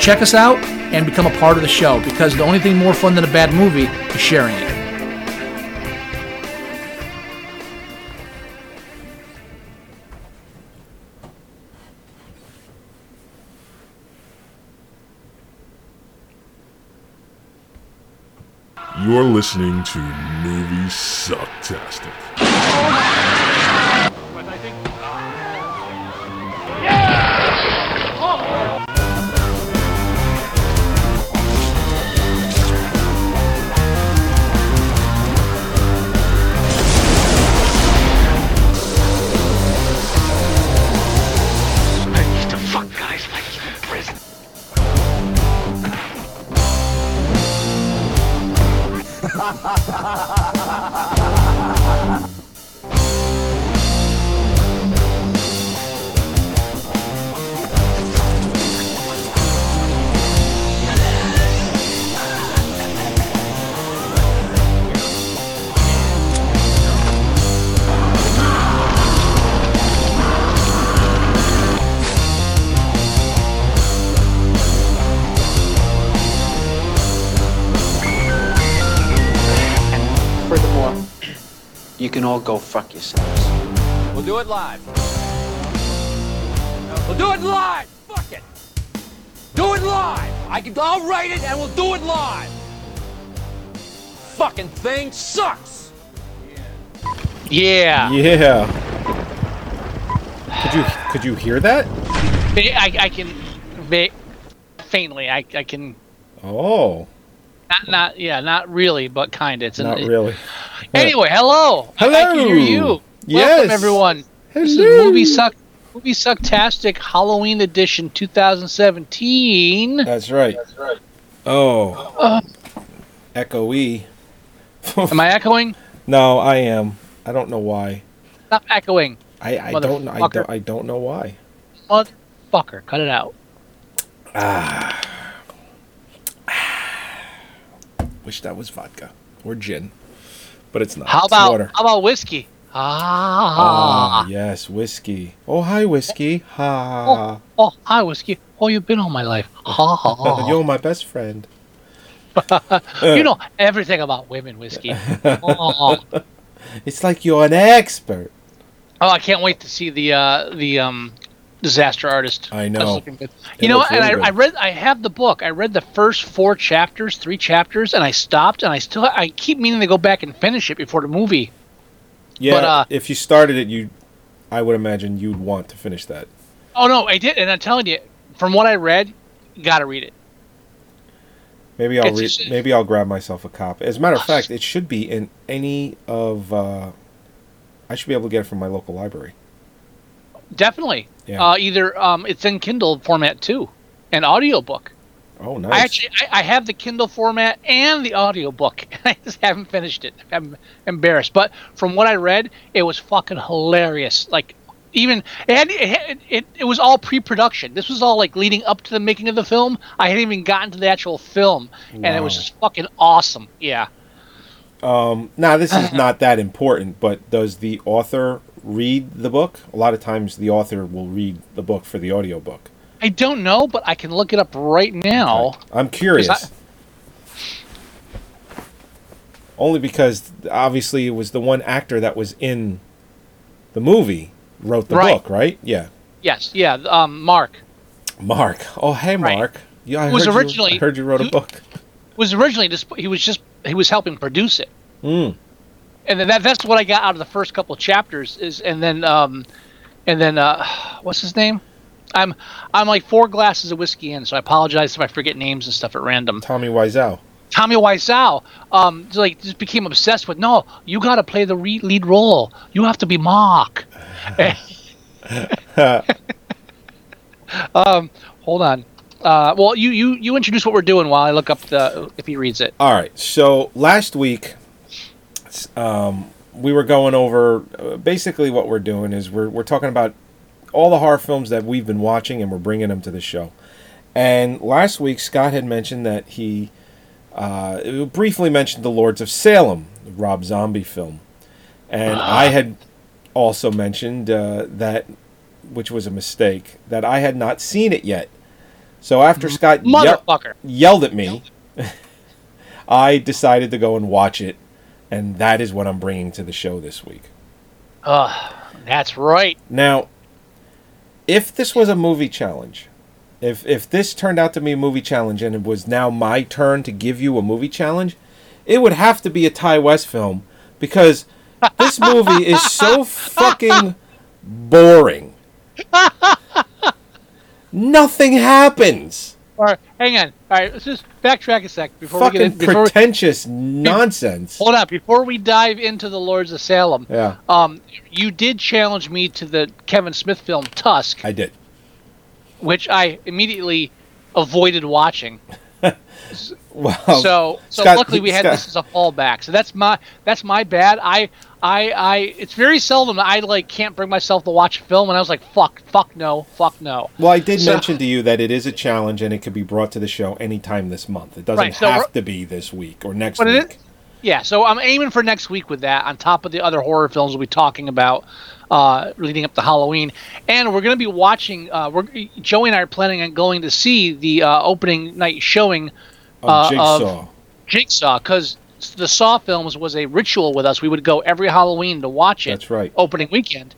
Check us out and become a part of the show because the only thing more fun than a bad movie is sharing it. You're listening to Movie Sucktastic. All go fuck yourselves. We'll do it live. We'll do it live. Fuck it. Do it live. I can. I'll write it and we'll do it live. Fucking thing sucks. Yeah. Yeah. Could you could you hear that? I, I can faintly. I, I can Oh, not not yeah not really but kind of. It's an, not really. Anyway, hello. I- I, can hear Hello. you. Yes. Welcome everyone. This is movie suck movie sucktastic Halloween edition 2017. That's right. That's right. Oh. Uh. Echoey. Am I echoing? No, I am. I don't know why. Stop echoing, I, I don't I don't I don't know why. motherfucker. Cut it out. Wish that was vodka or gin, but it's not. How It's about water. how about whiskey? Ah. Ah, yes, whiskey. Oh, hi, whiskey. Ha. Oh, hi whiskey. Oh, you've been all my life. Ha ha ha. You're my best friend. you know everything about women, whiskey. oh. It's like you're an expert. Oh, I can't wait to see the uh, the um, disaster artist. I know. good. It You know, and really I, I read, I have the book. I read the first four chapters, three chapters, and I stopped, and I still, I keep meaning to go back and finish it before the movie. Yeah, But, uh, if you started it, you, I would imagine you'd want to finish that. Oh no, I did, and I'm telling you, from what I read, you gotta read it. Maybe I'll read. Maybe I'll grab myself a copy. As a matter of fact, it should be in any of. Uh, I should be able to get it from my local library. Definitely. Yeah. Uh, either um, it's in Kindle format too, an audiobook. Oh, nice. I actually I, I have the Kindle format and the audiobook. I just haven't finished it. I'm embarrassed. But from what I read, it was fucking hilarious. Like even it had, it, had- it, it was all pre-production. This was all like leading up to the making of the film. I hadn't even gotten to the actual film, and it was just fucking awesome. Yeah. Um, now this is not that important, but does the author read the book? A lot of times, the author will read the book for the audiobook. I don't know, but I can look it up right now. I'm curious. 'Cause Only because obviously it was the one actor that was in the movie wrote the Right. book, right? Yeah. Yes, yeah. Um, Mark Mark. Oh, hey, Right. Mark. Yeah, I was heard originally- You, I heard you wrote a book. was originally just he was just he was helping produce it. Mm. And then that, that's what I got out of the first couple chapters is and then um and then uh what's his name I'm I'm like four glasses of whiskey in so I apologize if I forget names and stuff at random Tommy Wiseau. Tommy Wiseau um just, like just became obsessed with no you got to play the re- lead role you have to be Mark um hold on Uh, well, you, you you introduce what we're doing while I look up the if he reads it. All right. So last week, um, we were going over uh, basically what we're doing is we're we're talking about all the horror films that we've been watching and we're bringing them to the show. And last week, Scott had mentioned that he uh, briefly mentioned the Lords of Salem, the Rob Zombie film, and I had also mentioned uh, that, which was a mistake, that I had not seen it yet. So after Scott Motherfucker. yelled at me, I decided to go and watch it, and that is what I'm bringing to the show this week. Ugh, that's right. Now, if this was a movie challenge, if if this turned out to be a movie challenge and it was now my turn to give you a movie challenge, it would have to be a Ti West film because this movie is so fucking boring. Nothing happens. All right, hang on. All right, let's just backtrack a sec before we get in, before we, pretentious nonsense. hold on before we dive into the Lords of Salem. Yeah, Um, you did challenge me to the Kevin Smith film Tusk, I did. which I immediately avoided watching. Well, so, so Scott- luckily we had Scott- this as a fallback. So that's my that's my bad. I I I it's very seldom I like can't bring myself to watch a film, and I was like, fuck, fuck no, fuck no. Well, I did So- mention to you that it is a challenge and it could be brought to the show anytime this month. It doesn't Right, so have to be this week or next week. Yeah, so I'm aiming for next week with that, on top of the other horror films we'll be talking about uh, leading up to Halloween, and we're going to be watching. Uh, we're Joey and I are planning on going to see the uh, opening night showing Of uh, Jigsaw. of Jigsaw because the Saw films was a ritual with us. We would go every Halloween to watch it. That's right. Opening weekend.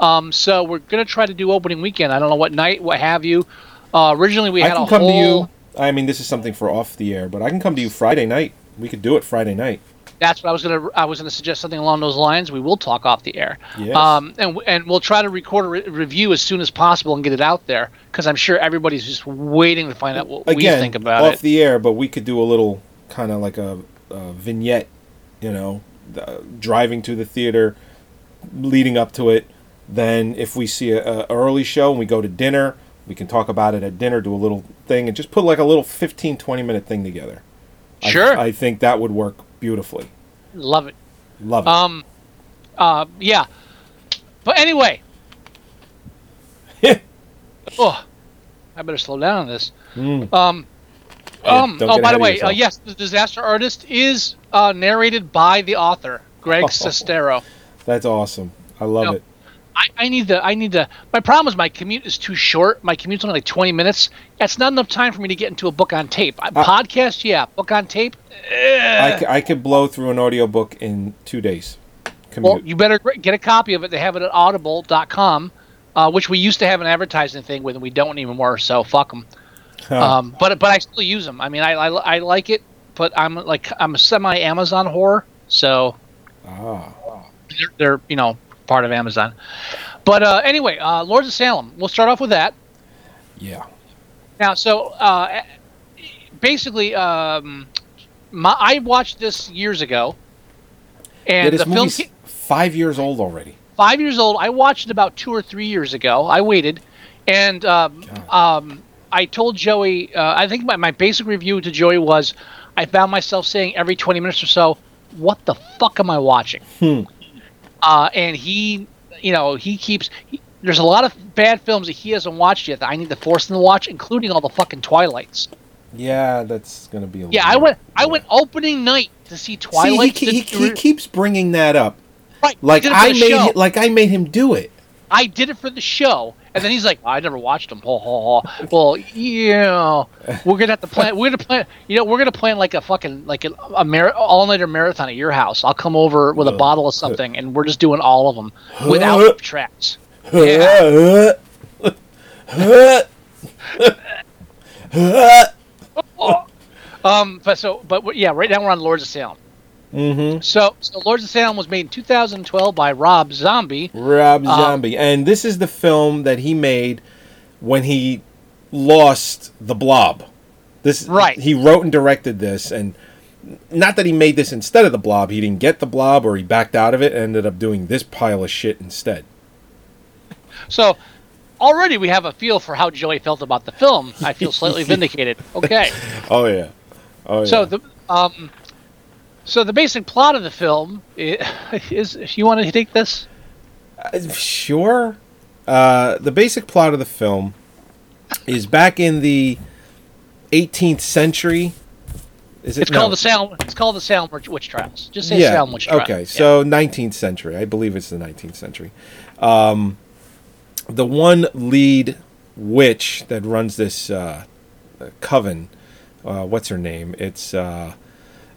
Um, so we're gonna try to do opening weekend. I don't know what night, what have you. Uh, originally we I had can a come whole. to you. I mean, this is something for off the air, but I can come to you Friday night. We could do it Friday night. That's what I was gonna. I was gonna suggest something along those lines. We will talk off the air. Yes. Um, and and we'll try to record a re- review as soon as possible and get it out there because I'm sure everybody's just waiting to find out what Again, we think about off it. the air, but we could do a little kind of like a, a vignette, you know, the, driving to the theater, leading up to it. Then, if we see a, a early show and we go to dinner, we can talk about it at dinner, do a little thing, and just put like a little 15, 20 minute thing together. Sure. I, think that would work beautifully. Love it. Love it. Um, uh, yeah. But anyway. oh, I better slow down on this. Mm. Um, um. don't Oh, by the way, uh, yes, the Disaster Artist is uh, narrated by the author, Greg Oh. Sestero. That's awesome. I love No. it. I, I need to. I need to. My problem is my commute is too short. My commute's only like 20 minutes. That's not enough time for me to get into a book on tape. I, Uh, podcast, yeah. Book on tape. I, c- I could blow through an audiobook in two days. Commute. Well, you better get a copy of it. They have it at audible.com, uh, which we used to have an advertising thing with, and we don't anymore. So fuck them. Huh. Um, but but I still use them. I mean, I, I, I like it, but I'm like I'm a semi Amazon whore, so ah. they're, they're you know part of Amazon. But uh, anyway, uh, Lords of Salem. We'll start off with that. Yeah. Now, so uh, basically, um, my, I watched this years ago, Yeah, and this the film ca- five years old already. five years old. I watched it about two or three years ago. I waited, and um, um, I told Joey. Uh, I think my, my basic review to Joey was, I found myself saying every twenty minutes or so, "What the fuck am I watching?" Hmm. Uh, and he, you know, he keeps. He, there's a lot of bad films that he hasn't watched yet that I need to force him to watch, including all the fucking Twilights. Yeah, that's gonna be. A Yeah, I went. I went opening night to see See, he, Twilight. he, he keeps bringing that up, right, like did it for I made, like I made him do it. I did it for the show, and then he's like, "I never watched them." Ho, ho, ho. Well, yeah, we're gonna have to plan. We're gonna plan. You know, we're gonna plan like a fucking like a, a mar- all nighter marathon at your house. I'll come over with a bottle of something, and we're just doing all of them without tracks. Um, but so, but yeah, right now we're on Lords of Salem. Mm-hmm. So, so Lords of Salem was made in 2012 by Rob Zombie. Rob Um, Zombie, and this is the film that he made when he lost the Blob. This Right. He wrote and directed this, and not that he made this instead of the Blob. He didn't get the Blob, or he backed out of it, and ended up doing this pile of shit instead. So, already we have a feel for how Joey felt about the film. I feel slightly vindicated. Okay. Oh yeah. Oh yeah. So the um, so the basic plot of the film is. If you want to take this, Uh, sure. Uh, the basic plot of the film is back in the 18th century. Is it? it's No. called the Salem. It's called the Salem Witch, Trials. Just say yeah. Salem Witch Trials. Okay, Yeah. so 19th century. I believe it's the 19th century. Um, the one lead witch that runs this uh, uh, coven. Uh, what's her name? It's uh,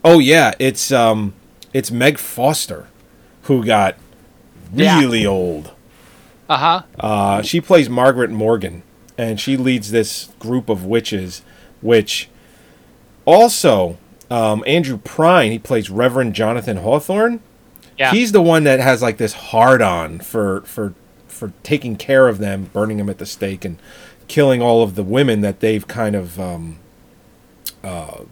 oh yeah, it's um, it's Meg Foster, who got Yeah. really old. Uh huh. Uh, she plays Margaret Morgan, and she leads this group of witches, which also um, Andrew Prine, he plays Reverend Jonathan Hawthorne. Yeah. He's the one that has like this hard on for for for taking care of them, burning them at the stake, and killing all of the women that they've kind of um, uh,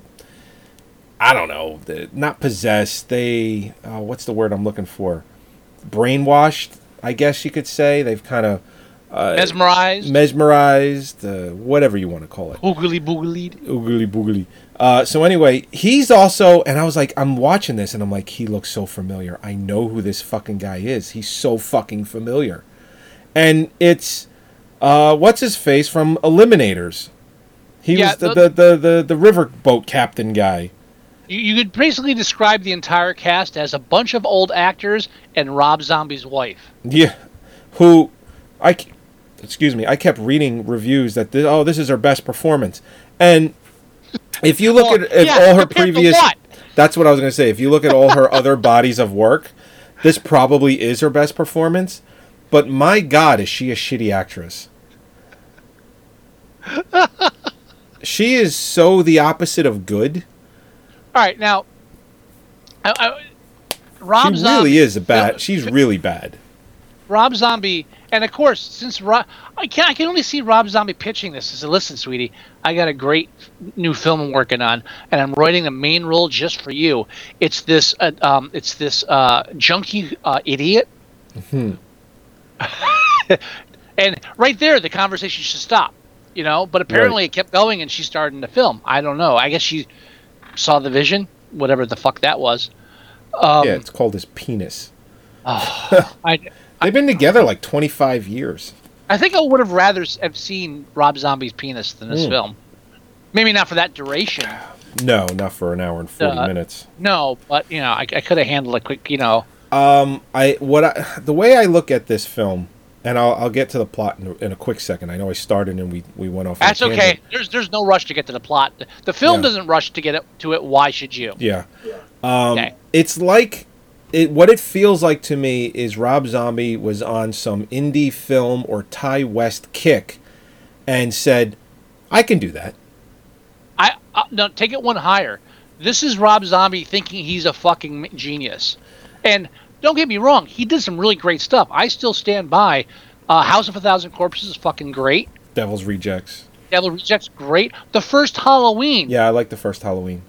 I don't know, not possessed. They uh, what's the word I'm looking for? Brainwashed, I guess you could say. They've kind of Mesmerized. mesmerized, uh, whatever you want to call it Oogly boogly. oogly boogly. Uh, so anyway, he's also, and I was like, I'm watching this, and I'm like, he looks so familiar. I know who this fucking guy is. He's so fucking familiar, and it's uh, what's his face from Eliminators. He Yeah, was the, the- the, the, the, the riverboat captain guy. You, you could basically describe the entire cast as a bunch of old actors and Rob Zombie's wife. Yeah, who I excuse me, I kept reading reviews that this, oh this is her best performance, and if you look Well, at, yeah, all her previous, that's what I was going to say. If you look at all her other bodies of work, this probably is her best performance. But my God, is she a shitty actress? she is so the opposite of good. All right, now, I, I, Rob she Zombie really is a bad. She's really bad. Rob Zombie, and of course, since Rob, I can I can only see Rob Zombie pitching this. I said, "Listen, sweetie, I got a great new film I'm working on, and I'm writing a main role just for you. It's this, uh, um, it's this uh, junkie uh, idiot." and right there, the conversation should stop, you know. But apparently, Right. it kept going, and she started in the film. I don't know. I guess she saw the vision, whatever the fuck that was. Um, yeah, it's called his penis. I, They've been together like twenty five years. I think I would have rather have seen Rob Zombie's penis than this Hmm. film. Maybe not for that duration. No, not for an hour and forty Uh, minutes. No, but you know, I, I could have handled a quick, you know. Um, I what I the way I look at this film, and I'll I'll get to the plot in a, in a quick second. I know I started and we we went off. That's okay. There's there's no rush to get to the plot. The, the film Yeah. doesn't rush to get it, to it. Why should you? Yeah. Um, Okay. it's like it. What it feels like to me is Rob Zombie was on some indie film or Ti West kick, and said, "I can do that." I uh, no take it one higher. This is Rob Zombie thinking he's a fucking genius, and don't get me wrong, he did some really great stuff. I still stand by. Uh, House of a Thousand Corpses is fucking great. Devil's Rejects. Devil Rejects great. The first Halloween, Yeah, I like the first Halloween.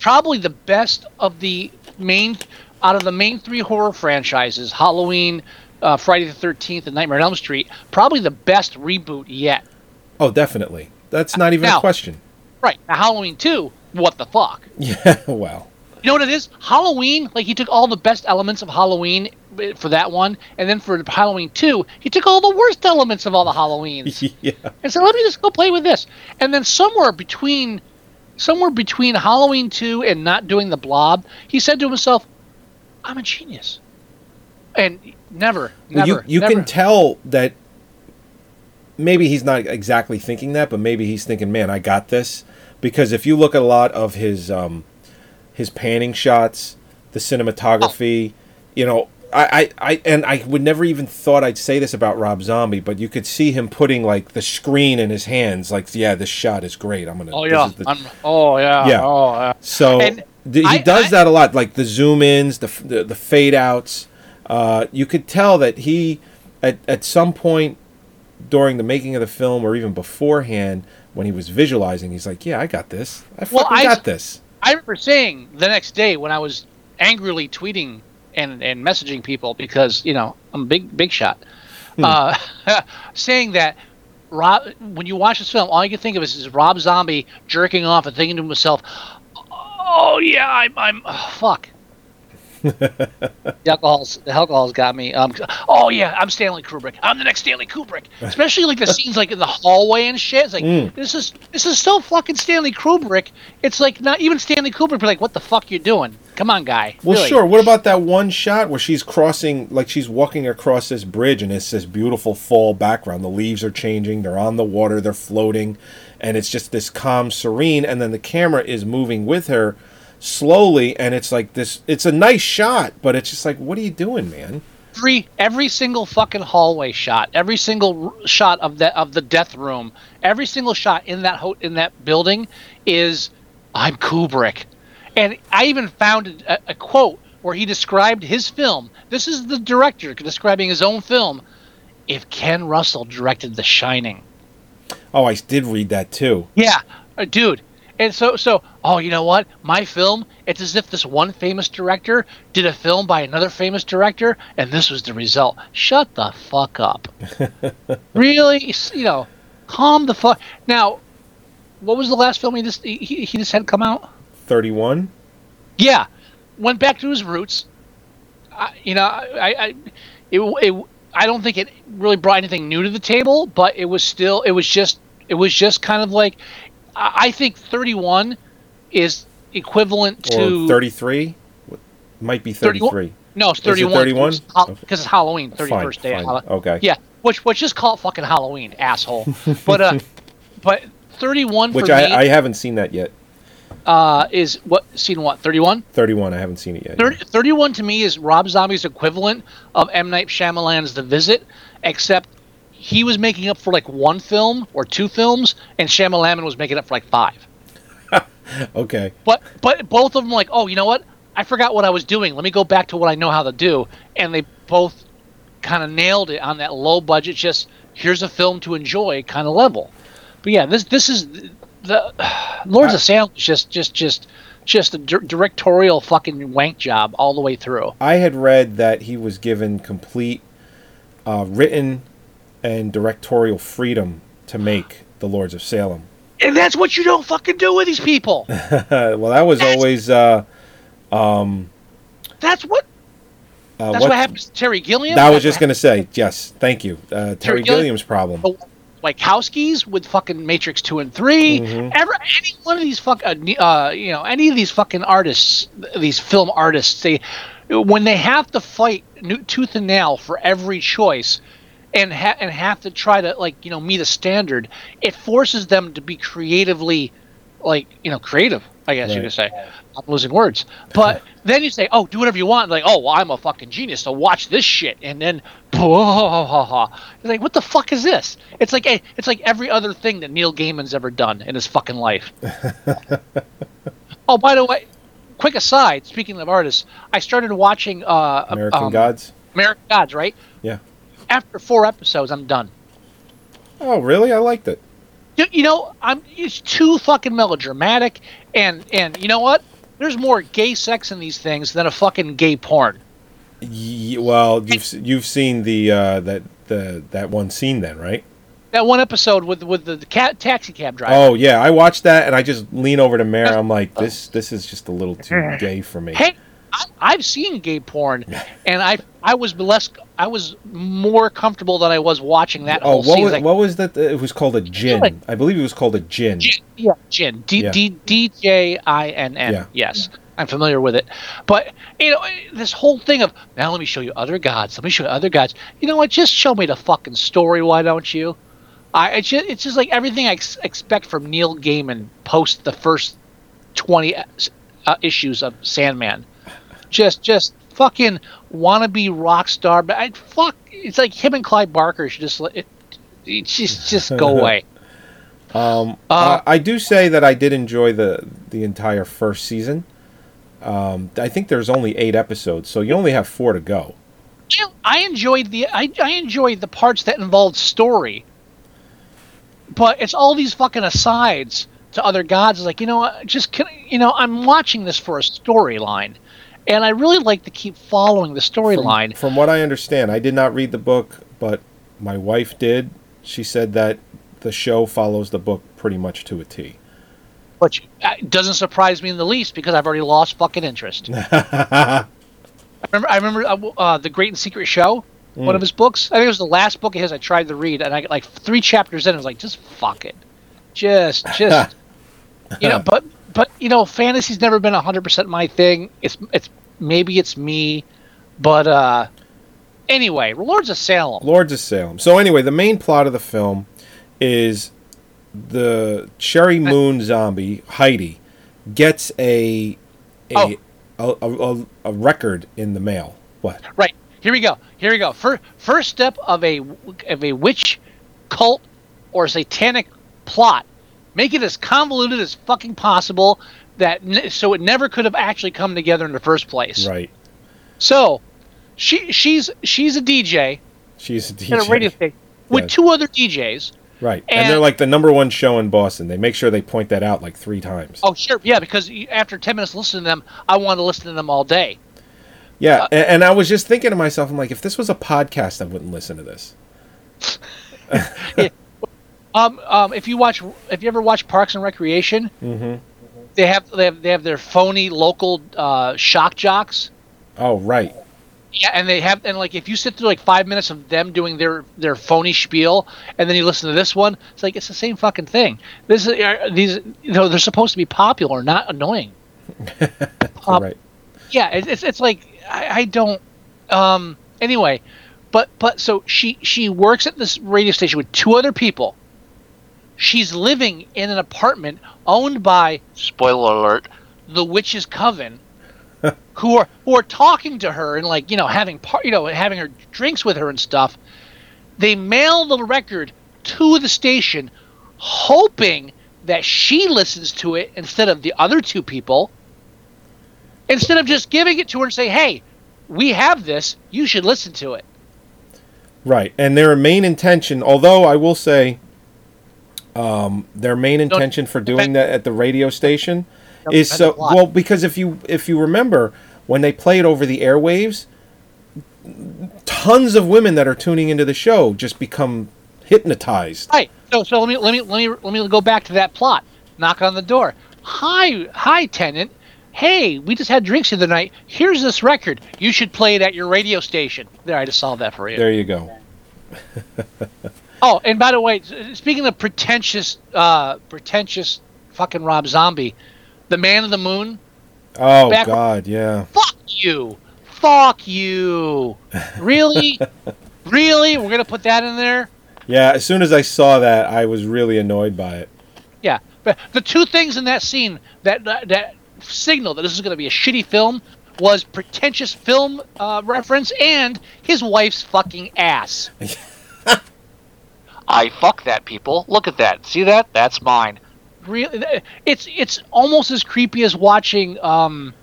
probably the best of the main out of the main three horror franchises halloween uh, friday the 13th and nightmare on elm street probably the best reboot yet Oh, definitely. That's not even Now- a question. right now halloween 2 what the fuck Yeah. Well. You know what it is halloween like he took all the best elements of halloween uh, for that one and then for halloween 2 he took all the worst elements of all the halloweens yeah. and said, "Let me just go play with this." And then somewhere between, somewhere between Halloween two and not doing the Blob, he said to himself, "I'm a genius." And never, Well, never, you you never. can tell that maybe he's not exactly thinking that, but maybe he's thinking, "Man, I got this." Because if you look at a lot of his um, his panning shots, the cinematography, you know, I, I, I and I would never even thought I'd say this about Rob Zombie, but you could see him putting like the screen in his hands, like, "Yeah, this shot is great. I'm gonna." oh yeah, the- I'm- oh yeah, Yeah. oh yeah. So th- he I- does I- that a lot, like the zoom ins, the, the the fade outs. Uh, you could tell that he, at at some point during the making of the film, or even beforehand, when he was visualizing, he's like, "Yeah, I got this. I Well, I- got this." I remember saying the next day when I was angrily tweeting and, and messaging people because you know I'm a big big shot. uh, saying that Rob, when you watch this film, all you can think of is, is Rob Zombie jerking off and thinking to himself, "Oh yeah, I'm, I'm oh, fuck." The alcohol's the alcohol's got me. Um, oh yeah, I'm Stanley Kubrick. I'm the next Stanley Kubrick. Especially like the scenes like in the hallway and shit. It's like this is this is so fucking Stanley Kubrick. It's like not even Stanley Kubrick. Be like, what the fuck you doing? Come on, guy. Well, Really. sure. What about that one shot where she's crossing, like she's walking across this bridge, and it's this beautiful fall background. The leaves are changing. They're on the water. They're floating, and it's just this calm, serene. And then the camera is moving with her slowly, and it's like this. It's a nice shot, but it's just like, what are you doing, man? every every single fucking hallway shot, every single r- shot of the of the death room, every single shot in that ho- in that building is I'm Kubrick. And I even found a, a quote where he described his film. This is the director describing his own film. If Ken Russell directed The Shining, Oh, I did read that too. yeah, uh, dude. And so, so, oh, you know what? My film, it's as if this one famous director did a film by another famous director, and this was the result. Shut the fuck up. really? You know, calm the fuck. Now, what was the last film he just he, he just had come out? Thirty-one. Yeah, went back to his roots. I, you know, I, I, it, it, I don't think it really brought anything new to the table, but it was still, it was just, it was just kind of like, I, think 31 is equivalent to or 33 might be 31 33 No, it's Is it 31. 31? Because it's Halloween, 31st Fine, day. of Halloween. Okay. Yeah, which, which just call it fucking Halloween, asshole. but, uh, but 31 which for I, me I haven't seen that yet uh, is what, seen what, 31? 31 i haven't seen it yet 30, 31 to me is Rob Zombie's equivalent of M Night Shyamalan's The Visit, except he was making up for like one film or two films, and Shyamalan was making up for like five. okay But but both of them like, oh, you know what? I forgot what I was doing. Let me go back to what I know how to do, and they both kind of nailed it on that low budget. Just here's a film to enjoy kind of level. But yeah, this this is the Lords of Salem just just just just a dir- directorial fucking wank job all the way through. i had read that he was given complete uh, written and directorial freedom to make the lords of salem And that's what you don't fucking do with these people. well that was That's- always uh, That's what uh, that's what, happens to Terry Gilliam. i was just going to say yes thank you uh, terry Terry Gilliam- gilliam's problem the Wachowskis with fucking Matrix two and 3 Mm-hmm. Ever any one of these fuck, uh, uh, you know, any of these fucking artists, these film artists, they when they have to fight new, tooth and nail for every choice, and ha- and have to try to like you know meet a standard, it forces them to be creatively, like you know, creative. I guess you could say. I'm losing words, but then you say, "Oh, do whatever you want." Like, "Oh, well, I'm a fucking genius, so watch this shit," and then, you're like, "What the fuck is this?" It's like it's like every other thing that Neil Gaiman's ever done in his fucking life. oh, by the way, quick aside. Speaking of artists, I started watching uh, american um, gods American Gods. Right yeah after four episodes, I'm done. oh really i liked it You, you know, I'm it's too fucking melodramatic, and and you know what? There's more gay sex in these things than a fucking gay porn. Ye- well you've you've seen the uh, that the that one scene then right That one episode with with the, cat taxi cab driver. Oh yeah, I watched that and I just lean over to Mare. I'm like, this this is just a little too gay for me. Hey, I, I've seen gay porn, and I I was less I was more comfortable than I was watching that Oh, whole what was, Like, what was that? It was called a gin. like- I believe it was called a gin. Gin, yeah, gin. D Yeah. D D J I N N. Yeah. Yes, I'm familiar with it. But you know, this whole thing of now let me show you other gods. Let me show you other gods. You know what? Just show me the fucking story. Why don't you? I it's just, it's just like everything I ex- expect from Neil Gaiman post the first twenty uh, issues of Sandman. Just just fucking wannabe rock star. But I fuck. It's like him and Clive Barker should just let it. it just just go away. Um, Uh, I, I do say that I did enjoy the the entire first season. Um, I think there's only eight episodes, so you only have four to go. Yeah, I enjoyed the I, I enjoyed the parts that involved story, but it's all these fucking asides to other gods. It's like you know, just can, you know, I'm watching this for a storyline, and I really like to keep following the storyline. From what I understand, I did not read the book, but my wife did. She said that the show follows the book pretty much to a T. Which uh, doesn't surprise me in the least because I've already lost fucking interest. I remember, I remember uh, uh, the Great and Secret Show, one of his books. I think it was the last book of his I tried to read, and I got like three chapters in. I was like, just fuck it, just, just, you know. But, but you know, fantasy's never been hundred percent my thing. It's, it's maybe it's me, but uh, anyway, Lords of Salem. Lords of Salem. So anyway, the main plot of the film is the Sheri Moon Zombie Heidi gets a a, a, a, a record in the mail. What? Right. Here we go. Here we go. First, first step of a of a witch cult or satanic plot. Make it as convoluted as fucking possible that so it never could have actually come together in the first place. Right. So, she she's she's a DJ She's a DJ. at a radio station with Yes. two other DJs. Right. And, And- they're like the number one show in Boston. They make sure they point that out like three times. Oh, sure, yeah, because after ten minutes listening to them, I want to listen to them all day. Yeah. uh, and, and I was just thinking to myself, I'm like, if this was a podcast, I wouldn't listen to this. Um, um, if you watch, if you ever watch Parks and Recreation, they have they have they have their phony local uh, shock jocks. Oh, right. Yeah, and they have and like if you sit through like five minutes of them doing their their phony spiel, and then you listen to this one, it's like it's the same fucking thing. This is uh, these you know they're supposed to be popular, not annoying. Um, right. Yeah, it, it's it's like I, I don't. Um. Anyway, but but so she she works at this radio station with two other people. She's living in an apartment owned by spoiler alert the witch's coven, who are who are talking to her and like you know having par- you know having her drinks with her and stuff. They mail the record to the station, hoping that she listens to it instead of the other two people instead of just giving it to her and say, "Hey, we have this. You should listen to it." Right. And their main intention, although I will say, um, their main intention for doing that at the radio station is so on the plot. well because if you if you remember when they play it over the airwaves, tons of women that are tuning into the show just become hypnotized. Right. So, so let me let me let me let me go back to that plot. Knock on the door. Hi, hi, tenant. Hey, we just had drinks the other night. Here's this record. You should play it at your radio station. There, I just solved that for you. There you go. Oh, and by the way, speaking of pretentious, uh, pretentious fucking Rob Zombie, the Man of the Moon. Oh Back- God, yeah. Fuck you. Fuck you. Really? really? We're gonna put that in there? Yeah, as soon as I saw that, I was really annoyed by it. Yeah. But the two things in that scene that that, that signal that this is gonna be a shitty film was pretentious film uh, reference and his wife's fucking ass. I fuck that people. Look at that. See that? That's mine. Really, it's it's almost as creepy as watching um,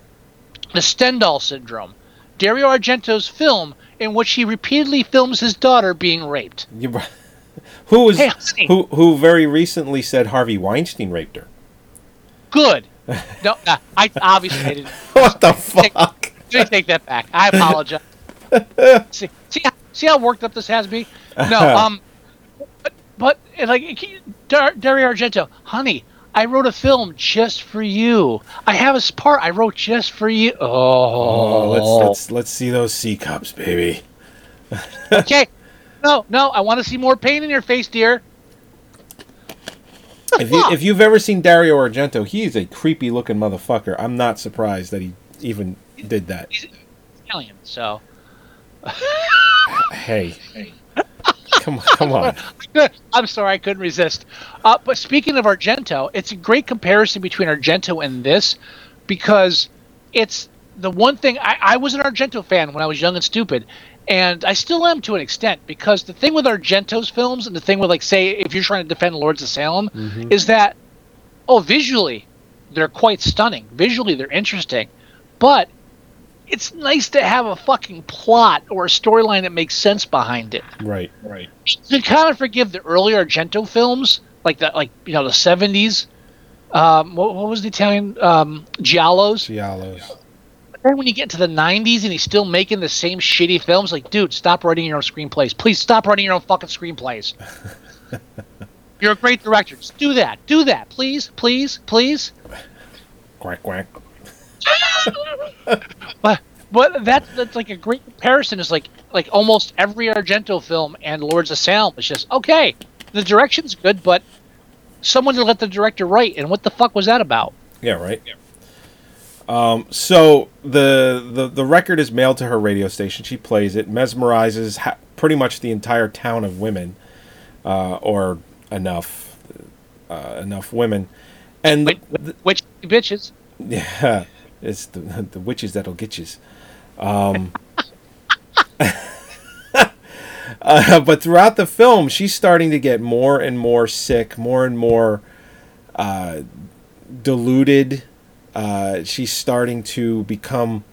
the Stendhal syndrome, Dario Argento's film in which he repeatedly films his daughter being raped. You- who was Hey, who who very recently said Harvey Weinstein raped her? Good. No, uh, I obviously didn't. What the fuck? Let me take that back. I apologize. see, see, how- see how worked up this has me? No, um, but, like Dar- Dario Argento, honey, I wrote a film just for you. I have a part I wrote just for you. Oh, Oh, let's let's let's see those C cups, baby. okay. No, no, I want to see more pain in your face, dear. If you if you've ever seen Dario Argento, he's a creepy looking motherfucker. I'm not surprised that he even did that. He's Italian, so hey. Hey, come come on. I'm sorry, I couldn't resist. Uh, but speaking of Argento, it's a great comparison between Argento and this because it's the one thing I, I was an Argento fan when I was young and stupid, and I still am to an extent because the thing with Argento's films and the thing with like say if you're trying to defend Lords of Salem is that oh visually they're quite stunning, visually they're interesting, but it's nice to have a fucking plot or a storyline that makes sense behind it Right, right. you kind of forgive the earlier Argento films, like the like you know the seventies. Um, what, what was the Italian um, giallos? Giallos. then when you get to the 90s and he's still making the same shitty films, like, dude, stop writing your own screenplays. Please stop writing your own fucking screenplays. You're a great director. Just do that. Do that. Please, please, please. Quack quack. But but that that's like a great comparison. Is like like almost every Argento film and Lords of Salem is just okay. The direction's good, but someone to let the director write. And what the fuck was that about? Yeah, right. Um, so the, the the record is mailed to her radio station. She plays it, mesmerizes ha- pretty much the entire town of women, uh, or enough uh, enough women, and Wait, which bitches? yeah, it's the the witches that'll get you. Um, uh, but throughout the film, she's starting to get more and more sick, more and more uh, deluded. Uh, she's starting to become.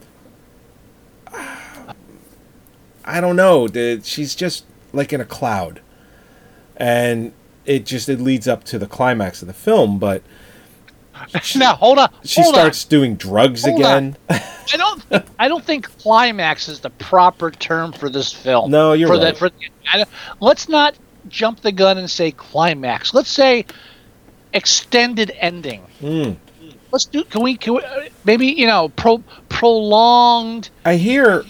I don't know. She's just like in a cloud, and it just it leads up to the climax of the film. But now hold on. she hold on. starts doing drugs Hold again. I don't. Think, I don't think climax is the proper term for this film. No, you're for right. The, for the, let's not jump the gun and say climax. Let's say extended ending. Hmm. Let's do. Can we? Can we maybe you know pro, prolonged? I hear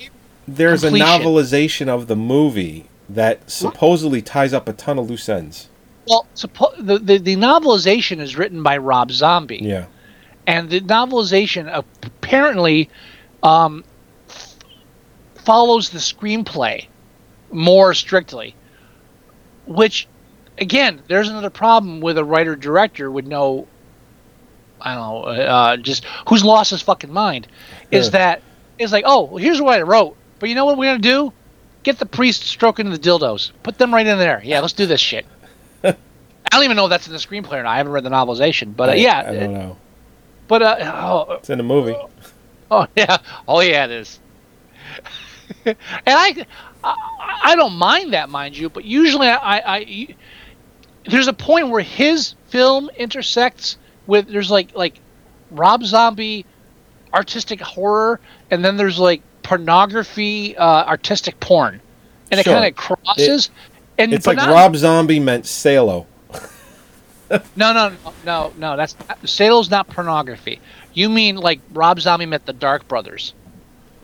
there's Completion. a novelization of the movie that supposedly ties up a ton of loose ends. Well, suppo- the, the the novelization is written by Rob Zombie. Yeah. and the novelization apparently um, f- follows the screenplay more strictly which again there's another problem with a writer director would know. i don't know uh, just who's lost his fucking mind is Yeah. that is like oh well, here's what i wrote but you know what we're gonna do get the priest stroking the dildos put them right in there yeah let's do this shit i don't even know if that's in the screenplay or not i haven't read the novelization but uh, yeah I don't know. but uh, oh, It's in the movie. oh yeah, oh yeah, it is. and I, I, I don't mind that, mind you. But usually, I, I, I, there's a point where his film intersects with there's like like Rob Zombie, artistic horror, and then there's like pornography, uh, artistic porn, and it kind of crosses. And It's like not- Rob Zombie meant Salo. No, no, no, no, no. That's Salo's not pornography. You mean like Rob Zombie met the Dark Brothers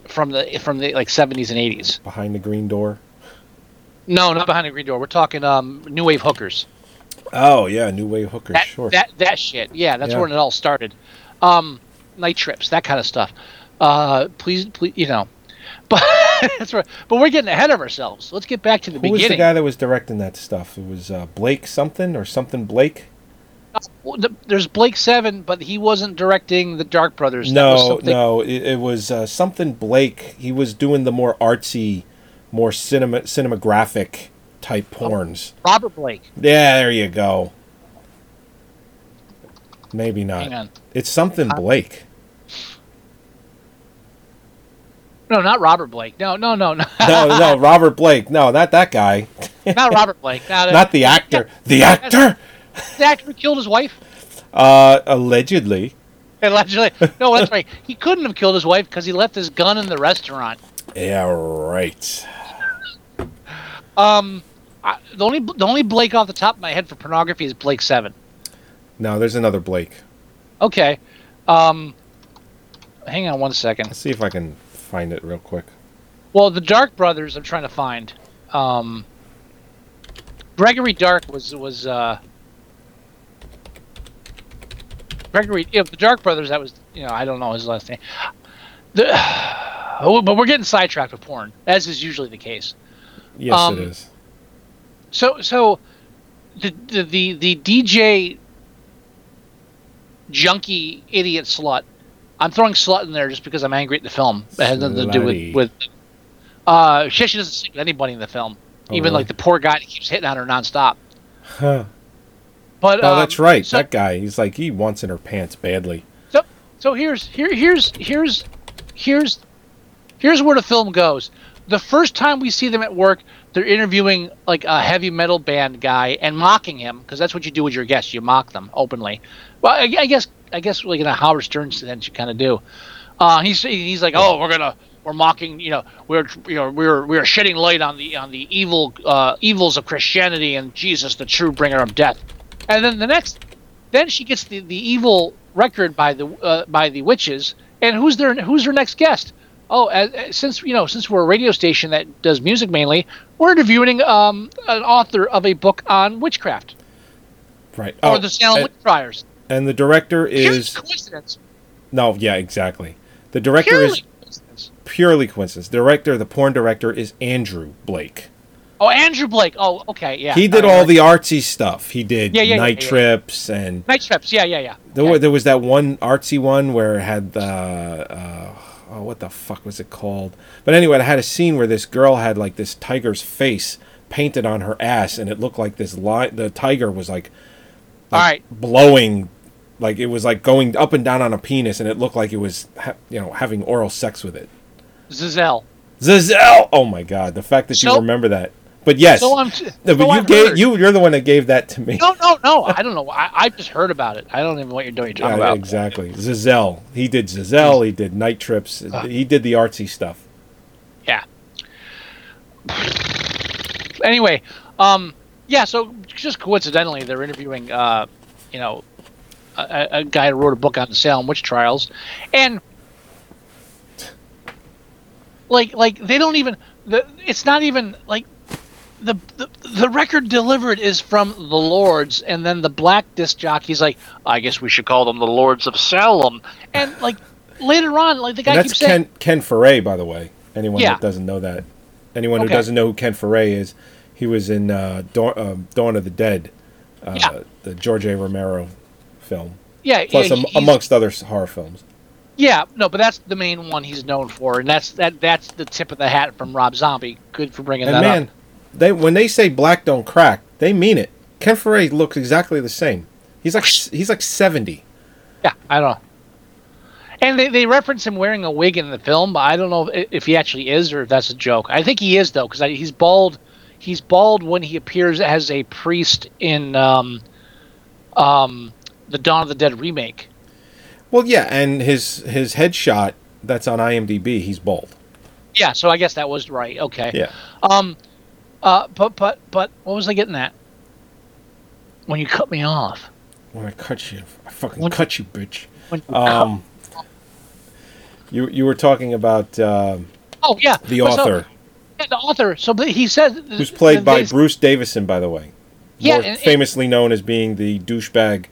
from the from the like seventies and eighties? Behind the green door. No, not behind the green door. We're talking um new wave hookers. Oh yeah, New Wave Hookers. That sure. that that shit. Yeah, that's Yeah. where it all started. Um, night trips, that kind of stuff. Uh, please, please, you know. But that's right. But we're getting ahead of ourselves. Let's get back to the beginning. Who was the guy that was directing that stuff? It was uh, Blake something or something Blake. Well, the- There's Blake Seven, but he wasn't directing the Dark Brothers. That was No, no, it, it was uh, something Blake. He was doing the more artsy, more cinema cinematographic type porns. Robert Blake. Yeah, there you go. Maybe not. Hang on. It's something Blake. No, not Robert Blake. No, no, no, no. No, no, Robert Blake. No, not that guy. not Robert Blake. Not, Not the actor. The actor. The actor killed his wife. Uh, allegedly. Allegedly. No, that's right. He couldn't have killed his wife because he left his gun in the restaurant. Yeah, right. Um, I, the only the only Blake off the top of my head for pornography is Blake Seven. No, there's another Blake. Okay. Um, hang on one second. Let's see if I can find it real quick. Well, the Dark Brothers, I'm trying to find. Um, Gregory Dark was was uh, Gregory. Yeah, the Dark Brothers. That was you know I don't know his last name. The, oh, but we're getting sidetracked with porn, as is usually the case. Yes, Um, it is. So so the the the, the DJ junkie idiot slut. I'm throwing slut in there just because I'm angry at the film. It has nothing to do with with. Uh, she actually doesn't sleep with anybody in the film, Oh, even really? like the poor guy that keeps hitting on her nonstop. Huh. But Oh, um, that's right. So, that guy. He's like he wants in her pants badly. so so here's here here's here's here's here's where the film goes. The first time we see them at work, they're interviewing like a heavy metal band guy and mocking him because that's what you do with your guests. You mock them openly. Well, I, I guess I guess like in a Howard Stern sense, you kind of do. Uh, he's he's like, oh, we're gonna we're mocking, you know, we're you know we're we're shedding light on the on the evil uh, evils of Christianity and Jesus, the true bringer of death. And then the next, then she gets the, the evil record by the uh, by the witches. And who's their who's her next guest? Oh, as, as- since you know, since we're a radio station that does music mainly, we're interviewing um, an author of a book on witchcraft Right. or Oh, the Salem and, witch trials. And the director Purely is coincidence. no, yeah, exactly. The director Purely is coincidence. purely coincidence. The Director, the porn director is Andrew Blake. Oh, Andrew Blake. Oh, okay, yeah. He did All the artsy stuff. He did Yeah, yeah, Night yeah. Trips and Night Trips. Yeah, yeah, yeah. There, Okay. there was that one artsy one where it had the uh, oh, what the fuck was it called? But anyway, it had a scene where this girl had like this tiger's face painted on her ass, and it looked like this line. The tiger was like, All right. blowing, like it was like going up and down on a penis, and it looked like it was ha- you know having oral sex with it. Giselle. Zazel! Oh my god, the fact that you remember that. But yes, So I'm. so but you I've gave heard. you you're the one that gave that to me. No, no, no. I don't know. I, I just heard about it. I don't even know what you're doing. You're Yeah, about. exactly. Zazel. He did Zazel. He did Night Trips. He did the artsy stuff. Yeah. Anyway, um, yeah. So just coincidentally, they're interviewing, uh, you know, a, a- guy who wrote a book on the Salem witch trials, and like, like they don't even. The, it's not even like the, the the record delivered is from the Lords, and then the black disc jockey's like, I guess we should call them the Lords of Salem, and like later on, like the guy And that's keeps saying, Ken Ken Foree, by the way. Anyone Yeah. that doesn't know that, anyone who doesn't know who Ken Foree is, he was in uh, Dawn, um, Dawn of the Dead, uh, Yeah. the George A. Romero film, yeah, plus yeah, am- amongst other horror films. Yeah, no, but that's the main one he's known for, and that's that that's the tip of the hat from Rob Zombie. Good for bringing that up. And that man, up. they when they say black don't crack, they mean it. Ken Foree looks exactly the same. He's like he's like seventy. Yeah, I don't know. And they, they reference him wearing a wig in the film, but I don't know if, if he actually is or if that's a joke. I think he is though, because he's bald. He's bald when he appears as a priest in um, um, the Dawn of the Dead remake. Well, yeah, and his his headshot that's on IMDb, he's bald. Yeah, so I guess that was right. Okay. Yeah. Um, uh, but but but what was I getting at? When you cut me off. When I cut you, I fucking When- cut you, bitch. When you Um, you you were talking about um Oh yeah, the Well, so- author, yeah, the author. So he said who's played by they- Bruce Davison, by the way. Yeah, More and- and- famously known as being the douchebag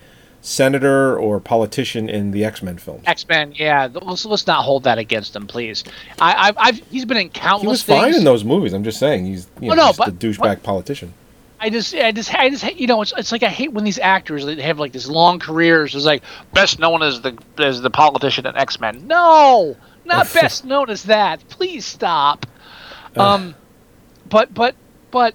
senator or politician in the X Men films. X Men. Yeah, let's, let's not hold that against him, please. I, I've, I've he's been in countless. He was things. fine in those movies. I'm just saying he's you Oh, know, no, just but- a douchebag politician. I just, I just, I just, you know, it's, it's like I hate when these actors they have like these long careers. It's like best known as the as the politician in X Men. No, not best known as that. Please stop. Um, but but but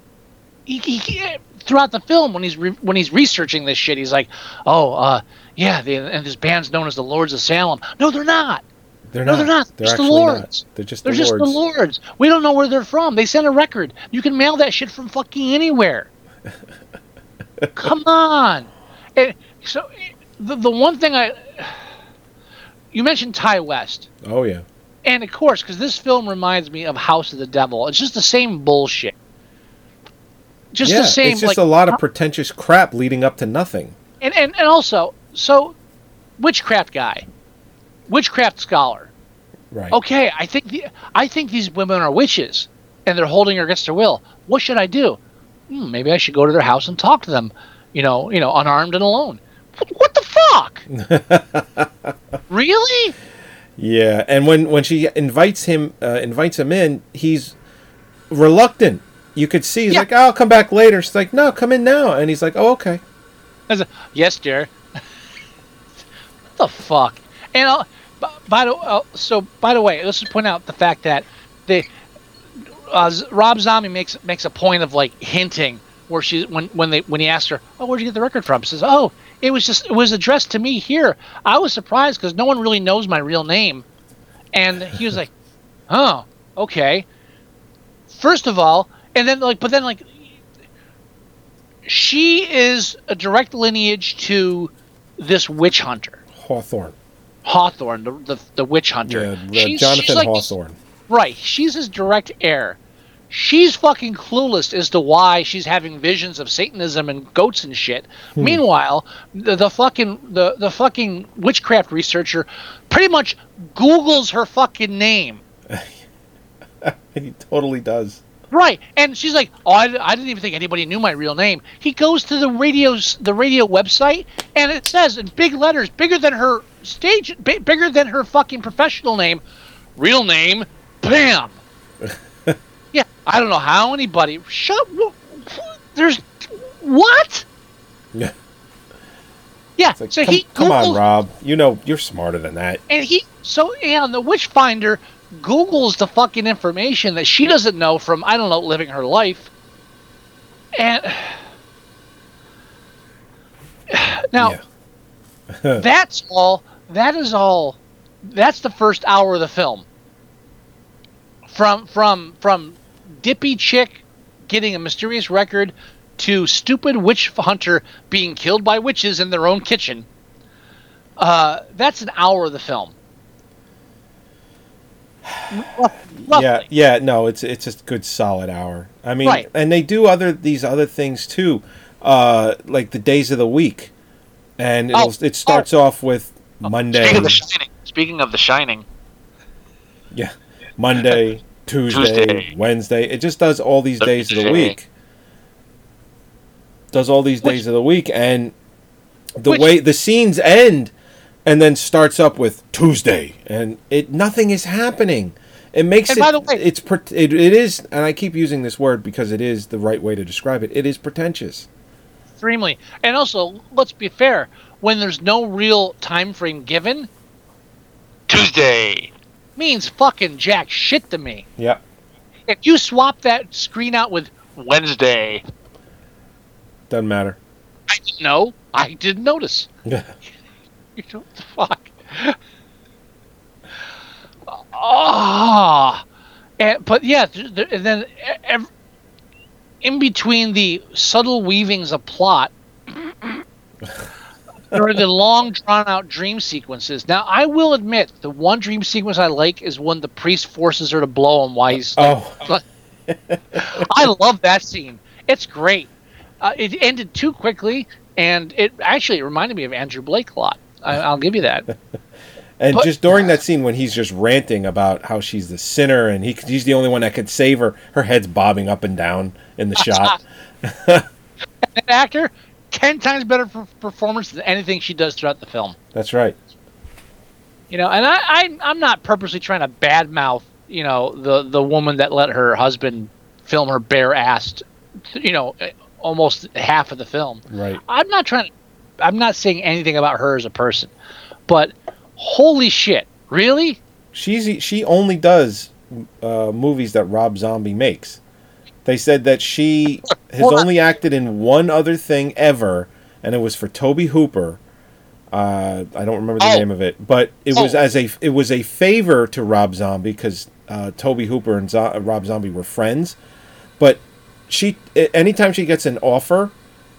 he, he, he- throughout the film when he's re, when he's researching this shit, he's like, oh, uh, yeah, the, and this band's known as the Lords of Salem. No, they're not. They're No, not. they're not. They're Just the Lords. not. They're just They're the just lords. the Lords. We don't know where they're from. They sent a record. You can mail that shit from fucking anywhere. Come on. And so eh, the the one thing I you mentioned Ti West, Oh yeah. and of course, because this film reminds me of House of the Devil. It's just the same bullshit. Just yeah, the same. it's just like, a lot of pretentious crap leading up to nothing. and, and and also so witchcraft guy, witchcraft scholar. Right. okay, I think the, I think these women are witches, and they're holding her against her will. What should I do? Hmm, maybe I should go to their house and talk to them. You know, you know, unarmed and alone. What, the fuck? really? Yeah, and when when she invites him uh, invites him in, he's reluctant. You could see he's Yeah. like, "I'll come back later." She's like, "No, come in now." And he's like, "Oh, okay." I said, yes, dear. what the fuck? And b- by the uh, so by the way, let's just point out the fact that the uh, Rob Zombie makes makes a point of like hinting where she when when they when he asked her, "Oh, where'd you get the record from?" She says, "Oh, it was just it was addressed to me here." I was surprised because no one really knows my real name, and he was like, "Oh, okay." First of all, and then like, but then like, she is a direct lineage to this witch hunter. Hawthorne. Hawthorne, the the, the witch hunter. Yeah, the She's- she's Jonathan like- Hawthorne. Right. She's his direct heir. She's fucking clueless as to why she's having visions of Satanism and goats and shit. Hmm. Meanwhile, the, the fucking the, the fucking witchcraft researcher pretty much Googles her fucking name. He totally does. Right, and she's like, "Oh, I, I didn't even think anybody knew my real name." He goes to the radio's the radio website, and it says in big letters, bigger than her stage, bi- bigger than her fucking professional name, real name, bam. yeah, I don't know how anybody shut. There's what? Yeah. Yeah, like, so come, he come on, Rob. You know you're smarter than that. and he so yeah, and the Witchfinder Googles the fucking information that she doesn't know from I don't know living her life, and now Yeah. that's all. That is all. That's the first hour of the film. From from from dippy chick getting a mysterious record to stupid witch hunter being killed by witches in their own kitchen. Uh, that's an hour of the film. Yeah, yeah, no, it's it's a good solid hour. I mean, Right. and they do other these other things too, uh, like the days of the week, and it'll, Oh, it starts off with Monday, Speaking of The Shining. Speaking of The Shining. yeah, Monday, Tuesday, Tuesday. Wednesday. It just does all these days of the week. Does all these Which- days of the week, and the Which- way the scenes end, and then starts up with Tuesday, and it nothing is happening. It makes And it. by the way- it's pre- it, it is, and I keep using this word because it is the right way to describe it. It is pretentious. extremely. And also, let's be fair. When there's no real time frame given, Tuesday. means fucking jack shit to me. Yeah. If you swap that screen out with Wednesday. Doesn't matter. I didn't know, I didn't notice. Yeah. You know what the fuck? Ah, and but yeah, and then in between the subtle weavings of plot, there are the long, drawn-out dream sequences. Now, I will admit, the one dream sequence I like is when the priest forces her to blow him while he's. Oh, I love that scene. It's great. Uh, it ended too quickly, and it actually it reminded me of Andrew Blake a lot. I, I'll give you that. and But- just during that scene when he's just ranting about how she's the sinner and he he's the only one that could save her, her head's bobbing up and down in the shot. That actor, ten times better per- performance than anything she does throughout the film. That's right. You know, and I, I I'm not purposely trying to badmouth you know the the woman that let her husband film her bare ass, you know, almost half of the film. Right. I'm not trying to. I'm not saying anything about her as a person, but holy shit, really? She's she only does uh, movies that Rob Zombie makes. They said that she has Hold on. only acted in one other thing ever, and it was for Tobe Hooper. Uh, I don't remember the Oh. name of it, but it was Oh. as a it was a favor to Rob Zombie because uh, Tobe Hooper and Zo- Rob Zombie were friends. But she, anytime she gets an offer,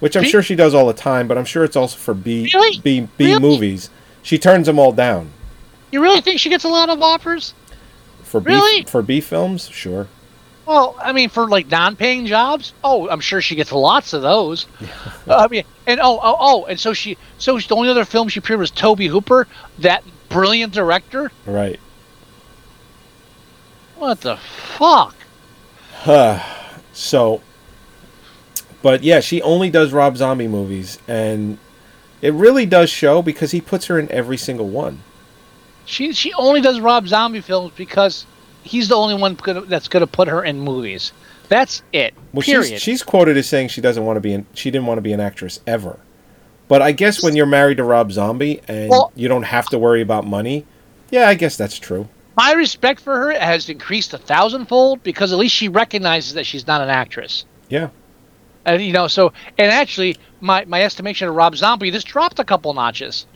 which I'm B- sure she does all the time, but I'm sure it's also for B Really? B B Really? movies, she turns them all down. You really think she gets a lot of offers? For B for B films, sure. Well, I mean, for like non-paying jobs, oh, I'm sure she gets lots of those. Uh, I mean, and oh, oh, oh, and so she, so the only other film she appeared was Tobe Hooper, that brilliant director. Right. What the fuck? Huh. So, but yeah, she only does Rob Zombie movies, and it really does show because he puts her in every single one. She she only does Rob Zombie films because he's the only one gonna, that's gonna put her in movies. That's it. Well, period. she's she's quoted as saying she doesn't want to be in, she didn't want to be an actress ever. But I guess when you're married to Rob Zombie and Well- you don't have to worry about money, yeah, I guess that's true. My respect for her has increased a thousandfold because at least she recognizes that she's not an actress. Yeah. And you know, so and actually, my my estimation of Rob Zombie just dropped a couple notches.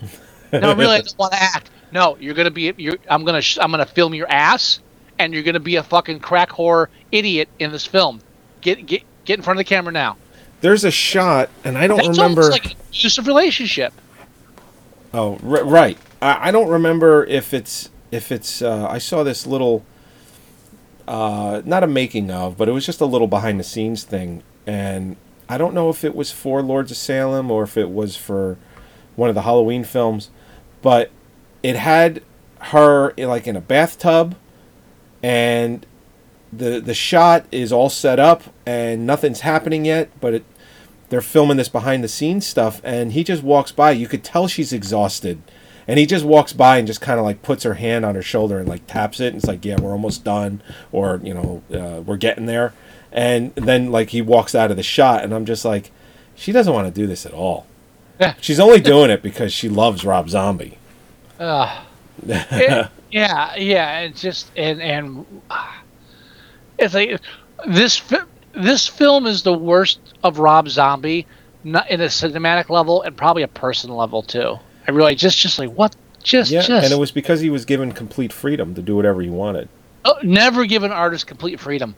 No, really, I don't want to act. No, you're gonna be. You're, I'm gonna. Sh- I'm gonna film your ass, and you're gonna be a fucking crack whore idiot in this film. Get get get in front of the camera now. There's a shot, and I don't That's remember. like an abusive relationship. Oh, r- right. I, I don't remember if it's if it's. Uh, I saw this little, uh, not a making of, but it was just a little behind the scenes thing, and I don't know if it was for Lords of Salem or if it was for one of the Halloween films, but it had her like in a bathtub, and the the shot is all set up and nothing's happening yet, but it they're filming this behind the scenes stuff and he just walks by. You could tell she's exhausted. And he just walks by and just kind of like puts her hand on her shoulder and like taps it and it's like yeah we're almost done or you know uh, we're getting there and then like he walks out of the shot and i'm just like she doesn't want to do this at all Yeah. she's only doing it because she loves rob zombie It- yeah, yeah. It's just and and uh, it's like this this film is the worst of Rob Zombie, not in a cinematic level and probably a personal level too. I really just just like what just yeah just and it was because he was given complete freedom to do whatever he wanted oh, never given artists complete freedom,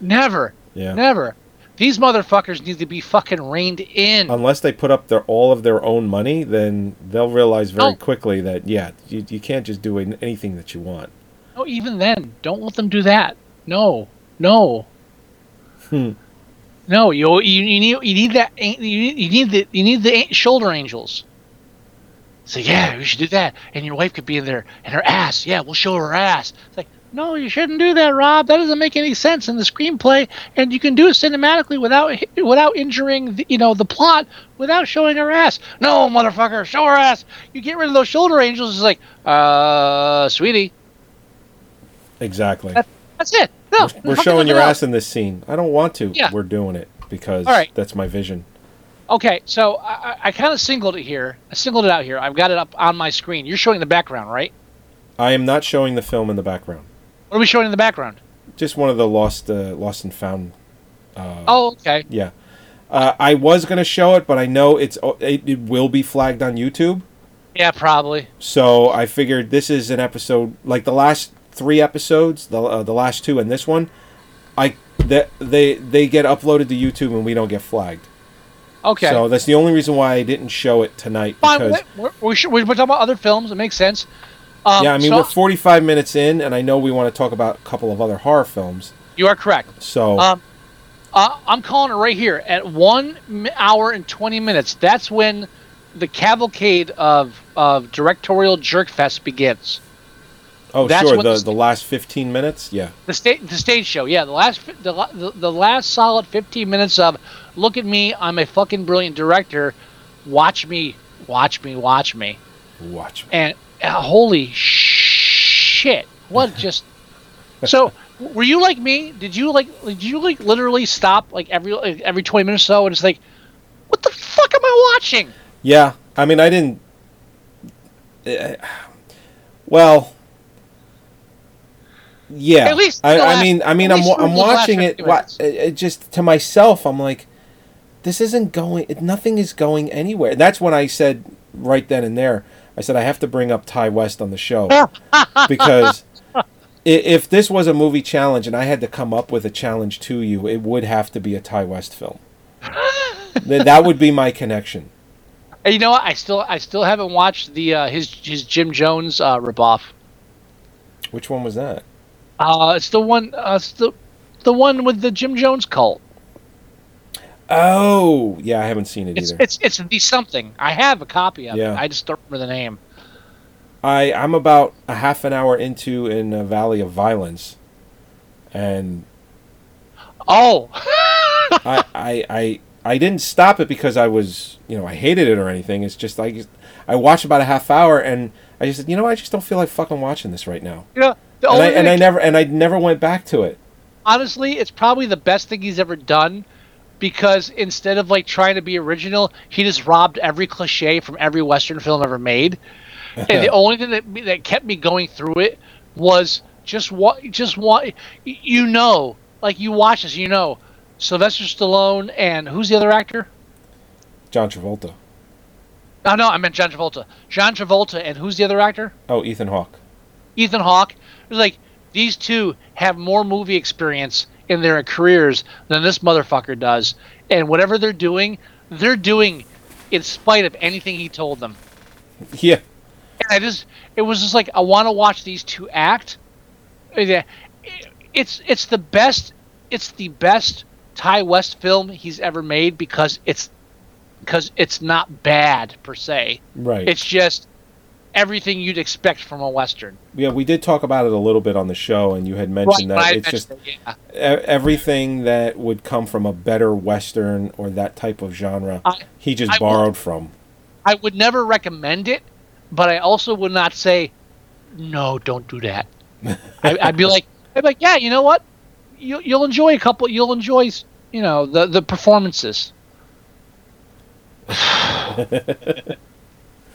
never, yeah never. These motherfuckers need to be fucking reined in. unless they put up their all of their own money, then they'll realize very No. quickly that yeah, you, you can't just do anything that you want. No, even then, don't let them do that. No, no. Hmm. No, you, you you need you need that you need, you need the you need the shoulder angels. So yeah, we should do that, and your wife could be in there, and her ass. Yeah, we'll show her ass. It's like no, you shouldn't do that, Rob. That doesn't make any sense in the screenplay, and you can do it cinematically without without injuring the, you know the plot without showing her ass. No, motherfucker, show her ass. You get rid of those shoulder angels. It's like, uh, sweetie, Exactly. that's it. No, We're fucking showing your ass in this scene. I don't want to. Yeah. We're doing it because All right. that's my vision. Okay, so I, I- I kind of singled it here. I singled it out here. I've got it up on my screen. You're showing the background, right? I am not showing the film in the background. What are we showing in the background? Just one of the lost, uh, lost and found. oh, okay. Yeah. Uh, I was gonna show it, but I know it's it, it will be flagged on YouTube. Yeah, probably. So I figured this is an episode like the last three episodes, the uh, the last two and this one. I that they they get uploaded to YouTube and we don't get flagged. Okay. So that's the only reason why I didn't show it tonight. Fine. Because we're, we're, we're talking about other films. It makes sense. Um, yeah, I mean so we're 45 minutes in, and I know we want to talk about a couple of other horror films. you are correct. So Um, uh, I'm calling it right here at one hour and 20 minutes. That's when the cavalcade of of directorial jerkfest begins. oh that's sure, the the- the last 15 minutes, yeah. The stage, the stage show, yeah. The last, the, the, the last solid 15 minutes of, look at me, I'm a fucking brilliant director. Watch me, watch me, watch me, Watch. and uh, holy shit, what just? So, were you like me? Did you like? Did you like literally stop like every like, every 20 minutes or so and it's like, what the fuck am I watching? Yeah, I mean, I didn't. Uh, well, yeah. At least I, the I mean, I mean, I'm I'm last watching it, 50 wa- it just to myself. I'm like, this isn't going. Nothing is going anywhere. That's when I said right then and there. I said I have to bring up Ti West on the show because if this was a movie challenge and I had to come up with a challenge to you, it would have to be a Ti West film. That would be my connection. And you know what? I still I still haven't watched the uh, his his Jim Jones uh, ripoff. Which one was that? Uh, it's the one. Uh, it's the the one with the Jim Jones cult. Oh, yeah, I haven't seen it It's either. it's it's the something. I have a copy of Yeah. it. I just don't remember the name. I I'm about a half an hour into in a Valley of Violence, and Oh, I, I I I didn't stop it because I was you know I hated it or anything. It's just I I watched about a half hour and I just said you know I just don't feel like fucking watching this right now. the And I, and I never and I never went back to it. honestly, it's probably the best thing he's ever done. Because instead of like trying to be original, he just robbed every cliche from every Western film ever made. and the only thing that that kept me going through it was just what just what you know, like you watch this, you know, Sylvester Stallone and who's the other actor? John Travolta. Oh no, I meant John Travolta. John Travolta and who's the other actor? Oh, Ethan Hawke. Ethan Hawke. It was like these two have more movie experience in their careers than this motherfucker does, and whatever they're doing, they're doing in spite of anything he told them. Yeah. and I just it was just like I want to watch these two act. Yeah, It's it's the best it's the best Ti West film he's ever made because it's because it's not bad per se. Right. It's just everything you'd expect from a western. yeah, we did talk about it a little bit on the show, and you had mentioned but that it's just it, yeah. everything that would come from a better western or that type of genre. I- he just I borrowed from. I would never recommend it, but I also would not say, no, don't do that. I, I'd be like, I'd be like, yeah, you know what? You, you'll enjoy a couple. You'll enjoy, you know, the the performances.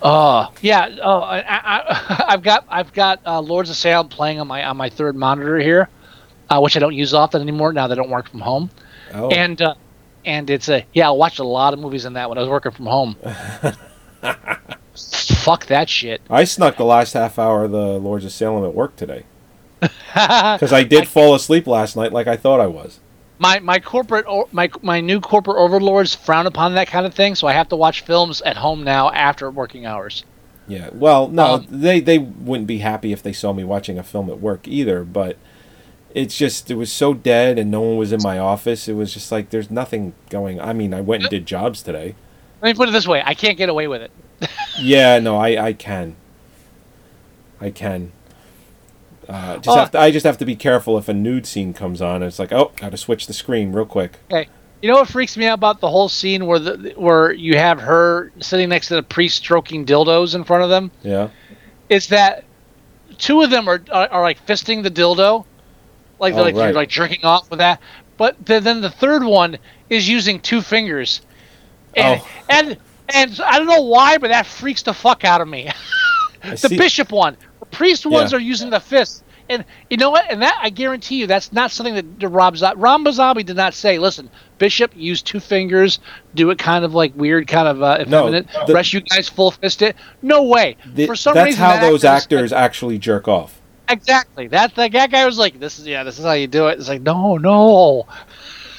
Oh yeah. Oh, I, I, I've got I've got uh, Lords of Salem playing on my on my third monitor here, uh, which I don't use often anymore now that I don't work from home. Oh, And uh, and it's a yeah. I watched a lot of movies in that when I was working from home. Fuck that shit. I snuck the last half hour of the Lords of Salem at work today because I did fall asleep last night like I thought I was. My my corporate my my new corporate overlords frown upon that kind of thing, so I have to watch films at home now after working hours. Yeah. Well, no, Um, they they wouldn't be happy if they saw me watching a film at work either. But it's just it was so dead, and no one was in my office. It was just like there's nothing going. I mean, I went and did jobs today. Let me put it this way: I can't get away with it. Yeah, no, I I can. I can. Uh, just Oh. have to, I just have to be careful if a nude scene comes on. It's like, oh, got to switch the screen real quick. Okay. You know what freaks me out about the whole scene where the where you have her sitting next to the priest stroking dildos in front of them? Yeah. Is that two of them are are, are like fisting the dildo, like they're Oh, like, right. like jerking off with that. But then, then the third one is using two fingers, and Oh. and and I don't know why, but that freaks the fuck out of me. The bishop one, the priest ones Yeah. are using the fist. And you know what? And that I guarantee you, that's not something that the Rob Rob Zombie did not say. Listen, Bishop, use two fingers, do it kind of like weird, kind of uh, No, effeminate. the- rest you guys full fist it. No way. The- For some that's reason, how that those actor actors actually jerk off. exactly. That like, that guy was like, "This is yeah, this is how you do it." It's like, no, no.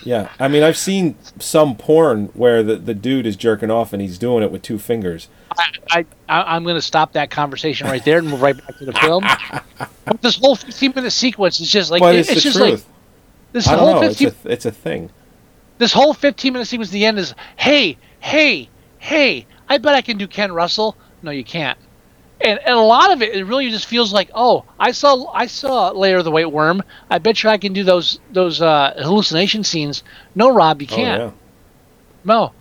Yeah, I mean, I've seen some porn where the, the dude is jerking off and he's doing it with two fingers. I, I I'm going to stop that conversation right there and move right back to the film. But this whole 15 minute sequence is just like it's, it's, just truth. like this whole know. It's 15 a, it's a thing. this whole 15 minute sequence at the end is hey hey hey i bet i can do ken russell no you can't and, and a lot of it it really just feels like oh i saw i saw lair of the white worm i bet you i can do those those uh, hallucination scenes no rob you can't Oh, no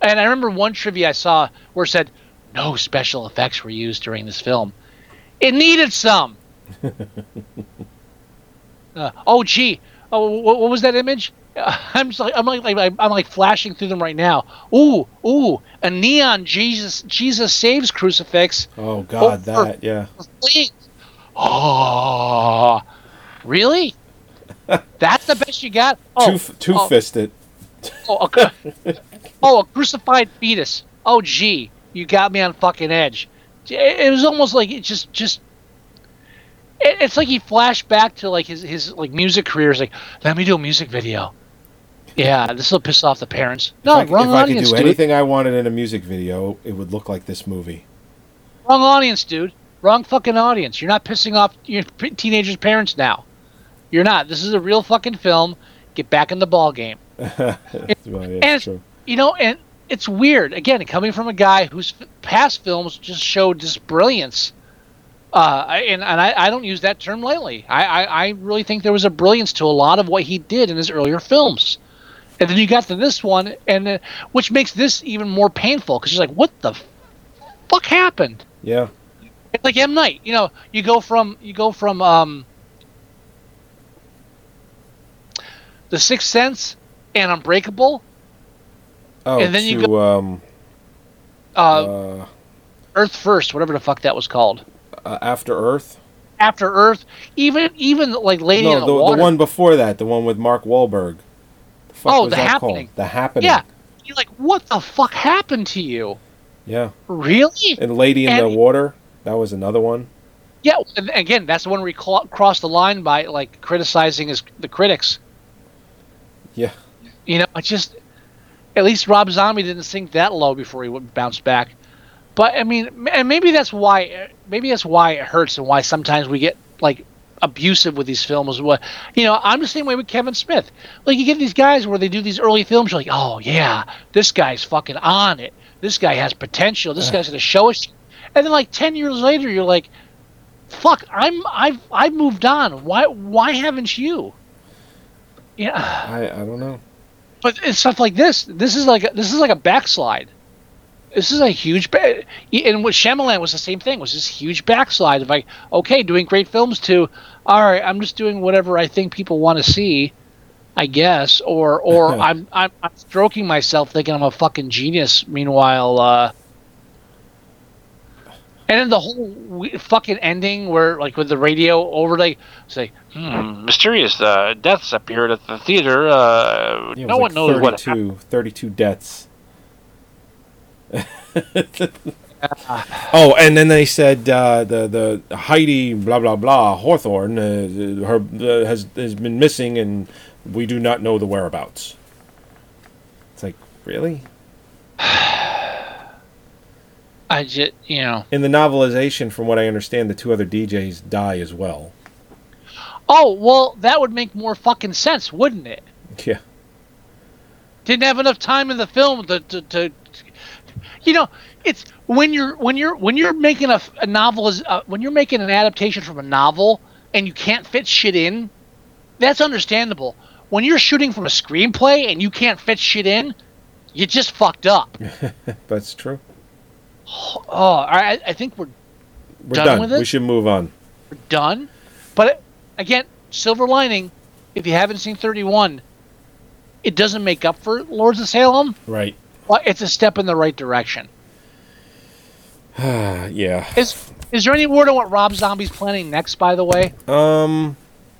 and i remember one trivia i saw where it said no special effects were used during this film it needed some uh, oh gee oh what, what was that image I'm just like I'm like, like I'm like flashing through them right now. Ooh, ooh, a neon Jesus Jesus saves crucifix. Oh God, Oh, that yeah. Oh, really? That's the best you got? Oh, two two oh, fisted. oh, a, oh, a crucified fetus. Oh, gee, you got me on fucking edge. It, was almost like it just just. It, it's like he flashed back to like his his like music career. It's like, let me do a music video. Yeah, this will piss off the parents. No, if I, wrong if I could do dude. anything I wanted in a music video, it would look like this movie. Wrong audience, dude. Wrong fucking audience. You're not pissing off your teenagers' parents now. You're not. This is a real fucking film. Get back in the ball game. Well, yeah, and you know, and it's weird. Again, coming from a guy whose past films just showed this brilliance. Uh, and and I, I don't use that term lightly. I, I, I really think there was a brilliance to a lot of what he did in his earlier films. And then you got to this one, and uh, which makes this even more painful because you're like, what the fuck happened? Yeah. It's like M Night. You know, you go from you go from um, the Sixth Sense and Unbreakable, Oh, And then you go, um uh, uh, Earth First, whatever the fuck that was called. uh, After Earth. After Earth, even even like Lady in the, the, Water. the one before that, the one with Mark Wahlberg. The Oh, The Happening. Called? The Happening. Yeah, you're like, what the fuck happened to you? Yeah. Really? And Lady in the Water. That was another one. Yeah. And again, that's the one we cl- crossed the line by like criticizing his the critics. Yeah. You know, I just at least Rob Zombie didn't sink that low before he bounced back. But I mean, and maybe that's why maybe that's why it hurts and why sometimes we get like abusive with these films. What you know, I'm the same way with Kevin Smith. Like you get these guys where they do these early films, you're like, oh yeah, this guy's fucking on it. This guy has potential. This guy's gonna show us. And then like ten years later, you're like, fuck, I'm I've I've moved on. Why why haven't you? Yeah, I, I don't know. But it's stuff like this. This is like a, this is like a backslide. This is a huge ba- and with Shyamalan was the same thing. Was this huge backslide of like, okay, doing great films to, all right, I'm just doing whatever I think people want to see, I guess, or or I'm, I'm I'm stroking myself thinking I'm a fucking genius. Meanwhile, uh, and then the whole we- fucking ending where like with the radio overlay say, hmm, mysterious uh, deaths appeared at the theater. Uh, Yeah, it no was one like knows what. happened. 32, 32 deaths. oh, and then they said uh, the the Heidi blah blah blah Hawthorne uh, her uh, has has been missing and we do not know the whereabouts. It's like really I just, you know. in the novelization, from what I understand, the two other DJs die as well. Oh well, that would make more fucking sense, wouldn't it? Yeah, Didn't have enough time in the film to, to, to you know, it's when you're when you're when you're making a, a novel is uh, when you're making an adaptation from a novel and you can't fit shit in, that's understandable. When you're shooting from a screenplay and you can't fit shit in, you just fucked up. that's true. Oh, I, I think we're We're Done done. with it? We should move on. done. But again, silver lining. If you haven't seen 31, it doesn't make up for Lords of Salem. Right. Well, it's a step in the right direction. yeah. Is is there any word on what Rob Zombie's planning next? By the way, Um.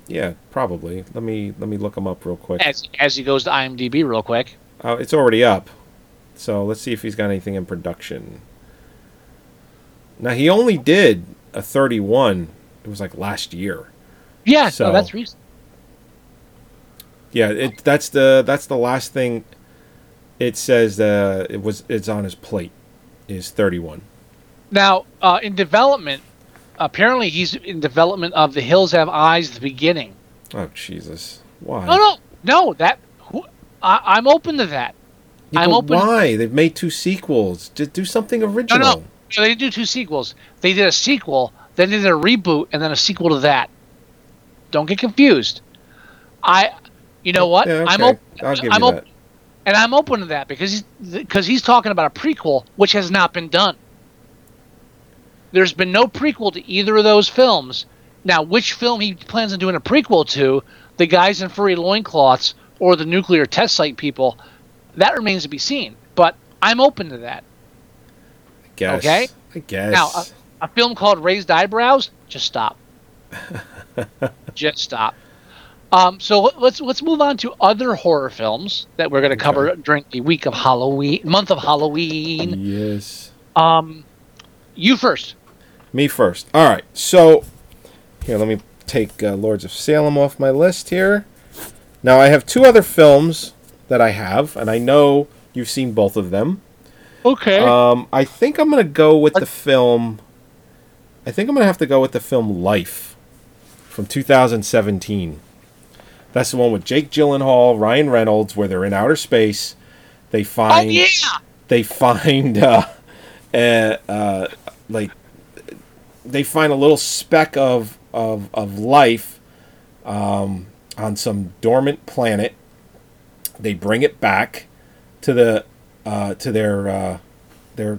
Yeah, probably. Let me let me look him up real quick. as as he goes to IMDb real quick. Oh, it's already up. So let's see if he's got anything in production. Now he only did a 31. It was like last year. Yeah, So- no, that's recent. Yeah, it that's the that's the last thing. It says uh, it was it's on his plate is 31. Now, uh, in development, apparently he's in development of The Hills Have Eyes, the beginning. Oh Jesus! Why? No, no, no. That who, I, I'm open to that. Yeah, I'm open- Why? They've made two sequels. Just do something original. no. So they didn't do two sequels. They did a sequel, then they did a reboot, and then a sequel to that. Don't get confused. I, you know what? Yeah, I'm open. I'll give I'm you open, and I'm open to that because he's because he's talking about a prequel which has not been done. There's been no prequel to either of those films. Now, which film he plans on doing a prequel to, the guys in furry loincloths or the nuclear test site people, that remains to be seen. But I'm open to that. Guess. Okay. I guess. Now, a, a film called Raised Eyebrows, just stop. just stop. Um, so let- let's let's move on to other horror films that we're going to cover during the week of Halloween, month of Halloween. yes. Um, you first. Me first. All right. So here, let me take uh, Lords of Salem off my list here. Now I have two other films that I have, and I know you've seen both of them. Okay. Um, I think I'm gonna go with the film. I think I'm gonna have to go with the film Life from 2017. That's the one with Jake Gyllenhaal, Ryan Reynolds, where they're in outer space. They find. oh find yeah. they find uh, uh, uh, like they find a little speck of of, of life um, on some dormant planet. They bring it back to the uh, to their uh, their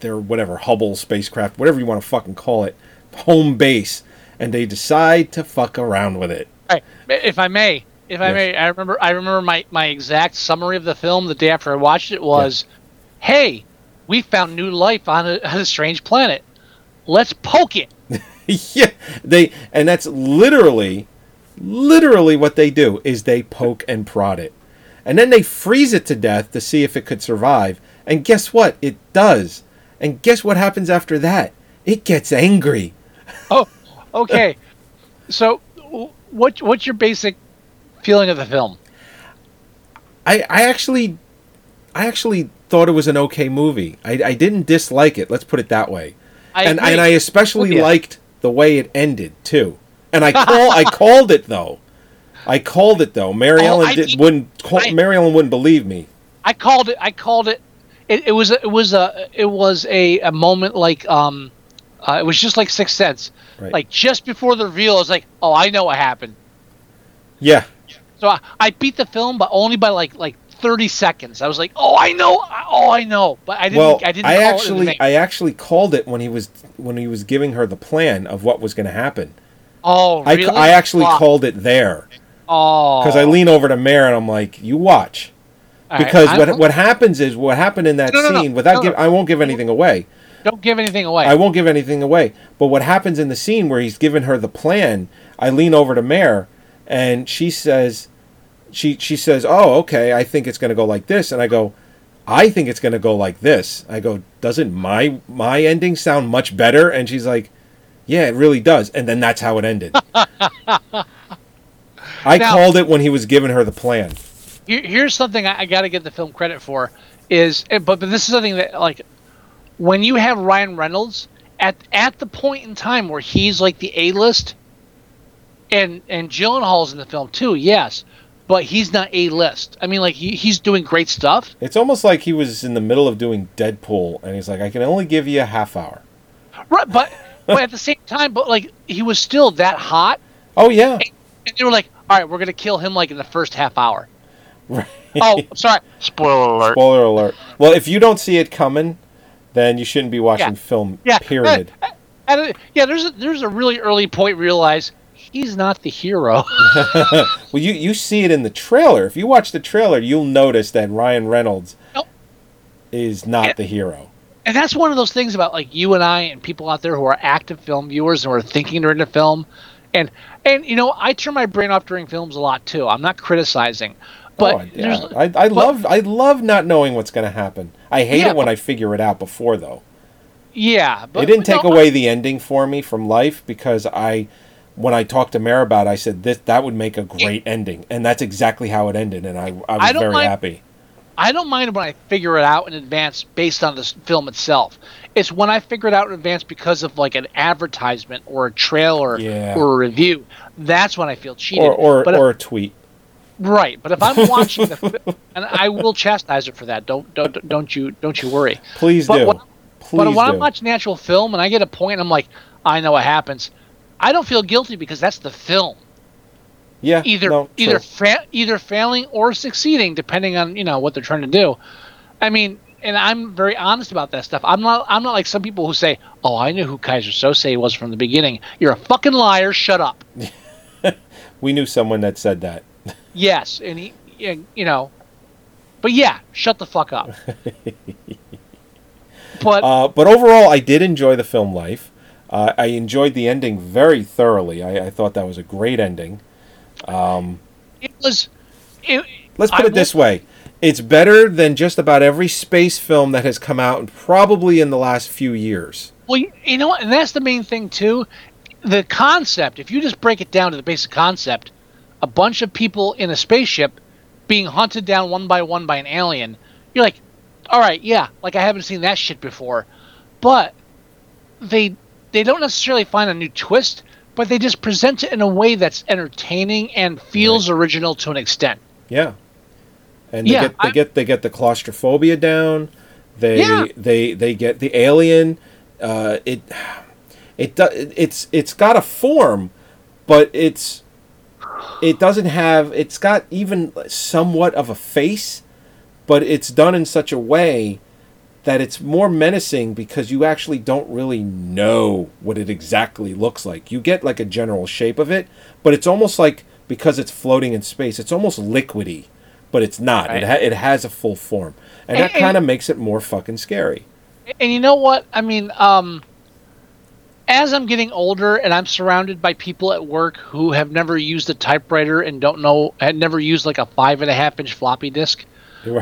their whatever Hubble spacecraft, whatever you want to fucking call it, home base, and they decide to fuck around with it. Right. If I may, if I Yes. may, I remember I remember my my exact summary of the film the day after I watched it was, "Hey, we found new life on a, on a strange planet. Let's poke it." yeah, they and that's literally, literally what they do is they poke and prod it, and then they freeze it to death to see if it could survive. And guess what? It does. And guess what happens after that? It gets angry. Oh, okay. so, what what's your basic feeling of the film? I I actually, I actually thought it was an okay movie. I, I didn't dislike it. Let's put it that way. I and agree. and I especially yeah. liked the way it ended too. And I call I called it though. I called it though. Mary Oh, Ellen I did, wouldn't. Call, I- Mary Ellen wouldn't believe me. I called it. I called it. It, it was. a- It was a. It was a, a moment like. Um, uh, it was just like Sixth Sense. Right. Like just before the reveal, I was like, "Oh, I know what happened." Yeah, So I, I beat the film, but only by like like thirty seconds. I was like, "Oh, I know. Oh, I know." But I didn't. well, I didn't. I call actually. I actually called it when he was when he was giving her the plan of what was going to happen. oh, I, really? I actually Fuck. called it there Oh, because I lean over to Mary and I'm like, "You watch." All right, Because I- what what happens is what happened in that No, no, no. scene without No, give no. I won't give anything away. Don't give anything away. I won't give anything away. But what happens in the scene where he's giving her the plan, I lean over to Mare, and she says, she she says, "Oh, okay. I think it's going to go like this," and I go, "I think it's going to go like this." I go, "Doesn't my my ending sound much better?" And she's like, "Yeah, it really does." And then that's how it ended. I Now- called it when he was giving her the plan. Here's something I, I got to give the film credit for is, eh, but but this is something that like when you have Ryan Reynolds at at the point in time where he's like the A list, and and Gyllenhaal's in the film too, yes, but he's not A list. I mean, like he, he's doing great stuff, It's almost like he was in the middle of doing Deadpool, and he's like, "I can only give you a half hour." right? But but at the same time, but like he was still that hot, Oh yeah, and they were like, all right, we're gonna kill him like in the first half hour. right. Oh, sorry, spoiler alert. Spoiler alert. Well, if you don't see it coming, then you shouldn't be watching Yeah. film. Yeah. Period. And, yeah, there's a, there's a really early point realize he's not the hero. Well, you you see it in the trailer. If you watch the trailer, you'll notice that Ryan Reynolds Nope. is not Yeah. the hero. and that's one of those things about like you and I and people out there who are active film viewers and who are thinking they're into film, and and you know I turn my brain off during films a lot too. I'm not criticizing, but oh, yeah. I, I but- love I love not knowing what's going to happen. I hate Yeah, it when but- I figure it out before though. yeah, but it didn't take no, away the ending for me from life because I when I talked to Mare about it, I said this that would make a great ending, and that's exactly how it ended, and I, I was I very mind- happy. I don't mind when I figure it out in advance based on the film itself. It's when I figure it out in advance because of like an advertisement or a trailer Yeah. or a review. That's when I feel cheated. Or or, but if- or a tweet. Right, but if I'm watching the, and I will chastise her for that. Don't don't don't you don't you worry. Please But do. what- Please but when do. I'm watching the actual film and I get a point, point, I'm like, I know what happens. I don't feel guilty because that's the film. Yeah, Either no, either fa- either failing or succeeding, depending on you know what they're trying to do. I mean, and I'm very honest about that stuff. I'm not I'm not like some people who say, "Oh, I knew who Kaiser Söze was from the beginning." You're a fucking liar. Shut up. we knew someone that said that. Yes, and he, and, you know, but yeah, shut the fuck up. but Uh, but overall, I did enjoy the film Life. Uh, I enjoyed the ending very thoroughly. I, I thought that was a great ending. Um, it was. It, Let's put I it this way: it's better than just about every space film that has come out, probably in the last few years. Well, you, know what, and that's the main thing too. The concept, if you just break it down to the basic concept, a bunch of people in a spaceship being hunted down one by one by an alien, you're like, all right, yeah, like I haven't seen that shit before, but they they don't necessarily find a new twist, but they just present it in a way that's entertaining and feels original to an extent. Yeah, and they Yeah, get they I- get they get the claustrophobia down. They Yeah. they they get the alien. Uh, it it do, it's it's got a form, but it's it doesn't have. It's got even somewhat of a face, but it's done in such a way that it's more menacing because you actually don't really know what it exactly looks like. You get like a general shape of it, but it's almost like because it's floating in space, it's almost liquidy, but it's not. Right. It ha- it has a full form, and that kind of makes it more fucking scary. And you know what? I mean, um, as I'm getting older and I'm surrounded by people at work who have never used a typewriter and don't know, had never used like a five and a half inch floppy disk.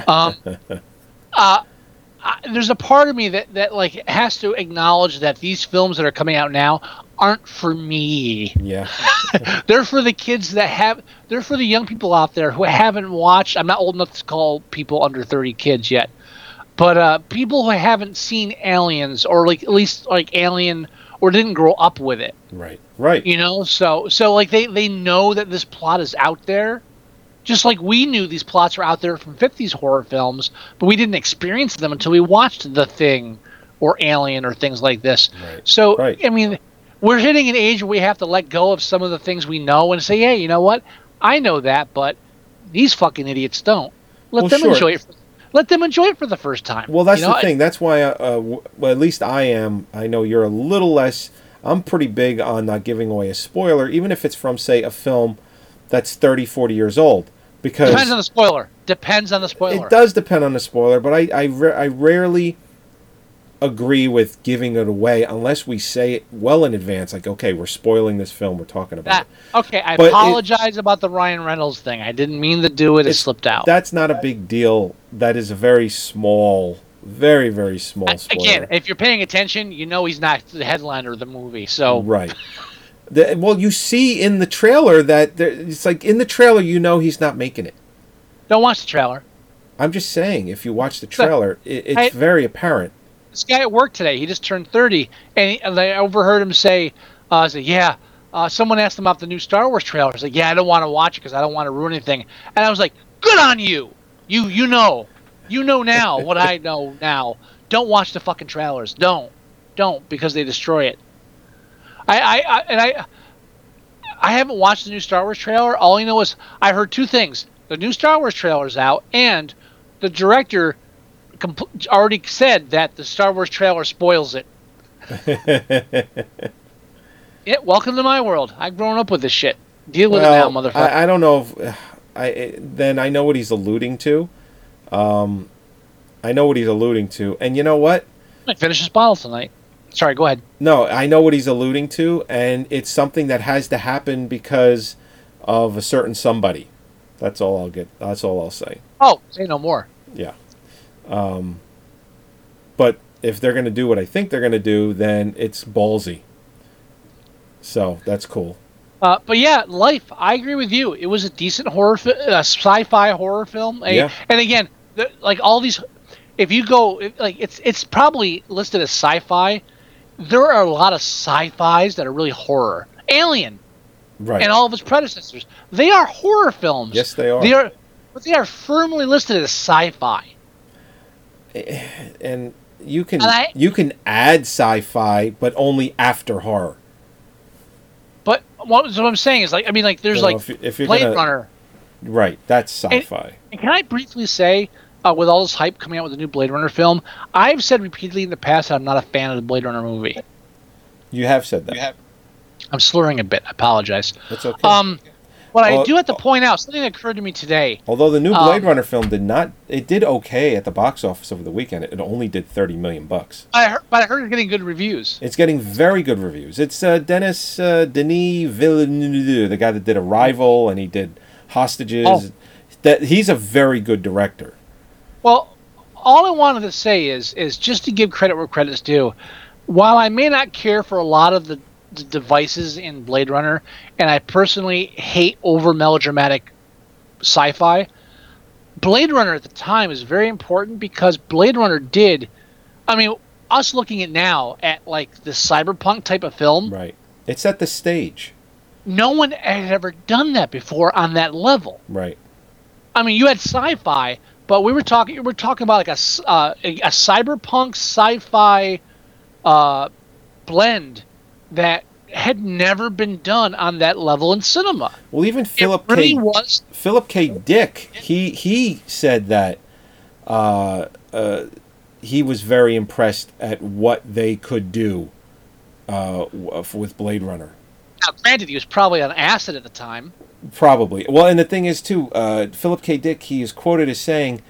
Um, uh, I, there's a part of me that, that like has to acknowledge that these films that are coming out now aren't for me. yeah, They're for the kids that have. They're for the young people out there who haven't watched. I'm not old enough to call people under 30 kids yet. But uh, people who haven't seen Aliens or like at least like Alien or didn't grow up with it, Right. Right. you know, so so like they they know that this plot is out there. Just like we knew these plots were out there from 50s horror films, but we didn't experience them until we watched The Thing or Alien or things like this. Right. So, Right. I mean, we're hitting an age where we have to let go of some of the things we know and say, hey, you know what? I know that, but these fucking idiots don't. Let Well, them sure. enjoy it. For, let them enjoy it for the first time. Well, that's You know, the thing. That's why, uh, uh, w- well, at least I am. I know you're a little less. I'm pretty big on not giving away a spoiler, even if it's from, say, a film that's 30, 40 years old. Because Depends on the spoiler. Depends on the spoiler. it does depend on the spoiler, but I I, ra- I rarely agree with giving it away unless we say it well in advance. Like, okay, we're spoiling this film. We're talking about That, it. okay, I But it- apologize about the Ryan Reynolds thing. I didn't mean to do it. It slipped out. That's not a big deal. That is a very small, very very small spoiler. Again, if you're paying attention, you know he's not the headliner of the movie. So Right. The, well, you see in the trailer that there, it's like in the trailer, you know he's not making it. don't watch the trailer. I'm just saying, if you watch the trailer, it, it's I- very apparent. this guy at work today, he just turned 30, and, he, and I overheard him say, uh, say yeah, uh, someone asked him about the new Star Wars trailer. He's like, yeah, I don't want to watch it because I don't want to ruin anything. And I was like, good on you. You you know. You know now what I know now. Don't watch the fucking trailers. Don't. Don't because they destroy it. I, I, I and I I haven't watched the new Star Wars trailer. All I know is I heard two things. The new Star Wars trailer's out and the director compl- already said that the Star Wars trailer spoils it. yeah, welcome to my world. I've grown up with this shit. Deal with it now, motherfucker. I, I don't know if I then I know what he's alluding to. Um, I know what he's alluding to, and you know what? I finish this bottle tonight. Sorry, go ahead. No, I know what he's alluding to, and it's something that has to happen because of a certain somebody. That's all I'll get. That's all I'll say. Oh, say no more. Yeah. Um, but if they're going to do what I think they're going to do, then it's ballsy. So that's cool. Uh, but yeah, Life. I agree with you. It was a decent horror, fi- uh, sci-fi horror film. A- Yeah. And again, the, like all these, if you go, if- like it's it's probably listed as sci-fi. There are a lot of sci-fis that are really horror. Alien Right. and all of its predecessors, they are horror films. Yes, they are. They are, but they are firmly listed as sci-fi. Eh, and you can And I- you can add sci-fi, but only after horror. But what, what I'm saying is, like, I mean, like, there's know, like if if Blade gonna- Runner. Right. That's sci-fi. And can I briefly say, uh, with all this hype coming out with the new Blade Runner film, I've said repeatedly in the past that I'm not a fan of the Blade Runner movie. You have said that. I'm slurring a bit. I apologize. That's okay. Um, what I do have to point out something that occurred to me today. Although the new Blade um, Runner film did not, it did okay at the box office over the weekend. It only did thirty million bucks. I heard, but I heard it's getting good reviews. It's getting very good reviews. It's uh, Dennis uh, Denis Villeneuve, the guy that did Arrival and he did Hostages. Oh. That he's a very good director. Well, all I wanted to say is is just to give credit where credit's due. While I may not care for a lot of the, the devices in Blade Runner, and I personally hate over melodramatic sci-fi, Blade Runner at the time is very important because Blade Runner did. I mean, us looking at now at like the cyberpunk type of film, Right. It set the stage. no one had ever done that before on that level. Right. I mean, you had sci-fi, but we were talking. We were talking about like a uh, a, a cyberpunk sci-fi uh, blend that had never been done on that level in cinema. Well, even Philip really K. was. Philip K. Dick, he he said that uh, uh, he was very impressed at what they could do uh, with Blade Runner. Now, granted, he was probably on acid at the time. Probably. Well, and the thing is too, uh, Philip K. Dick, he is quoted as saying,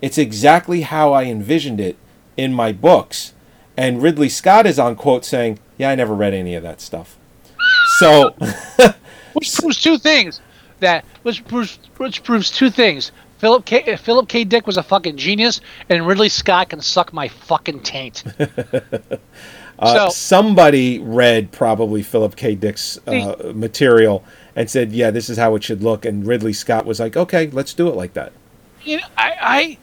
"It's exactly how I envisioned it in my books." And Ridley Scott is on quote saying, "Yeah, I never read any of that stuff." So, Which proves two things. That which proves which proves two things. Philip K. Philip K. Dick was a fucking genius, and Ridley Scott can suck my fucking taint. uh, So- somebody read probably Philip K. Dick's uh, material and said, "Yeah, this is how it should look." And Ridley Scott was like, "Okay, let's do it like that." you know, I,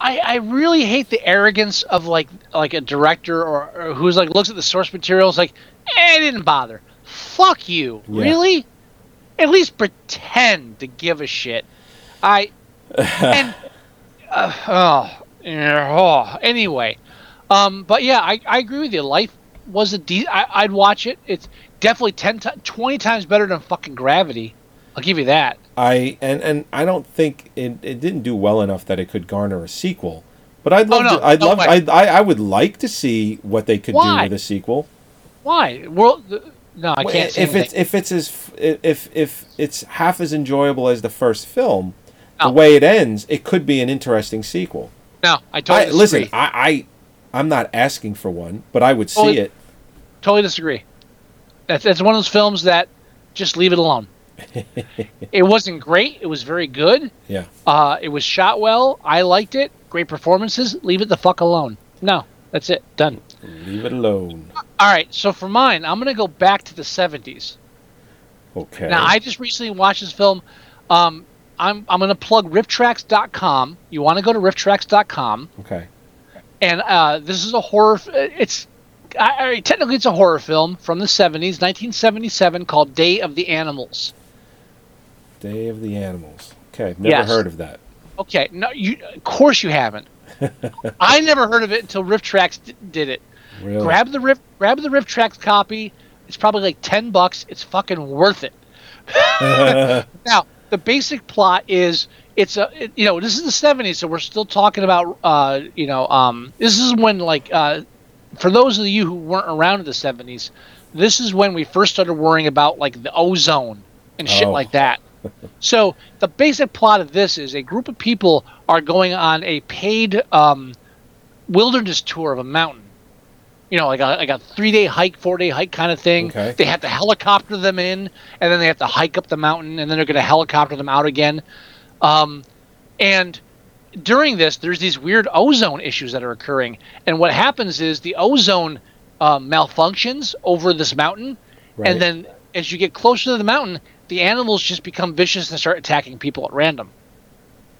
I, I really hate the arrogance of like like a director or, or who's like looks at the source materials like, eh, I didn't bother. Fuck you, Yeah. really? At least pretend to give a shit. I and uh, oh, oh anyway, um, but yeah, I, I agree with you. Life was a de- I, I'd watch it. It's definitely 10 ti 20 times better than fucking Gravity. I'll give you that. I and and I don't think it, it didn't do well enough that it could garner a sequel. But I'd oh, love Oh, no, to, I'd no love. I, I I would like to see what they could Why? do with a sequel. Why? World? No, I can't. say if it's if it's as if if it's half as enjoyable as the first film, No. the oh. way it ends, it could be an interesting sequel. no, I totally I, listen. I, I I'm not asking for one, but I would see Oh, it. Totally disagree. That's, that's one of those films that just leave it alone. it wasn't great. It was very good. Yeah. Uh, it was shot well. I liked it. Great performances. Leave it the fuck alone. No, that's it. Done. Leave it alone. All right. So for mine, I'm gonna go back to the 70s. Okay. Now I just recently watched this film. Um, I'm I'm gonna plug rifftrax.com. You want to go to rifftrax.com. okay. and uh, this is a horror. f- It's I, I, technically it's a horror film from the '70s, 1977, called Day of the Animals. Day of the Animals. Okay, never Yes. heard of that. Okay, no, you of course you haven't. I never heard of it until RiffTrax d- did it. Really? Grab the Rift, grab the RiffTrax copy. It's probably like ten bucks. It's fucking worth it. now the basic plot is it's a it- you know this is the 70s so we're still talking about uh you know um this is when like uh for those of you who weren't around in the 70s this is when we first started worrying about like the ozone and shit Oh. like that so the basic plot of this is a group of people are going on a paid um wilderness tour of a mountain you know, like a, like a three day hike, four day hike kind of thing. Okay. They have to helicopter them in, and then they have to hike up the mountain, and then they're going to helicopter them out again. Um, and during this, there's these weird ozone issues that are occurring. And what happens is the ozone um, malfunctions over this mountain, Right. and then as you get closer to the mountain, the animals just become vicious and start attacking people at random.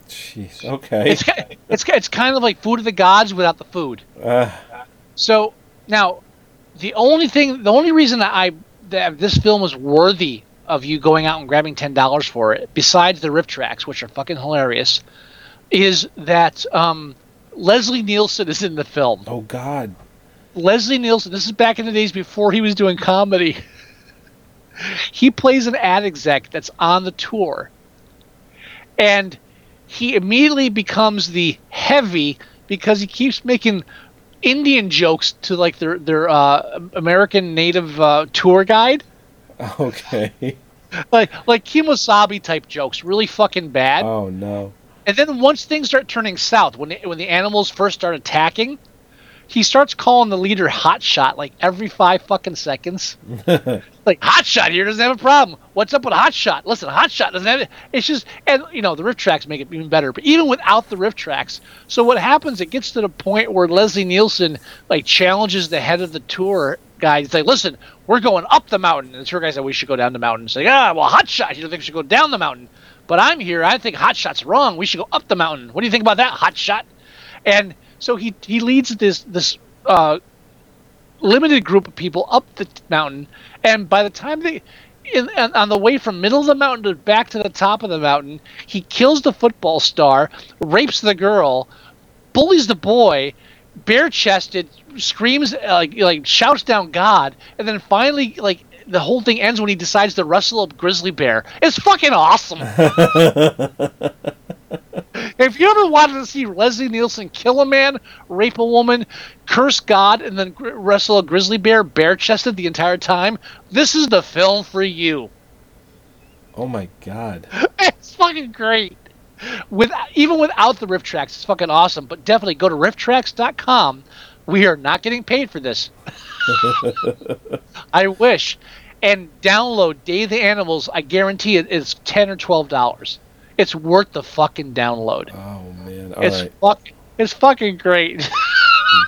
Jeez. Okay. It's it's it's kind of like food of the gods without the food. Uh, So now, the only thing, the only reason that I that this film was worthy of you going out and grabbing ten dollars for it, besides the riff tracks, which are fucking hilarious, is that um, Leslie Nielsen is in the film. oh God. Leslie Nielsen. This is back in the days before he was doing comedy. he plays an ad exec that's on the tour, and he immediately becomes the heavy because he keeps making Indian jokes to like their their uh, American native uh, tour guide, Okay. like like Kimosabi type jokes, really fucking bad. Oh no. And then once things start turning south, when the, when the animals first start attacking, he starts calling the leader hot shot like every five fucking seconds. like hot shot here doesn't have a problem. What's up with hot shot? Listen, hot shot doesn't have it. It's just and you know the riff tracks make it even better. But even without the riff tracks, so what happens? It gets to the point where Leslie Nielsen like challenges the head of the tour guy. He's like, "Listen, we're going up the mountain." And the tour guy said, "We should go down the mountain." He's like, "Ah, well, hot shot. You don't think we should go down the mountain?" But I'm here. I think hot shot's wrong. We should go up the mountain. What do you think about that, hot shot? And so he he leads this this uh, limited group of people up the mountain, and by the time they in, on on the way from middle of the mountain to back to the top of the mountain, he kills the football star, rapes the girl, bullies the boy, bare chested, screams uh, like like shouts down God, and then finally like the whole thing ends when he decides to wrestle a grizzly bear. It's fucking awesome. if you ever wanted to see Leslie Nielsen kill a man, rape a woman, curse God, and then gr- wrestle a grizzly bear bare chested the entire time, this is the film for you. Oh my God. it's fucking great. With even without the riff tracks, it's fucking awesome. But definitely go to rifftrax.com. We are not getting paid for this. I wish. And download Day of the Animals. I guarantee it is ten or twelve dollars. It's worth the fucking download. Oh man. All it's right. fuck, it's fucking great.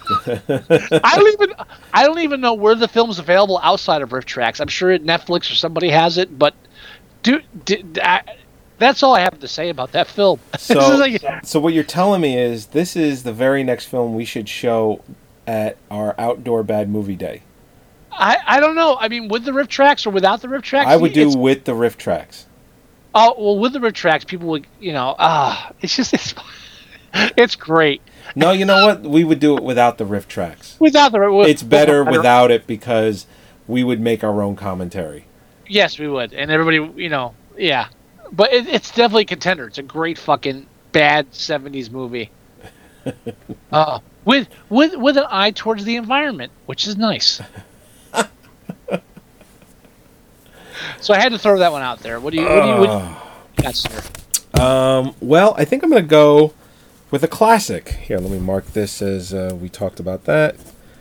I don't even I don't even know where the film's available outside of RiffTrax. I'm sure Netflix or somebody has it, but dude, d- d- I- that's all I have to say about that film. So, like- so what you're telling me is this is the very next film we should show at our outdoor bad movie day. I, I don't know. I mean, with the riff tracks or without the riff tracks, I would do with the riff tracks. Oh well, with the riff tracks, people would, you know, ah, it's just it's, it's great No, you know what? We would do it without the riff tracks. without the. With, It's better don't- without it because we would make our own commentary. Yes, we would, and everybody, you know, yeah. But it, it's definitely a contender. It's a great fucking bad '70s movie. uh, with with with an eye towards the environment, which is nice. so I had to throw that one out there. What do you? What do you? What, Uh. yes, sir. Um, well, I think I'm going to go with a classic. Here, let me mark this as uh, we talked about that.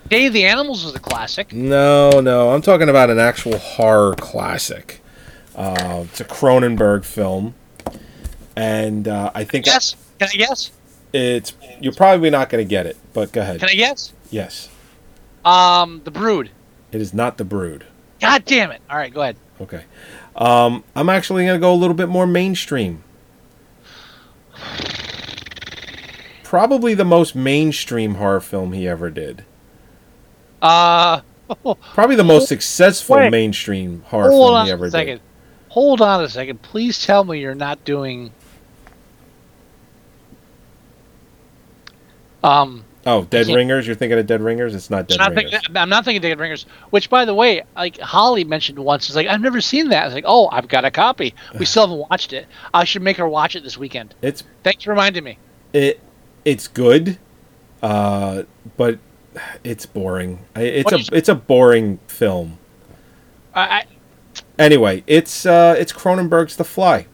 Day of the Animals was a classic. No, no, I'm talking about an actual horror classic. Uh, it's a Cronenberg film, and uh, I think Yes. Can I guess? It's you're probably not going to get it. But go ahead. Can I guess? Yes, Um, The Brood. it is not The Brood. God damn it! All right, go ahead. Okay, um, I'm actually going to go a little bit more mainstream. Probably the most mainstream horror film he ever did. Uh, Probably the most successful Wait. mainstream horror hold film on he a ever second. did. Hold on a second. Please tell me you're not doing. Um, Oh, Dead Ringers. You're thinking of Dead Ringers? It's not Dead I'm Ringers. thinking, I'm not thinking of Dead Ringers. Which, by the way, like Holly mentioned once, is like I've never seen that. I was like, oh, I've got a copy. We still haven't watched it. I should make her watch it this weekend. It's Thanks for reminding me. it it's good, uh, but it's boring. It's What a it's a boring film. I, I Anyway, it's uh, it's Cronenberg's The Fly.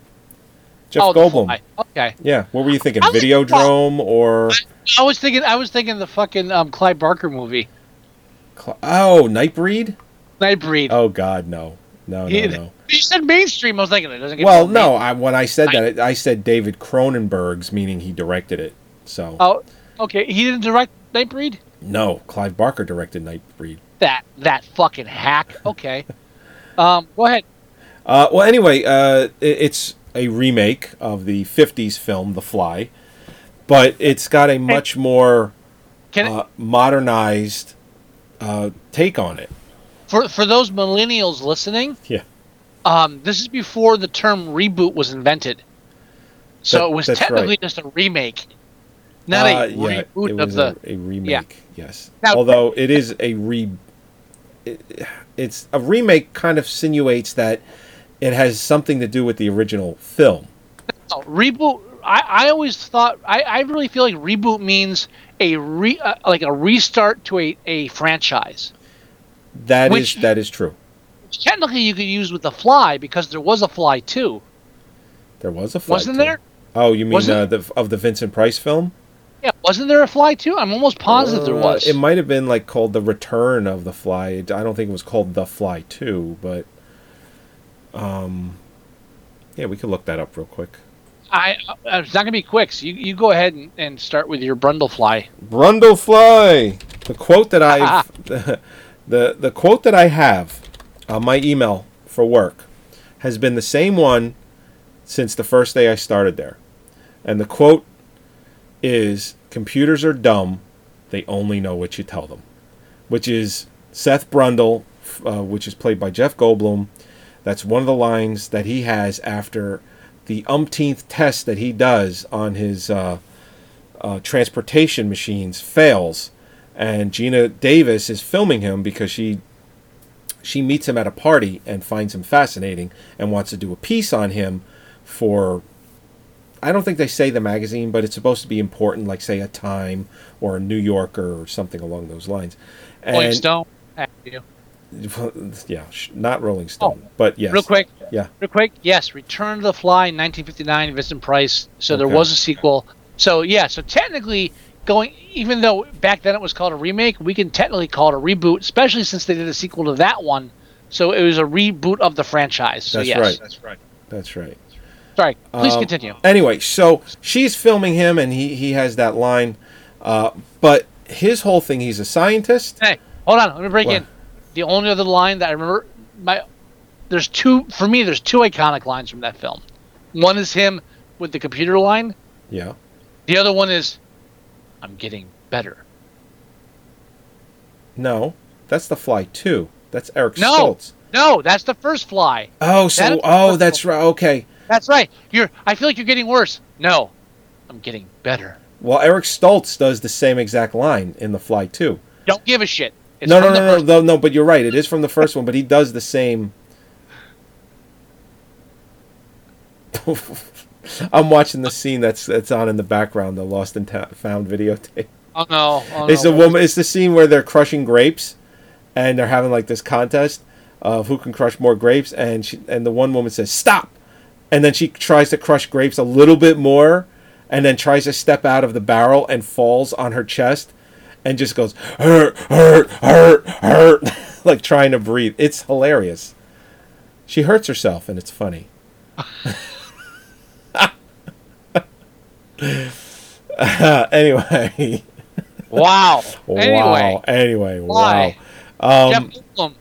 Jeff oh, Goldblum. Okay. Yeah. What were you thinking? I like Videodrome or I was thinking. I was thinking the fucking um, Clive Barker movie, Cl- oh Nightbreed? Nightbreed. Oh God, no, no, no, no. You said mainstream. I was thinking it doesn't get. Well, no. I, when I said that, I said David Cronenberg's, meaning he directed it. So Oh, okay. He didn't direct Nightbreed. no, Clive Barker directed Nightbreed. That that fucking hack. Okay. um, go ahead. Uh, well, anyway, uh, i- it's a remake of the '50s film The Fly, but it's got a much more Can uh, modernized uh, take on it. for for those millennials listening, Yeah, um, this is before the term reboot was invented. So That- it was technically right. just a remake, not Uh, a yeah, reboot it of the. a, a remake. Yes, Now- although it is a re. It, it's a remake. Kind of insinuates that it has something to do with the original film. No, reboot. I, I always thought I, I really feel like reboot means a re uh, like a restart to a, a franchise. That is Which- that is true. Which technically, you could use with the Fly because there was a Fly too, There was a fly wasn't too. there? Oh, you mean uh, the, of the Vincent Price film? Yeah, wasn't there a Fly too? I'm almost positive there Uh, was. It might have been like called the Return of the Fly. I don't think it was called the Fly Two, but um, yeah, we could look that up real quick. I, I it's not gonna be quick. So you, you go ahead and, and start with your Brundle Fly. Brundle Fly. The quote that I the, the the quote that I have on my email for work has been the same one since the first day I started there, and the quote is "Computers are dumb; they only know what you tell them," which is Seth Brundle, uh, which is played by Jeff Goldblum. That's one of the lines that he has after the umpteenth test that he does on his. Uh, uh, transportation machines fails, and Geena Davis is filming him because she she meets him at a party and finds him fascinating and wants to do a piece on him for I don't think they say the magazine, but it's supposed to be important, like say a Time or a New Yorker or something along those lines. Rolling And Stone. Thank you. yeah, not Rolling Stone, but yes, Oh, Real quick. Yeah. Real quick. Yes, Return to the Fly, 1959, Vincent Price. So there was a sequel. So yeah. So technically, going even though back then it was called a remake, we can technically call it a reboot, especially since they did a sequel to that one. So it was a reboot of the franchise. So That's yes. right. That's right. That's right. Sorry. Please Um, continue. Anyway, so she's filming him, and he he has that line, uh, but his whole thing, he's a scientist. Hey, hold on. Let me break What? in. The only other line that I remember, my there's two for me. There's two iconic lines from that film. One is him with the computer line. Yeah. The other one is, I'm getting better. No, that's the Fly Two. That's Eric No. Stoltz. No, that's the first fly. Oh, so the oh, that's right. Okay. That's right. You're. I feel like you're getting worse. No, I'm getting better. Well, Eric Stoltz does the same exact line in the Fly Two. Don't give a shit. It's No, no, no, no, no, no. But you're right. It is from the first one, but he does the same. I'm watching the scene that's that's on in the background, the lost and ta- found videotape. Oh no. Oh, It's no. the woman. It's the scene where they're crushing grapes, and they're having like this contest of who can crush more grapes. And she and the one woman says stop, and then she tries to crush grapes a little bit more, and then tries to step out of the barrel and falls on her chest, and just goes hurt, hurt, hurt, hurt, like trying to breathe. It's hilarious. She hurts herself, and it's funny. anyway. Wow. Wow. Anyway. Anyway, Why? wow. Um, Jeff Goldblum.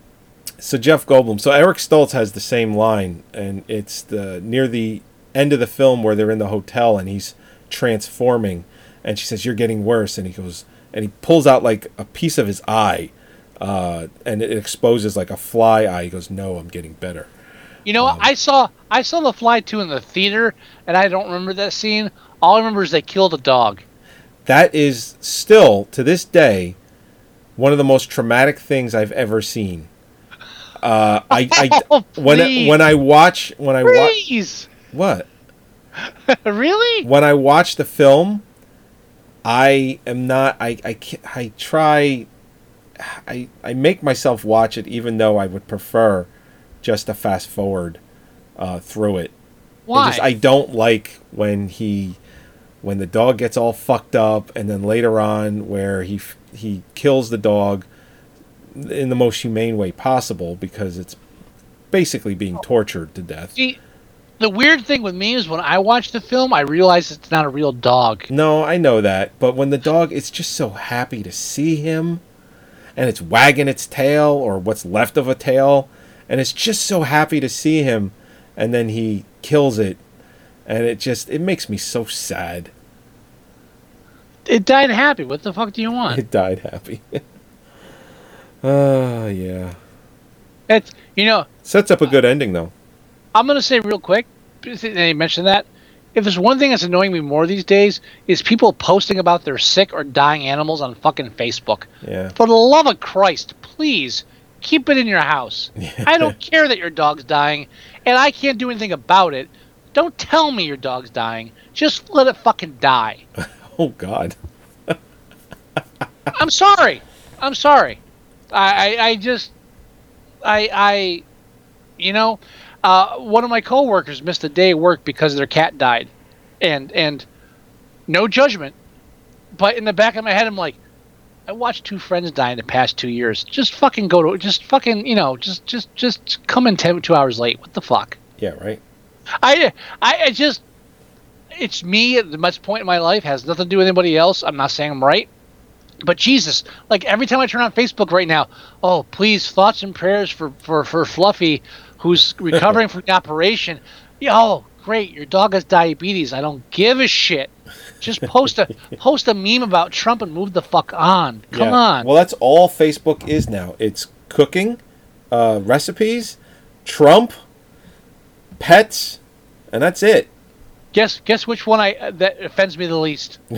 so Jeff Goldblum. So Eric Stoltz has the same line, and it's the near the end of the film where they're in the hotel and he's transforming, and she says, "You're getting worse," and he goes, and he pulls out like a piece of his eye, uh, and it exposes like a fly eye. He goes, "No, I'm getting better." You know, Um, I saw I saw The Fly too in the theater, and I don't remember that scene. All I remember is they killed a dog. That is still to this day one of the most traumatic things I've ever seen. Uh, I, I Oh, when I, when I watch when I watch what really? when I watch the film, I am not. I I I try. I I make myself watch it, even though I would prefer just to fast forward uh, through it. Why? just- I don't like when he when the dog gets all fucked up, and then later on where he he kills the dog in the most humane way possible because it's basically being tortured to death. See, the weird thing with me is when I watch the film, I realize it's not a real dog. No, I know that, but when the dog it's just so happy to see him and it's wagging its tail or what's left of a tail and it's just so happy to see him and then he kills it and it just it makes me so sad. It died happy. What the fuck do you want? It died happy. Oh, yeah. It's you know, Sets up a good ending though. I'm gonna say real quick. They mentioned that. If there's one thing that's annoying me more these days, is people posting about their sick or dying animals on fucking Facebook. Yeah. For the love of Christ, please keep it in your house. I don't care that your dog's dying, and I can't do anything about it. Don't tell me your dog's dying. Just let it fucking die. Oh god. I'm sorry. I'm sorry. I, I, I just, I, I, you know, uh, one of my coworkers missed a day of work because their cat died, and and no judgment, but in the back of my head, I'm like, I watched two friends die in the past two years. Just fucking go to, just fucking, you know, just just just come in ten, two hours late. What the fuck? Yeah, right. I, I, I just, it's me at the much point in my life has nothing to do with anybody else. I'm not saying I'm right, but Jesus, like every time I turn on Facebook right now, oh please thoughts and prayers for for for Fluffy, who's recovering from the operation. Oh great, your dog has diabetes. I don't give a shit. Just post a post a meme about Trump and move the fuck on. Come Yeah. on. Well, that's all Facebook is now. It's cooking, uh, recipes, Trump, pets, and that's it. Guess guess which one I uh, that offends me the least.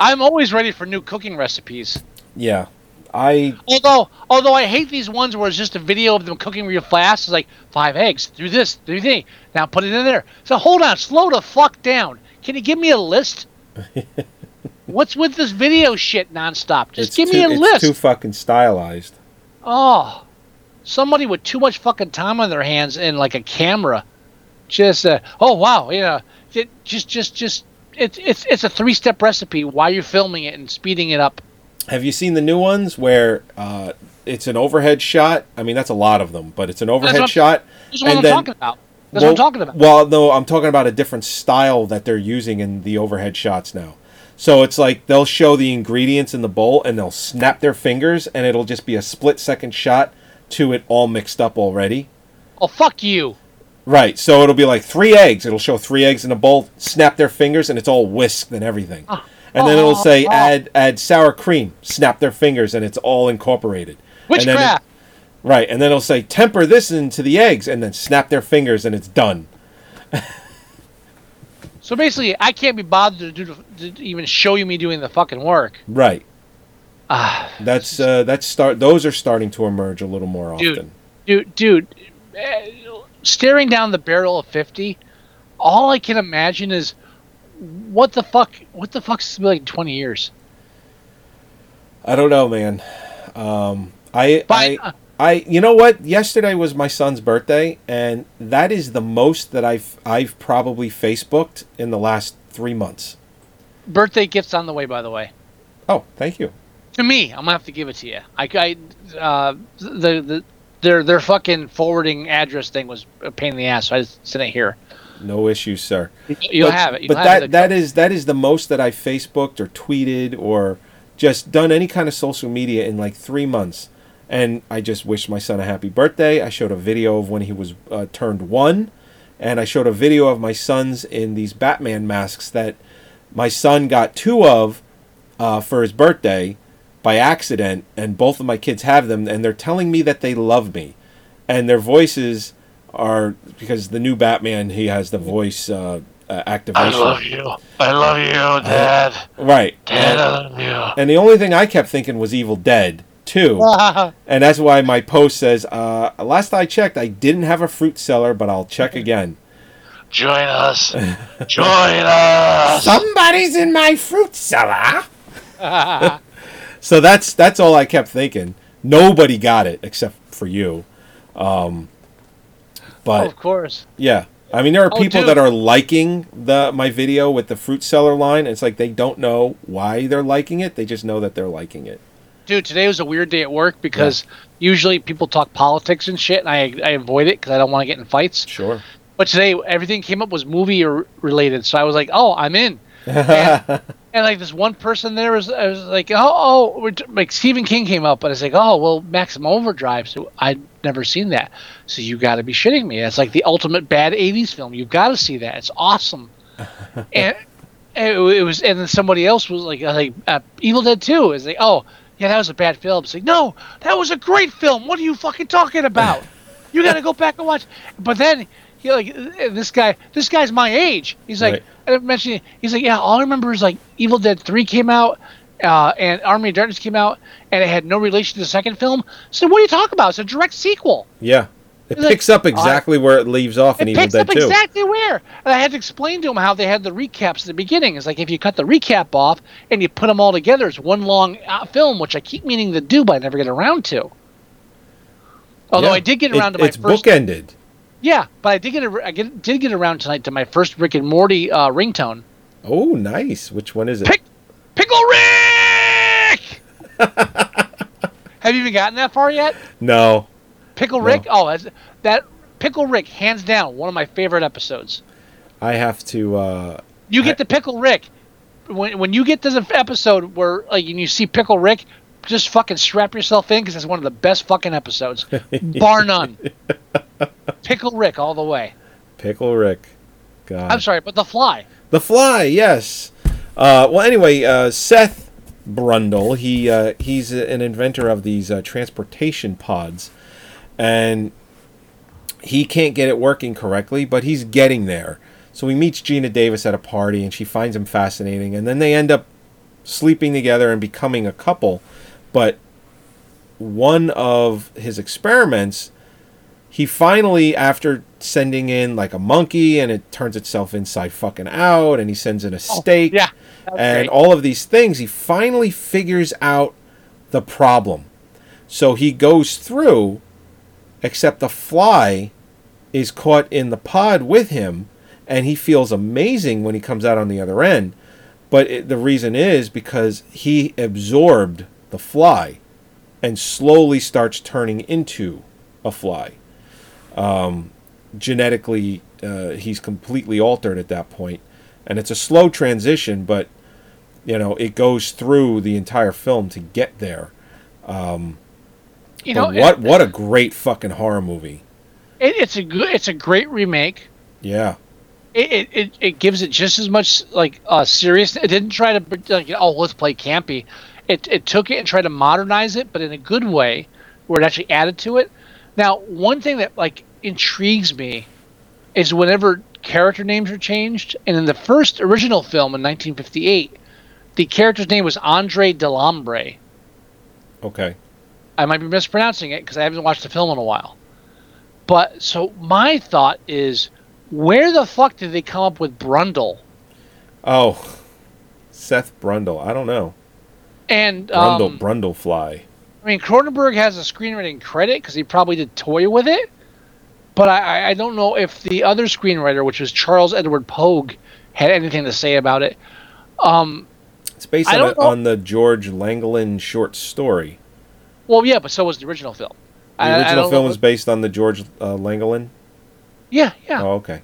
I'm always ready for new cooking recipes. Yeah. I Although, although I hate these ones where it's just a video of them cooking real fast. It's like five eggs, do this, do that. Now put it in there. So hold on, slow the fuck down. Can you give me a list? What's with this video shit nonstop? Just it's give too, me a it's list. too fucking stylized. oh, somebody with too much fucking time on their hands and like a camera. Just uh, oh wow, yeah. It, just just just it's it's it's a three step recipe while you're filming it and speeding it up. Have you seen the new ones where uh, it's an overhead shot? I mean, that's a lot of them, but it's an overhead what- shot. That's what and I'm then- talking about. That's well, what I'm talking about. Well, no, I'm talking about a different style that they're using in the overhead shots now. So it's like they'll show the ingredients in the bowl and they'll snap their fingers and it'll just be a split second shot to it all mixed up already. Oh fuck you. Right. So it'll be like three eggs. It'll show three eggs in a bowl. Snap their fingers, and it's all whisked and everything. And then it'll say add add sour cream. Snap their fingers, and it's all incorporated. Then it- Witchcraft. right. And then it'll say temper this into the eggs, and then snap their fingers, and it's done. So basically, I can't be bothered to, do to even show you me doing the fucking work. Right. Ah, That's uh, that's start. Those are starting to emerge a little more often. Dude. dude, dude, eh, staring down the barrel of fifty, all I can imagine is what the fuck, what the fuck's this been like twenty years? I don't know, man. Um, I, Fine. I, I, you know what? Yesterday was my son's birthday, and that is the most that I've I've probably Facebooked in the last three months. Birthday gifts on the way, by the way. Oh, thank you. To me, I'm gonna have to give it to you. I, I uh, the the their their fucking forwarding address thing was a pain in the ass. So I just sent it here. No issues, sir. You'll but, have it. You'll but have that it. that is that is the most that I Facebooked or tweeted or just done any kind of social media in like three months. And I just wished my son a happy birthday. I showed a video of when he was uh, turned one, and I showed a video of my sons in these Batman masks that my son got two of uh, for his birthday by accident, and both of my kids have them, and they're telling me that they love me, and their voices are because the new Batman he has the voice uh, uh, activation. I love you. I love you, Dad. Right. Dad, And, I love you. and the only thing I kept thinking was Evil Dead too, and that's why my post says, uh, "Last I checked, I didn't have a fruit cellar, but I'll check again." Join us. Join us. Somebody's in my fruit cellar. so that's that's all I kept thinking. Nobody got it except for you. Um, but oh, of course. yeah, I mean there are Oh, people dude. that are liking the my video with the fruit cellar line. It's like they don't know why they're liking it. They just know that they're liking it. Dude, today was a weird day at work because usually people talk politics and shit, and I I avoid it because I don't want to get in fights. Sure. But today everything came up was movie related, so I was like, oh, I'm in. and, like this one person there was, I was like, oh, oh, like Stephen King came up, and I was like, oh, well, Maximum Overdrive. So I'd never seen that. So you got to be shitting me. It's like the ultimate bad '80s film. You've got to see that. It's awesome. and, it, it was, and then somebody else was like, uh, like uh, Evil Dead 2 is like, oh, yeah, that was a bad film. It's like, no, that was a great film. What are you fucking talking about? You got to go back and watch. But then he like uh, this guy. This guy's my age. He's like, Right. I mentioned. He's like, yeah. All I remember is like Evil Dead 3 came out. Uh, and Army of Darkness came out, and it had no relation to the second film. So what are you talking about? It's a direct sequel. Yeah. It It's like, picks up exactly where it leaves off in It Evil picks Dead up 2. exactly where. And I had to explain to him how they had the recaps at the beginning. It's like if you cut the recap off and you put them all together, it's one long uh, film, which I keep meaning to do, but I never get around to. Although Yeah. I did get It- around to my it's first. bookended. Yeah, but I did get a, I get, did get around tonight to my first Rick and Morty uh, ringtone. Oh, nice. Which one is it? Pick, Pickle Rick. Have you even gotten that far yet? No. Pickle No. Rick. Oh, that's, that Pickle Rick, hands down, one of my favorite episodes. I have to uh You I- get the Pickle Rick. When when you get to the episode where like and you see Pickle Rick, just fucking strap yourself in because it's one of the best fucking episodes, bar none. Pickle Rick all the way. Pickle Rick. God. I'm sorry, but The Fly. The Fly, yes. Uh, well, anyway, uh, Seth Brundle, he uh, he's an inventor of these uh, transportation pods, and he can't get it working correctly, but he's getting there. So he meets Geena Davis at a party, and she finds him fascinating, and then they end up sleeping together and becoming a couple. But one of his experiments he finally after sending in like a monkey and it turns itself inside fucking out and he sends in a oh, steak Oh, yeah, and great. all of these things he finally figures out the problem. So he goes through except the fly is caught in the pod with him and he feels amazing when he comes out on the other end. But it, the reason is because he absorbed the fly and slowly starts turning into a fly um, genetically uh, he's completely altered at that point and it's a slow transition but you know it goes through the entire film to get there You know, what what a great fucking horror movie It, it's a good. It's a great remake. Yeah. It, it, it, it gives it just as much like uh, serious. It didn't try to like oh let's play campy. It it took it and tried to modernize it, but in a good way, where it actually added to it. Now, one thing that like intrigues me is whenever character names are changed, and in the first original film in 1958, the character's name was Andre Delambre. Okay. I might be mispronouncing it because I haven't watched the film in a while. But so my thought is, where the fuck did they come up with Brundle? Oh, Seth Brundle. I don't know. And Brundle um, Brundlefly. I mean, Cronenberg has a screenwriting credit because he probably did toy with it. But I, I- don't know if the other screenwriter, which was Charles Edward Pogue, had anything to say about it. Um, It's based on, a, on the George Langelaan short story. well, yeah, but so was the original film. The original film know- was based on the George uh, Langelaan. Yeah, yeah. Oh, okay.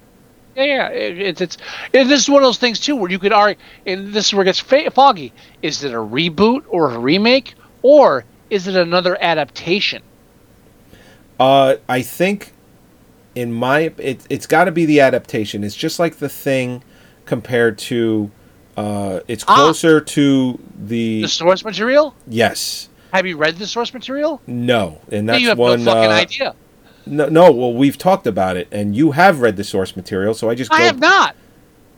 Yeah, yeah. It, it's it's it, this is one of those things too where you could argue, and this is where it gets fa- foggy. Is it a reboot or a remake, or is it another adaptation? Uh, I think, in my, it, it's got to be the adaptation. It's just like the thing compared to. Uh, it's Ah. closer to the The source material? yes. Have you read the source material? No, and that's you have one. no fucking uh, idea. No, no. Well, we've talked about it, and you have read the source material, so I just. I go- have not.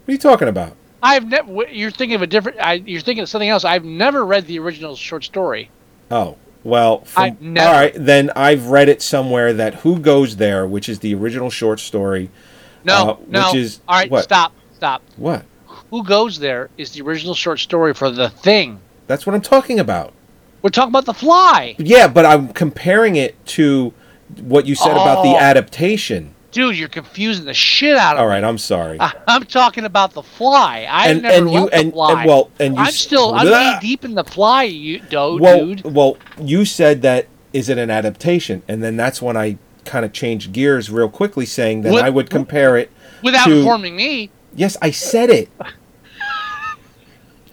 What are you talking about? I've never. You're thinking of a different. I, you're thinking of something else. I've never read the original short story. Oh, well, from, never- all right. Then I've read it somewhere that "Who Goes There," which is the original short story. No, Uh, no. which is- All right, what? stop, stop. What? Who goes there is the original short story for the thing. That's what I'm talking about. We're talking about the fly, Yeah, but I'm comparing it to what you said about the Oh. adaptation. dude. You're confusing the shit out of All me. right, I'm sorry. I- I'm talking about the fly. I And- never and you- left the and- fly. and well, and you I'm still I'm knee deep in the fly, you do, well, dude. well, you said that is it an adaptation, and then that's when I kind of changed gears real quickly, saying that I would compare it. Without to- informing me, Yes, I said it.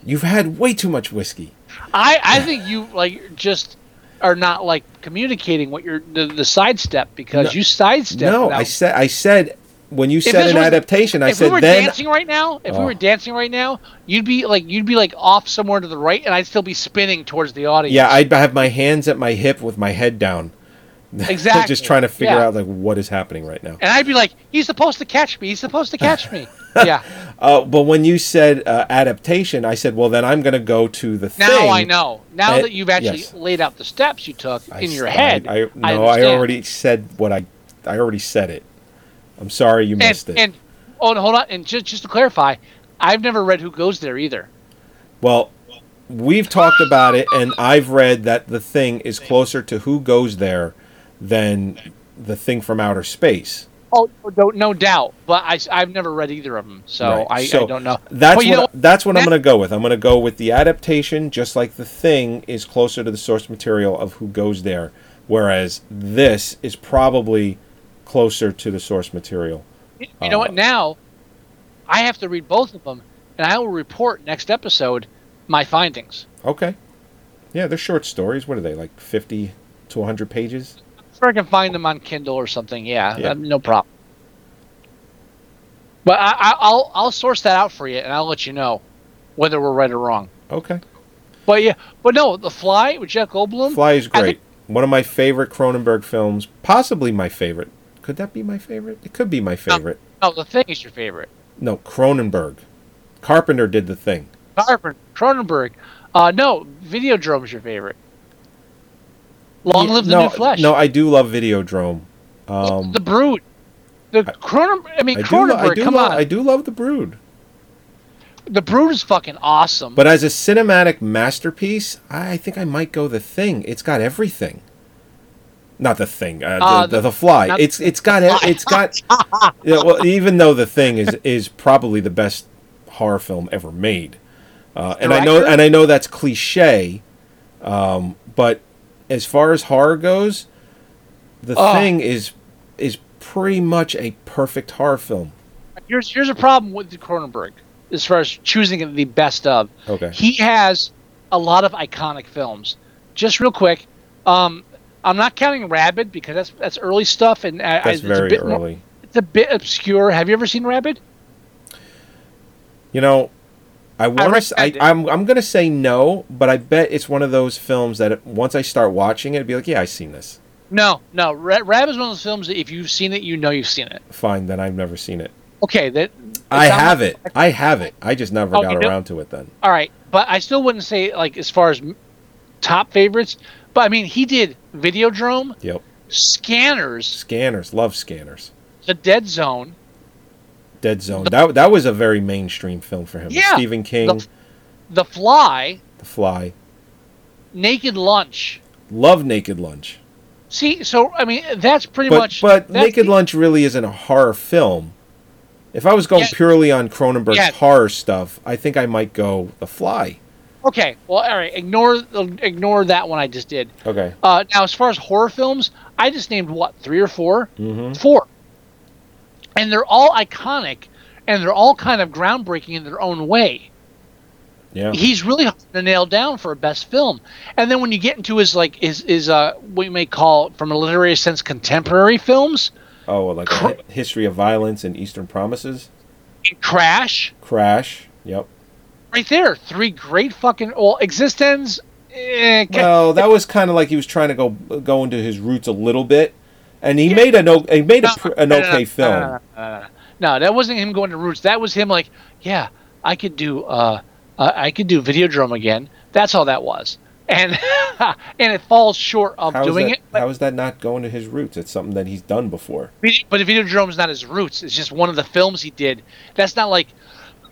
You've had way too much whiskey. I I think you like just are not like communicating what you're the, the sidestep because No. you sidestep. No. I said I said when you said an was- adaptation, I said then. if we were then dancing right now, if we Oh. were dancing right now, you'd be like you'd be like off somewhere to the right, and I'd still be spinning towards the audience. yeah, I'd have my hands at my hip with my head down, exactly. just trying to figure Yeah. out like what is happening right now. And I'd be like, he's supposed to catch me. He's supposed to catch me. yeah. Uh, but when you said uh, adaptation, I said, well, then I'm going to go to the Now thing. Now I know. Now Uh, that you've actually yes. laid out the steps you took I in your s- head, I, I, no, I, already said what I. I already said it. I'm sorry you and, missed it. and oh, hold on. And just just to clarify, I've never read Who Goes There either. well, we've talked about it, and I've read that the thing is closer to who goes there than the thing from outer space. Oh, no, no doubt. But I, I've never read either of them, so, Right. I, So I don't know. That's what know, that's what I'm going to go with. I'm going to go with the adaptation, just like the thing is closer to the source material of who goes there, whereas this is probably closer to the source material. You know Uh, what? Now, I have to read both of them, and I will report next episode my findings. Okay. Yeah, they're short stories. What are they like, fifty to hundred pages? If I can find them on Kindle or something, yeah, Yeah. uh, no problem. But I, I, I'll I'll source that out for you, and I'll let you know whether we're right or wrong. Okay. But yeah, but no, The Fly with Jeff Goldblum. Fly is great. One of my favorite Cronenberg films, possibly my favorite. Could that be my favorite? It could be my favorite. No, The Thing is your favorite. No, Cronenberg. Carpenter did the thing. Carpenter, Cronenberg. Uh, no, Videodrome's your favorite. Long live the no, new flesh. No, I do love Videodrome. Um, the Brood. The Cronenberg. I mean, I do, Cronenberg. I do, come lo- on. I do love The Brood. The Brood is fucking awesome. But as a cinematic masterpiece, I think I might go The Thing. It's got everything. Not the thing, uh, Uh, the, the, the- fly. not- It's it's got it's got. yeah, well, even though the thing is is probably the best horror film ever made, uh, and I know and I know that's cliche, um, but as far as horror goes, the Oh. thing is is pretty much a perfect horror film. here's here's a problem with Cronenberg as far as choosing the best of. Okay. He has a lot of iconic films. Just real quick, um, I'm not counting Rabid because that's that's early stuff and uh, That's it's a very bit more- early. it's a bit obscure. Have you ever seen Rabid? You know, I want to. I, it. I'm I'm gonna say no, but I bet it's one of those films that once I start watching it, it'd be like, yeah, I've seen this. No, no. Rab, is one of those films that if you've seen it, you know you've seen it. Fine, then I've never seen it. Okay, that I have like- it. I have it. I just never Oh, got do? around to it then. All right, but I still wouldn't say like as far as top favorites. But I mean, he did Videodrome, Yep. Scanners, Scanners, love Scanners. The Dead Zone, Dead Zone. That that was a very mainstream film for him. Yeah, Stephen King, The, the Fly, The Fly. Naked Lunch. Love Naked Lunch. See, so I mean, that's pretty But much. but Naked the- Lunch really isn't a horror film. If I was going Yeah. purely on Cronenberg's Yeah. horror stuff, I think I might go The Fly. Okay, well, all right. Ignore ignore that one I just did. Okay. Uh, now, as far as horror films, I just named what three or 4 Mm-hmm. Four, and they're all iconic, and they're all kind of groundbreaking in their own way. Yeah. He's really hard to nail down for a best film. And then when you get into his like his is uh what you may call from a literary sense contemporary films, Oh, like Cr- History of Violence and Eastern Promises. Crash, Crash. Yep. right there, three great fucking well eXistenZ. Eh, Well, that was kind of like he was trying to go go into his roots a little bit, and he made an he made a, an okay no, film. no, no, that wasn't him going to roots. That was him like, yeah, I could do uh, uh I could do Videodrome again. That's all that was. And and it falls short of How doing that? it. But, how is that not going to his roots? It's something that he's done before. but Videodrome's not his roots. It's just one of the films he did. That's not like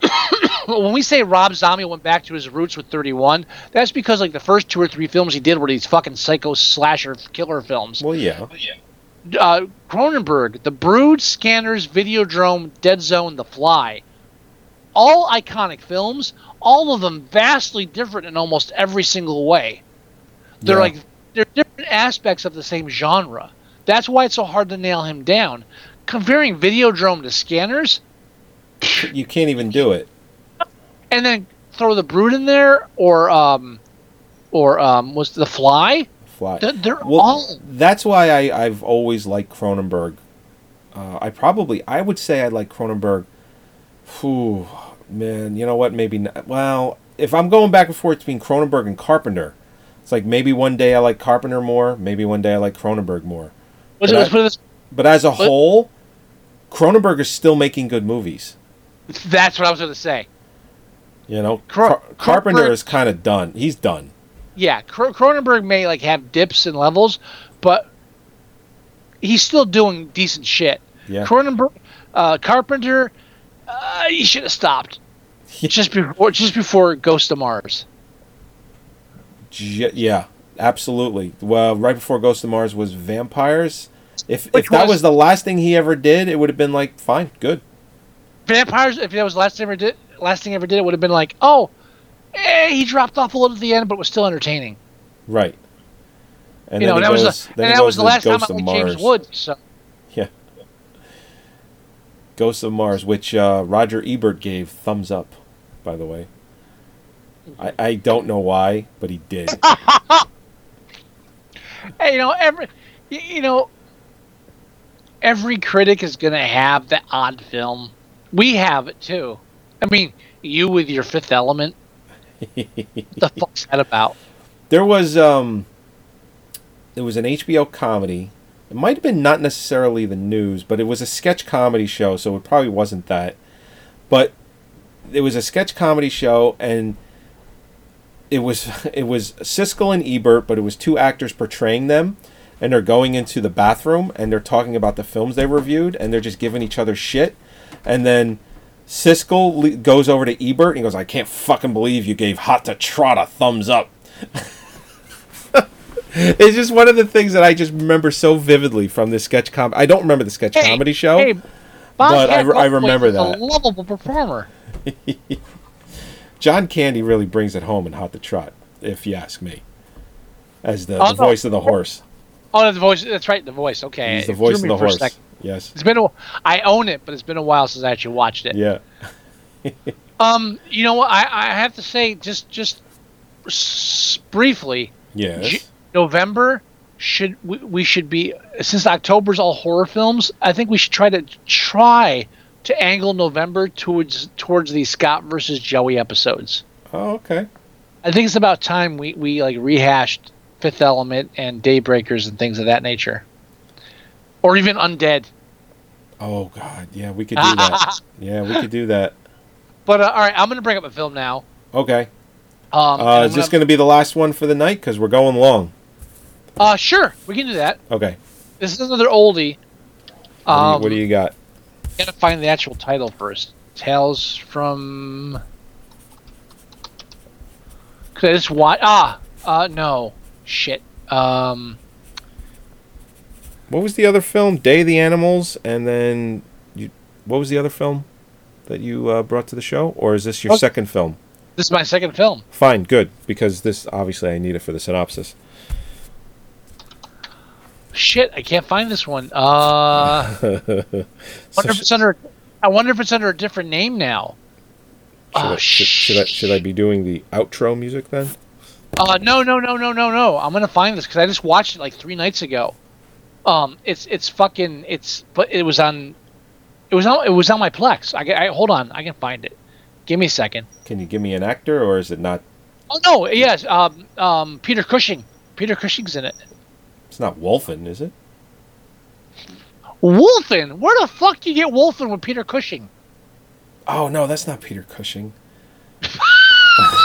when we say Rob Zombie went back to his roots with 31, that's because like the first two or three films he did were these fucking psycho slasher killer films. Well, yeah. Uh, Cronenberg, The Brood, Scanners, Videodrome, Dead Zone, The Fly. All iconic films, all of them vastly different in almost every single way. They're Yeah. like they're different aspects of the same genre. That's why it's so hard to nail him down. Comparing Videodrome to Scanners, You can't even do it. and then throw The Brood in there, or um, or um, was The Fly? Fly. They're, they're Well, all that's why I, I've always liked Cronenberg. Uh, I probably I would say I like Cronenberg. Whew, man, you know what? Maybe not. Well, if I'm going back and forth between Cronenberg and Carpenter, it's like maybe one day I like Carpenter more, maybe one day I like Cronenberg more. but I- it this But as a whole, Cronenberg is still making good movies. That's what I was going to say. You know, Car- Carpenter is kind of done. He's done. Yeah, Cronenberg may like have dips and levels, but he's still doing decent shit. Yeah. Cronenberg, uh, Carpenter, uh, he should have stopped just before just before Ghost of Mars. Yeah, absolutely. Well, right before Ghost of Mars was Vampires. If Which if that was- was the last thing he ever did, it would have been like fine, good. Vampires, if that was the last thing ever did, last thing ever did, it would have been like, oh, eh, he dropped off a little at the end, but was still entertaining. Right. And you know, that he was the, and that was the to last time I liked James Mars. Wood. So Yeah. Ghost of Mars, which uh, Roger Ebert gave thumbs up, by the way. I, I don't know why, but he did. hey, you know every, you know, every critic is gonna have the odd film. We have it too. I mean, you with your Fifth Element. the fuck's that about? There was um it was an HBO comedy. It might have been not necessarily the news, but it was a sketch comedy show, so it probably wasn't that. But it was a sketch comedy show and it was it was Siskel and Ebert, but it was two actors portraying them and they're going into the bathroom and they're talking about the films they reviewed and they're just giving each other shit. And then Siskel le- goes over to Ebert and he goes, "I can't fucking believe you gave Hot to Trot a thumbs up." it's just one of the things that I just remember so vividly from this sketch com. I don't remember the sketch Hey, comedy show. Hey, But I re- I remember that. A lovable performer. John Candy really brings it home in Hot to Trot, if you ask me, as the, Oh, the no. voice of the horse. Oh, the voice. That's right, the voice. Okay, He's the voice of the horse. Yes. It's been a. I own it, but it's been a while since I actually watched it. Yeah. Um, you know what? I, I have to say, just just s- briefly, Yes. J- November should we, we should be since October's all horror films. I think we should try to try to angle November towards towards the Scott versus Joey episodes. Oh, okay. I think it's about time we, we like rehashed Fifth Element and Daybreakers and things of that nature, or even Undead. Oh God, yeah, we could do that. yeah, we could do that. But uh, all right, I'm gonna bring up a film now. Okay. Um, Uh, is this gonna- going to be the last one for the night? Because we're going long. Uh, sure, we can do that. Okay. This is another oldie. What, Um, do, you, what do you got? gotta find the actual title first. Tales from. Cause I just watch. Ah, uh, no, shit. Um, What was the other film? Day of the Animals, and then you. What was the other film that you uh, brought to the show, or is this your Oh. second film? this is my second film. Fine, good, because this obviously I need it for the synopsis. Shit, I can't find this one. Uh, wonder if it's under. I wonder if it's under a different name now. Should, Oh, I, should, should I should I be doing the outro music then? Uh, no, no, no, no, no, no. I'm gonna find this because I just watched it like three nights ago. Um, it's it's fucking it's but it was on, it was on it was on my Plex. I, I hold on, I can find it. Give me a second. Can you give me an actor, or is it not? Oh no, yes, um, um, Peter Cushing. Peter Cushing's in it. It's not Wolfen, is it? Wolfen, where the fuck do you get Wolfen with Peter Cushing? Oh no, that's not Peter Cushing.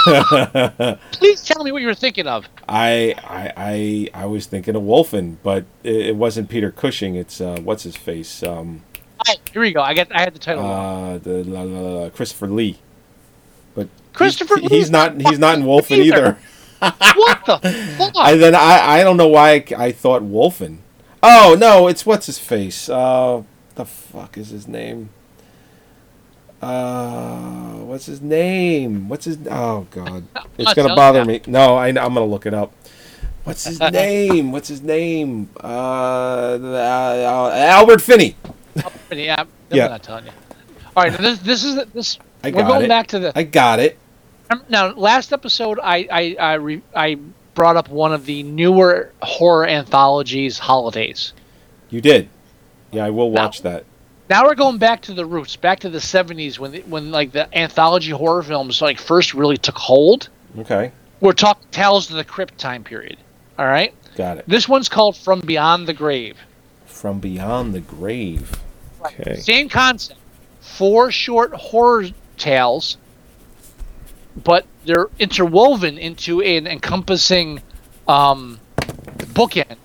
Please tell me what you were thinking of. I I I, I was thinking of Wolfen, but it, it wasn't Peter Cushing. It's uh, what's his face? Um, Oh, here we go. I got I had the title. uh, the la, la, la, Christopher Lee. But Christopher he's, Lee? he's not he's not in Wolfen Either. what the fuck? I then I I don't know why I, I thought Wolfen. Oh no, it's what's his face? Uh, the fuck is his name? Uh, what's his name? What's his? Oh god, it's gonna bother me. No, I, I'm gonna look it up. What's his name? What's his name? Uh, uh, Albert Finney. yeah, I'm Yeah. not telling you. All right, this this is this. I we're got going it. back to the I got it. Now, last episode, I I I, re, I brought up one of the newer horror anthologies, Holidays. You did. Yeah, I will watch that. Now we're going back to the roots, back to the '70s when the, when like the anthology horror films like first really took hold. Okay, We're talking Tales of the Crypt time period. All right, got it. this one's called From Beyond the Grave. From Beyond the Grave. Okay. Same concept. Four short horror tales, but they're interwoven into an encompassing um, bookend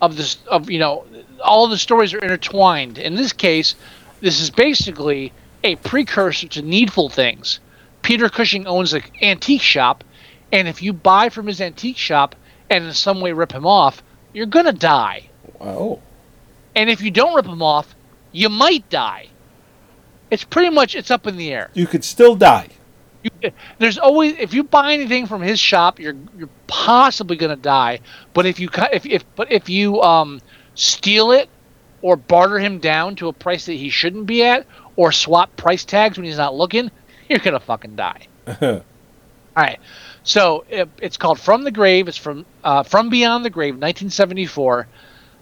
of this of you know all the stories are intertwined. In this case, this is basically a precursor to Needful Things. Peter Cushing owns an antique shop, and if you buy from his antique shop and in some way rip him off, you're gonna die. Oh, And if you don't rip him off, you might die. It's pretty much it's up in the air. you could still die. You, there's always if you buy anything from his shop, you're you're possibly gonna die. But if you if if but if you um steal it or barter him down to a price that he shouldn't be at, or swap price tags when he's not looking, you're gonna fucking die. All right. So it, it's called From the Grave. It's from uh, From Beyond the Grave, 1974.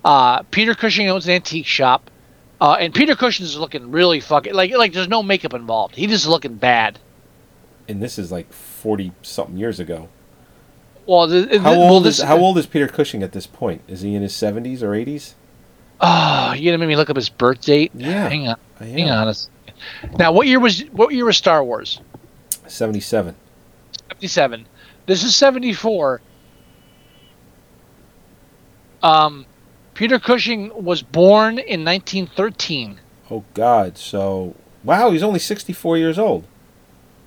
Uh, Peter Cushing owns an antique shop, uh, and Peter Cushing is looking really fucking like like there's no makeup involved. He just looking bad. and this is like forty something years ago. Well, th- How well, old this, is How old is Peter Cushing at this point? Is he in his seventies or eighties? Oh, you're gonna make me look up his birth date? Yeah, Hang on. Hang on. a second. Now, what year was what year was Star Wars? Seventy-seven. 77. This is 74. Um, Peter Cushing was born in 1913. Oh God! So wow, he's only sixty-four years old.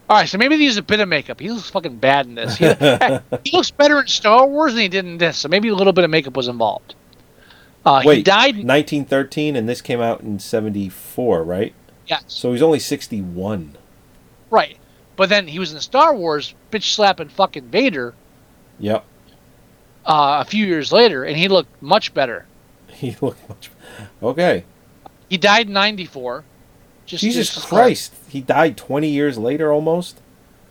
All right, so maybe they used a bit of makeup. He looks fucking bad in this. He, he looks better in Star Wars than he did in this, so maybe a little bit of makeup was involved. Uh, he Wait, died. nineteen thirteen, and this came out in seventy-four, right? Yes, So he's only sixty-one. right. But then he was in Star Wars, bitch slapping fucking Vader Yep. uh, a few years later, and he looked much better. He looked much. Better. Okay. He died in '94. Just Jesus Christ! He died twenty years later, almost.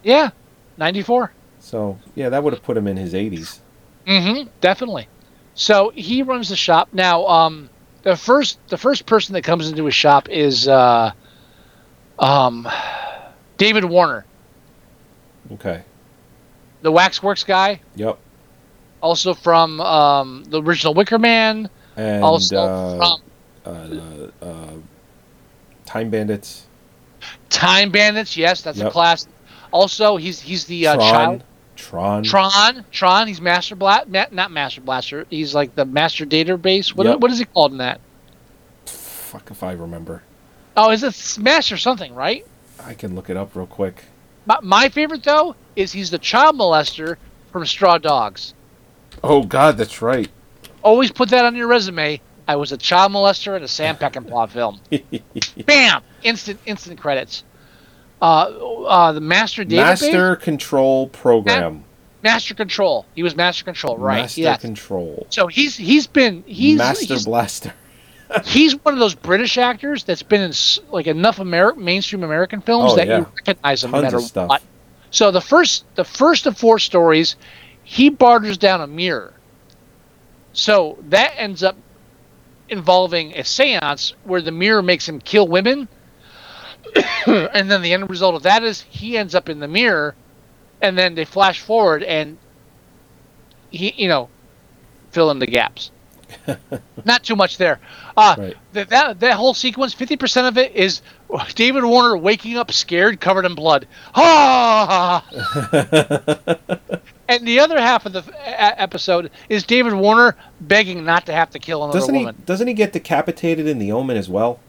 Yeah, '94. So yeah, that would have put him in his eighties. Mm-hmm. Definitely. So he runs the shop now. Um, the first the first person that comes into his shop is uh, um, David Warner, Okay. the Waxworks guy, Yep. also from um, the original Wicker Man. And also uh, from uh, uh, Time Bandits. Time Bandits. Yes, that's a Yep. class. Also, he's he's the uh, Tron. child Tron. Tron. Tron. He's Master Blast. Ma- not Master Blaster. He's like the Master Database. What Yep. what is he called in that? Fuck if I remember. Oh, is it Smash or something? Right. I can look it up real quick. My, my favorite though is he's the child molester from Straw Dogs. Oh God, that's right. Always put that on your resume. I was a child molester in a Sam Peckinpah film. Bam! Instant instant credits. Uh, uh, the Master Database. Master Control Program. Master Control. He was Master Control, right? Master yeah. Control. So he's he's been he's Master he's, Blaster. he's one of those British actors that's been in like enough Ameri- mainstream American films Oh, that yeah. you recognize him no matter stuff. what. So the first the first of four stories, he barters down a mirror. So that ends up involving a séance where the mirror makes him kill women. and then the end result of that is he ends up in the mirror and then they flash forward and he you know fill in the gaps. Not too much there. Uh, Right. that, that that whole sequence, fifty percent of it is David Warner waking up scared, covered in blood. Ah! and the other half of the episode is David Warner begging not to have to kill another Doesn't he? woman. Doesn't he get decapitated in The Omen as well?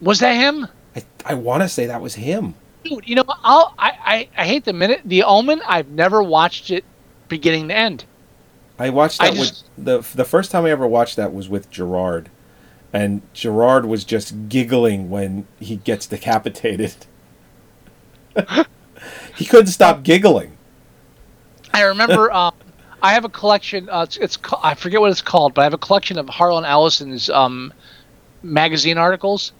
Was that him? I, I want to say that was him. Dude, you know, I'll, I, I I hate the minute The Omen. I've never watched it beginning to end. I watched I that just- with the the first time I ever watched that was with Gerard, and Gerard was just giggling when he gets decapitated. he couldn't stop giggling. I remember um, I have a collection. Uh, it's, it's I forget what it's called, but I have a collection of Harlan Ellison's um, magazine articles,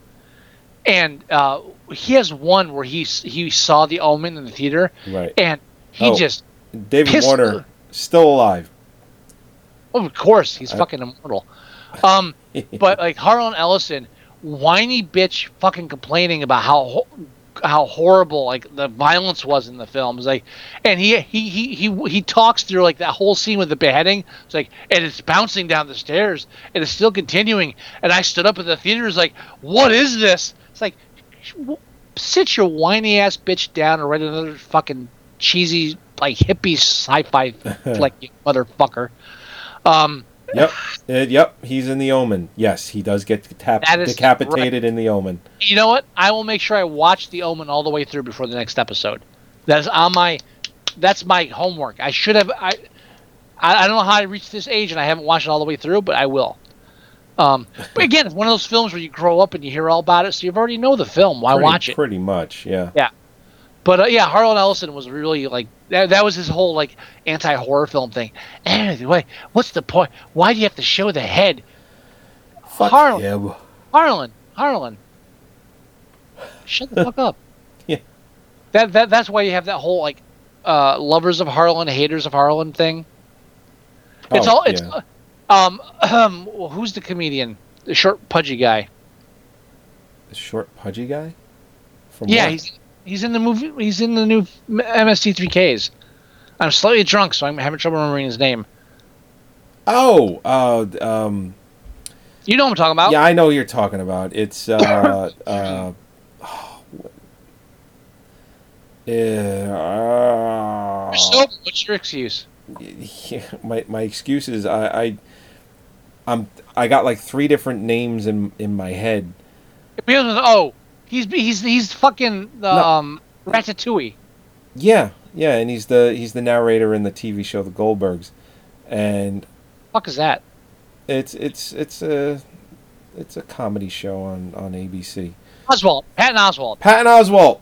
and uh, he has one where he he saw the Omen in the theater, Right. and he Oh. just David Warner still alive. oh, of course he's I- fucking immortal. Um, but like Harlan Ellison, whiny bitch, fucking complaining about how ho- how horrible like the violence was in the film. It's like, and he he he he he talks through like that whole scene with the beheading. It's like, and it's bouncing down the stairs, and it's still continuing. And I stood up in the theater, it's like, what is this? It's like, sit your whiny ass bitch down and write another fucking cheesy like hippie sci-fi you motherfucker. Um, Yep. Uh, yep. He's in The Omen. Yes, he does get tap- decapitated in The Omen. You know what? I will make sure I watch The Omen all the way through before the next episode. That's on my. That's my homework. I should have. I. I I don't know how I reached this age and I haven't watched it all the way through, but I will. Um, but again, it's one of those films where you grow up and you hear all about it, so you already know the film. Why Pretty- watch it? Pretty much. Yeah. Yeah. But uh, yeah, Harlan Ellison was really like that. That was his whole like anti-horror film thing. Anyway, what's the point? Why do you have to show the head? Fuck Harlan. him. Harlan, Harlan, shut the fuck up. Yeah. That that that's why you have that whole like uh, lovers of Harlan, haters of Harlan thing. It's Oh, all it's yeah. um, um who's the comedian? The short pudgy guy. The short pudgy guy. From Yeah, what? he's he's in the movie. He's in the new MST3Ks. I'm slightly drunk, so I'm having trouble remembering his name. Oh, uh, um, You know what I'm talking about? yeah, I know who you're talking about. It's uh, uh, uh, You're sober. What's your excuse? yeah, my my excuse is I, I I'm I got like three different names in in my head. It begins with oh. He's he's he's fucking the No. um Ratatouille. Yeah, yeah, and he's the he's the narrator in the TV show The Goldbergs, and Fuck is that? it's it's it's a it's a comedy show on on ABC. Oswalt, Patton Oswalt. Patton Oswalt.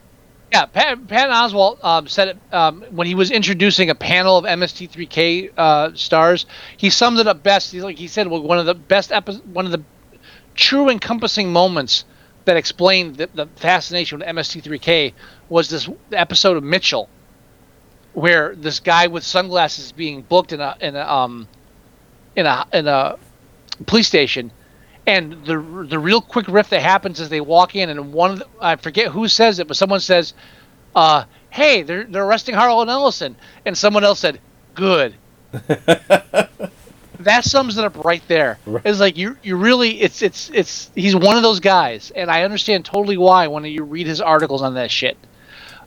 Yeah, Pat, Patton Oswalt um, said it um, when he was introducing a panel of MST3K uh, stars. He summed it up best. He's like he said, well, one of the best epi- one of the true encompassing moments that explained the, the fascination with MST3K was this episode of Mitchell, where this guy with sunglasses is being booked in a in a um in a in a police station, and the the real quick riff that happens is they walk in and one of the, I forget who says it, but someone says, uh, "Hey, they're they're arresting Harlan Ellison," and someone else said, "Good." that sums it up right there. It's like you you really it's it's it's he's one of those guys, and I understand totally why when you read his articles on that shit.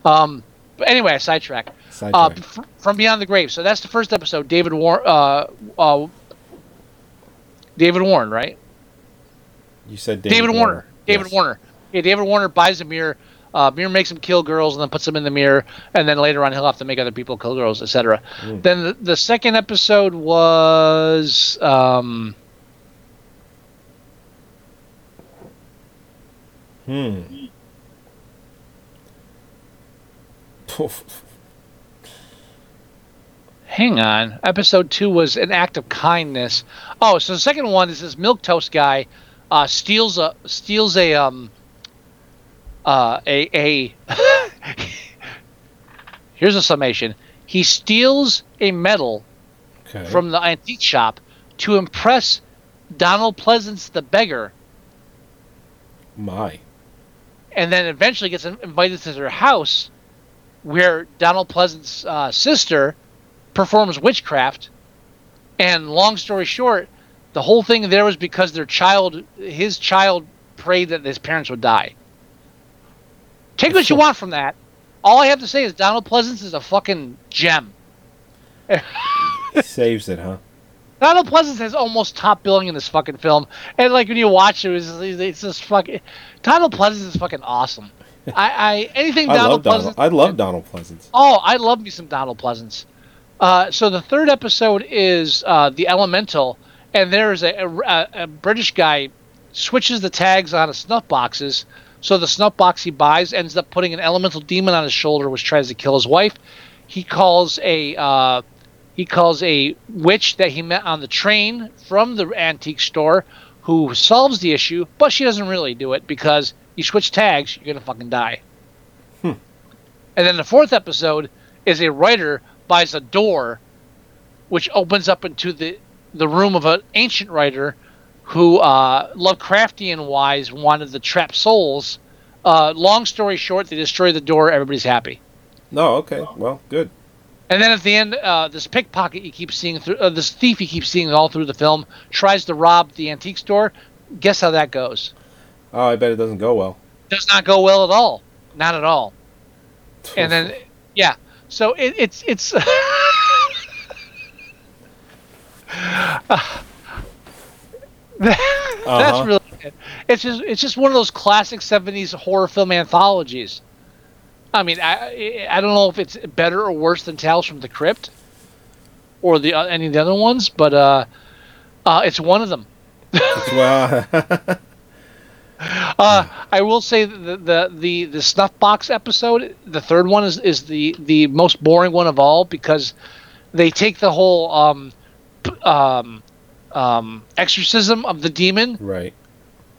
Um, but anyway, I sidetrack. Uh, Sidetrack. f- from Beyond the Grave. So that's the first episode. David Warren. Uh, uh, David Warren, right? You said David, David, Warner. David Yes. Warner. Yeah, David Warner buys a mirror. Uh, mirror makes him kill girls and then puts them in the mirror, and then later on he'll have to make other people kill girls, etc. Mm. Then the, the second episode was um, Hmm. hang on. Episode two was an act of kindness. Oh, so the second one is this milk toast guy uh, steals a steals a um uh a a. Here's a summation. He steals a medal Okay. from the antique shop to impress Donald Pleasence the beggar, My. and then eventually gets invited to their house, where Donald Pleasence's uh, sister performs witchcraft. And long story short, the whole thing there was because their child, his child, prayed that his parents would die. Take what you want from that. All I have to say is Donald Pleasence is a fucking gem. Saves it, huh? Donald Pleasence has almost top billing in this fucking film, and like when you watch it, it's, it's just fucking. Donald Pleasence is fucking awesome. I, I anything I Donald love Donald. Pleasence. I love Donald Pleasence. Oh, I love me some Donald Pleasence. Uh, so the third episode is uh, the Elemental, and there's a, a, a British guy switches the tags on his snuff boxes. So the snuff box he buys ends up putting an elemental demon on his shoulder, which tries to kill his wife. He calls a uh, he calls a witch that he met on the train from the antique store, who solves the issue, but she doesn't really do it because you switch tags, you're gonna fucking die. And then the fourth episode is a writer buys a door, which opens up into the the room of an ancient writer who uh, Lovecraftian wise wanted the trap souls. Uh, long story short, they destroy the door. Everybody's happy. No, okay. Well, good. And then at the end, uh, this pickpocket you keep seeing through, uh, this thief you keep seeing all through the film, tries to rob the antique store. Guess how that goes? Oh, I bet it doesn't go well. Does not go well at all. Not at all. And then, yeah. So it, it's it's. That's Uh-huh. really it. It's just it's just one of those classic '70s horror film anthologies. I mean, I I don't know if it's better or worse than Tales from the Crypt, or the uh, any of the other ones, but uh, uh, it's one of them. well, Uh, I will say the, the the the snuff box episode, the third one is is the the most boring one of all because they take the whole um um um exorcism of the demon. Right.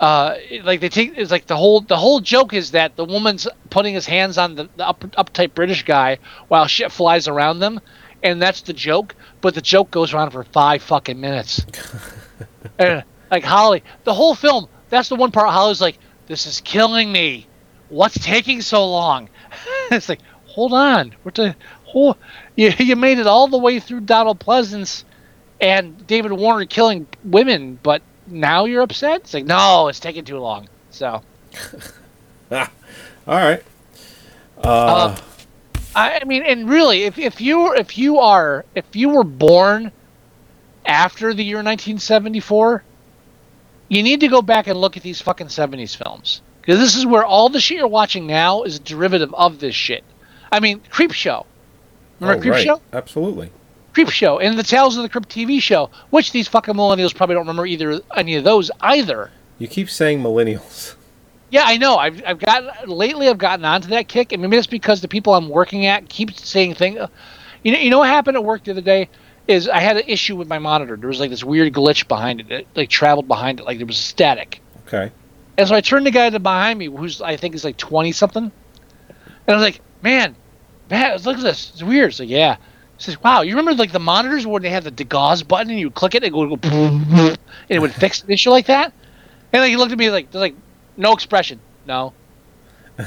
uh like they take it's like the whole the whole joke is that the woman's putting his hands on the, the up, uptight british guy while shit flies around them and that's the joke but the joke goes on for five fucking minutes. And like holly the whole film that's the one part holly's like this is killing me. What's taking so long? It's like hold on. What the whole you, you made it all the way through donald pleasence and david warner killing women but now you're upset? It's like no it's taking too long. So. All right. uh, I, I mean and really if, if you if you are if you were born after the year 1974 you need to go back and look at these fucking 70s films. Because this is where all the shit you're watching now is a derivative of this shit. I mean creep show remember Oh, creep right. show Absolutely. Creep Show and the Tales of the Crypt TV show, which these fucking millennials probably don't remember either any of those either. You keep saying millennials. Yeah, I know. I've I've got lately. I've gotten onto that kick, and maybe it's because the people I'm working at keep saying things. You know, you know what happened at work the other day is I had an issue with my monitor. There was like this weird glitch behind it. It like traveled behind it, like there was static. Okay. And so I turned to the guy to behind me, who's I think is like twenty something, and I was like, "Man, man, look at this. It's weird." So like, "Yeah." Says, "Wow, you remember like the monitors where they had the degauss button and you click it and it would go and it would fix the issue like that?" And like, he looked at me like, like no expression, no.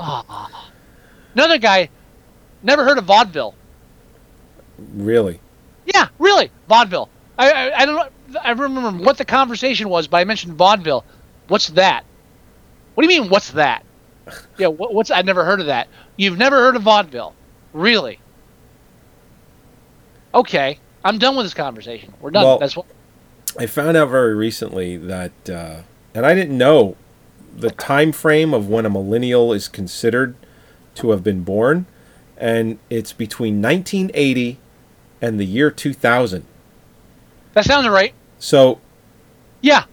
Ah. Another guy, never heard of vaudeville. Really? Yeah, really, vaudeville. I, I I don't know. I remember what the conversation was, but I mentioned vaudeville. What's that? What do you mean? What's that? Yeah, what, what's? I've never heard of that. You've never heard of vaudeville, really? Okay, I'm done with this conversation. We're done. Well- That's what. I found out very recently that, uh, and I didn't know the time frame of when a millennial is considered to have been born, and it's between 1980 and the year 2000. That sounds right. So Yeah,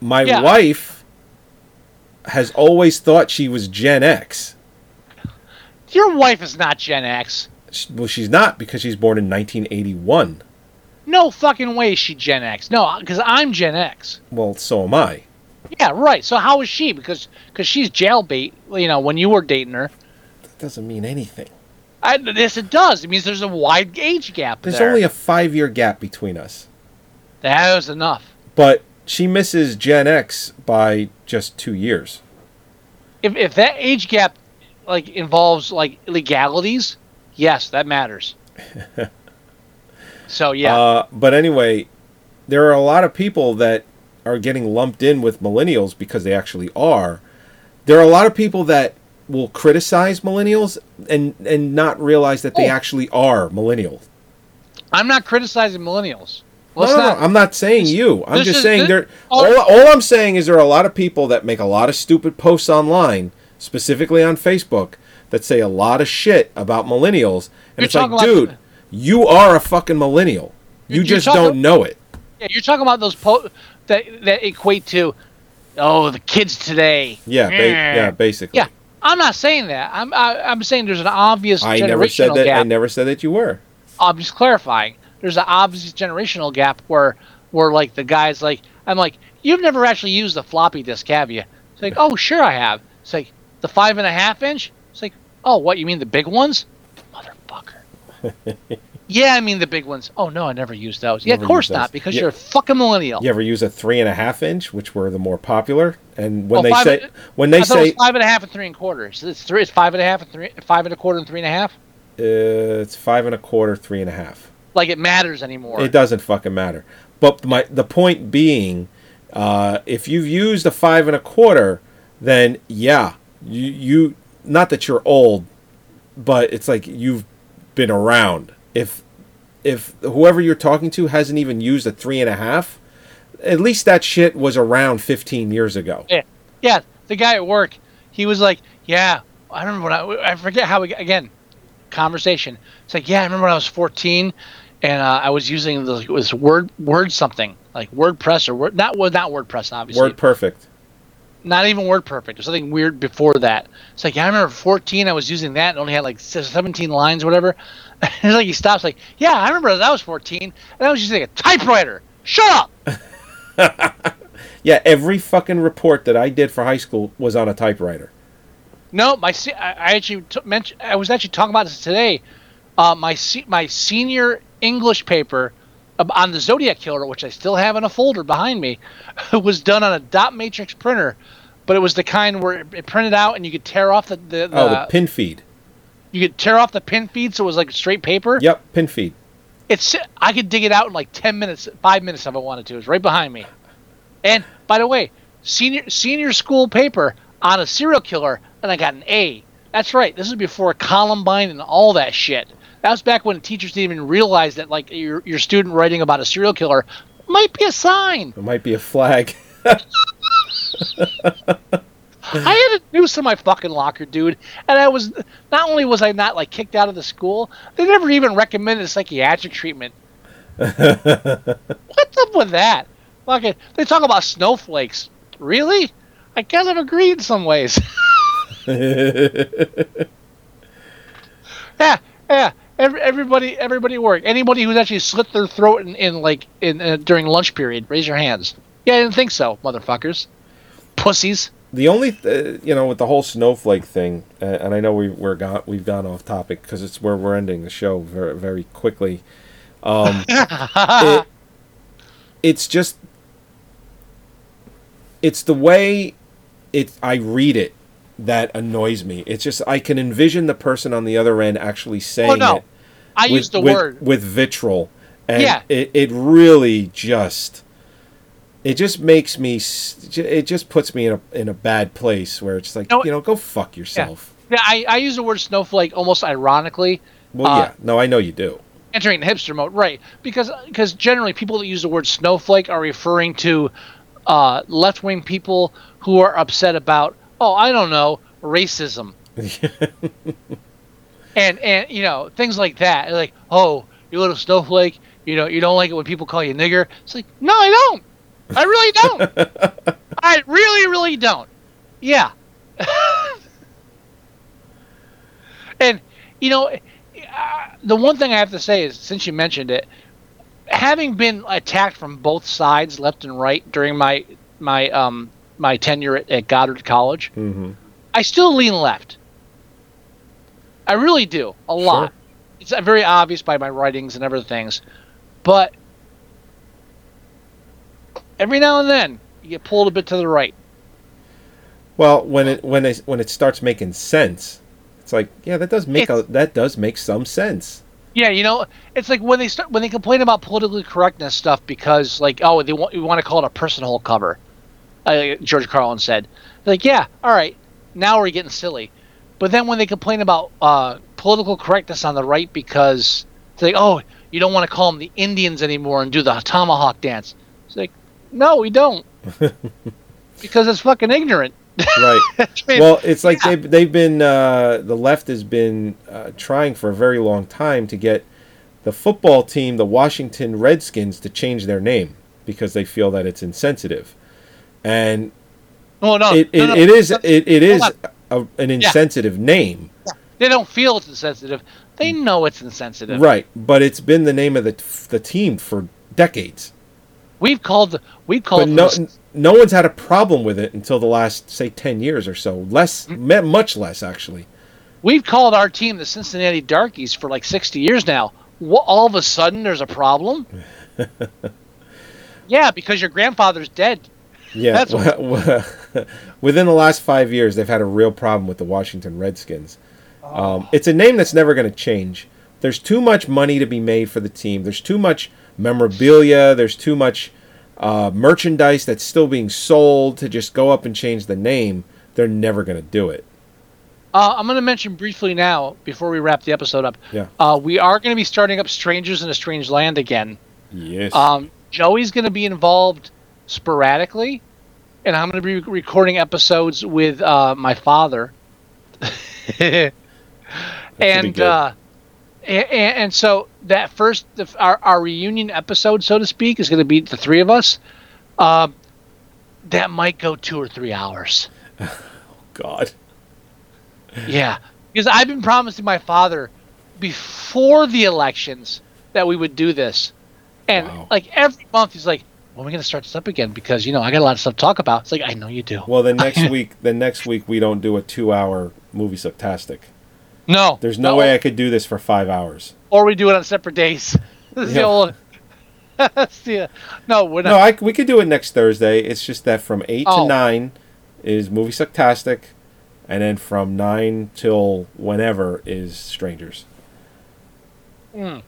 my Yeah. wife has always thought she was Gen X. your wife is not Gen X. Well, she's not because she's born in 1981. No fucking way she Gen X. No, uh, because I'm Gen X. Well, so am I. Yeah, right. So how is she? Because because she's jailbait. You know, when you were dating her. That doesn't mean anything. I, yes, it does. It means there's a wide age gap There's there. only a five year gap between us. that was enough. But she misses Gen X by just two years. If if that age gap like involves like legalities, yes, that matters. so yeah, Uh, but anyway, there are a lot of people that are getting lumped in with millennials because they actually are. There are a lot of people that will criticize millennials and and not realize that they Oh. actually are millennials. I'm not criticizing millennials. No, Let's no, no, not. I'm not saying you. I'm just is- saying there. All, all I'm saying is there are a lot of people that make a lot of stupid posts online, specifically on Facebook, that say a lot of shit about millennials, and You're it's like, about- dude, you are a fucking millennial. You just talking- don't know it. Yeah, you're talking about those po- that that equate to, oh, the kids today. Yeah, ba- yeah, basically. Yeah, I'm not saying that. I'm I, I'm saying there's an obvious I never said that. gap. I never said that you were. I'm just clarifying. There's an obvious generational gap where where like the guys like I'm like you've never actually used a floppy disk, have you? It's like oh sure I have. It's like the five and a half inch. It's like oh what you mean the big ones, motherfucker. yeah, I mean the big ones. Oh no, I never used those. Yeah, Never of course not because Yeah. you're a fucking millennial. You ever use a three and a half inch, which were the more popular? And when Oh, they say when they I thought it say was five and a half and three and quarters. It's three. It's five and a half and three. Five and a quarter and three and a half. uh, it's five and a quarter, three and a half. Like it matters anymore. It doesn't fucking matter. But my the point being, uh, if you've used a five and a quarter, then yeah, you you not that you're old, but it's like you've been around. If if whoever you're talking to hasn't even used a three and a half, at least that shit was around 15 years ago. Yeah, yeah. The guy at work, he was like, "Yeah, I remember when I, I forget how we again, conversation. It's like, yeah, I remember when I was 14, and uh, I was using the, it was word word something like WordPress or word not not WordPress obviously, Word perfect. Not even Word Perfect. There's something weird before that. It's like yeah, I remember 14, I was using that and only had like 17 lines, or whatever. it's like he stops, like, yeah, I remember that I was 14 and I was using a typewriter. Shut up. Yeah, every fucking report that I did for high school was on a typewriter. No, my I I actually t- mentioned I was actually talking about this today. Uh, my se- my senior English paper on the Zodiac Killer, which I still have in a folder behind me, was done on a dot matrix printer, but it was the kind where it, printed out and you could tear off the, the, oh, the Oh, the pin feed. you could tear off the pin feed so it was like straight paper. Yep, pin feed. It's I could dig it out in like ten minutes, five minutes if I wanted to. It's right behind me. And by the way, senior senior school paper on a serial killer, and I got an A. That's right. This is before Columbine and all that shit. That was back when teachers didn't even realize that like your your student writing about a serial killer might be a sign. It might be a flag. I had a noose in my fucking locker, dude, and I was not only was I not like kicked out of the school, they never even recommended psychiatric treatment. What's up with that? Fucking, they talk about snowflakes. Really? I kind of agree in some ways. yeah, yeah. Every, everybody, everybody work. Anybody who's actually slit their throat in, in like in uh, during lunch period, raise your hands. Yeah, I didn't think so, motherfuckers. Pussies. the only th- you know with the whole snowflake thing, uh, and I know we we're gone we've gone off topic because it's where we're ending the show very very quickly. Um, it, it's just it's the way it I read it that annoys me. It's just I can envision the person on the other end actually saying Oh no, it I with, use the with, word. with vitriol, and Yeah. it, it really just it just makes me it just puts me in a in a bad place where it's like No, you know go fuck yourself. Yeah, I, I use the word snowflake almost ironically, Well, Uh, yeah, no, I know you do. entering the hipster mode, right? Because because generally people that use the word snowflake are referring to uh, left wing people who are upset about oh I don't know racism and and you know things like that. Like oh you little snowflake, you know you don't like it when people call you nigger. It's like no I don't. I really don't. I really really don't. Yeah. and you know uh, the one thing I have to say is, since you mentioned it, having been attacked from both sides, left and right, during my my um my tenure at, at Goddard College, hmm I still lean left. I really do a lot. It's uh, very obvious by my writings and other things, but every now and then you get pulled a bit to the right. Well, when it when it when it starts making sense, it's like yeah, that does make a that does make some sense. Yeah, you know, it's like when they start when they complain about politically correctness stuff because like oh they want you want to call it a personal cover, uh, George Carlin said. Like yeah, all right, now we're getting silly, but then when they complain about uh, political correctness on the right because it's like oh you don't want to call them the Indians anymore and do the tomahawk dance. It's like no we don't because it's fucking ignorant. Right. I mean, well, it's like yeah. they've, they've been uh, the left has been uh, trying for a very long time to get the football team, the Washington Redskins, to change their name because they feel that it's insensitive, and oh no, it, no, it, no, it is, it, it is, a, an insensitive name, they don't feel it's insensitive. They know it's insensitive. right? But it's been the name of the the team for decades. We've called we've But called no, this- no one's had a problem with it until the last say ten years or so. Less, Mm. me- much less actually. we've called our team the Cincinnati Darkies for like sixty years now. All of a sudden there's a problem? yeah, because your grandfather's dead. Yeah, That's within the last five years, they've had a real problem with the Washington Redskins. Oh. Um, it's a name that's never going to change. There's too much money to be made for the team. There's too much memorabilia. There's too much uh, merchandise that's still being sold to just go up and change the name. They're never going to do it. Uh, I'm going to mention briefly now before we wrap the episode up. Yeah. Uh, we are going to be starting up Strangers in a Strange Land again. Yes. Um, Joey's going to be involved sporadically, and I'm going to be recording episodes with uh, my father. and uh, and, and so that first the, our our reunion episode, so to speak, is going to be the three of us. Um, that might go two or three hours. Oh God. Yeah, because I've been promising my father before the elections that we would do this, and Wow. like every month he's like, "When are we going to start this up again?" Because you know I got a lot of stuff to talk about. It's like I know you do. Well, then next week, then next week we don't do a two-hour movie sucktastic. No, There's no, way I could do this for five hours. Or we do it on separate days. This is the old. The- no, we're not. No, I, we could do it next Thursday. It's just that from eight Oh. to nine is movie sucktastic, and then from nine till whenever is strangers. Hmm.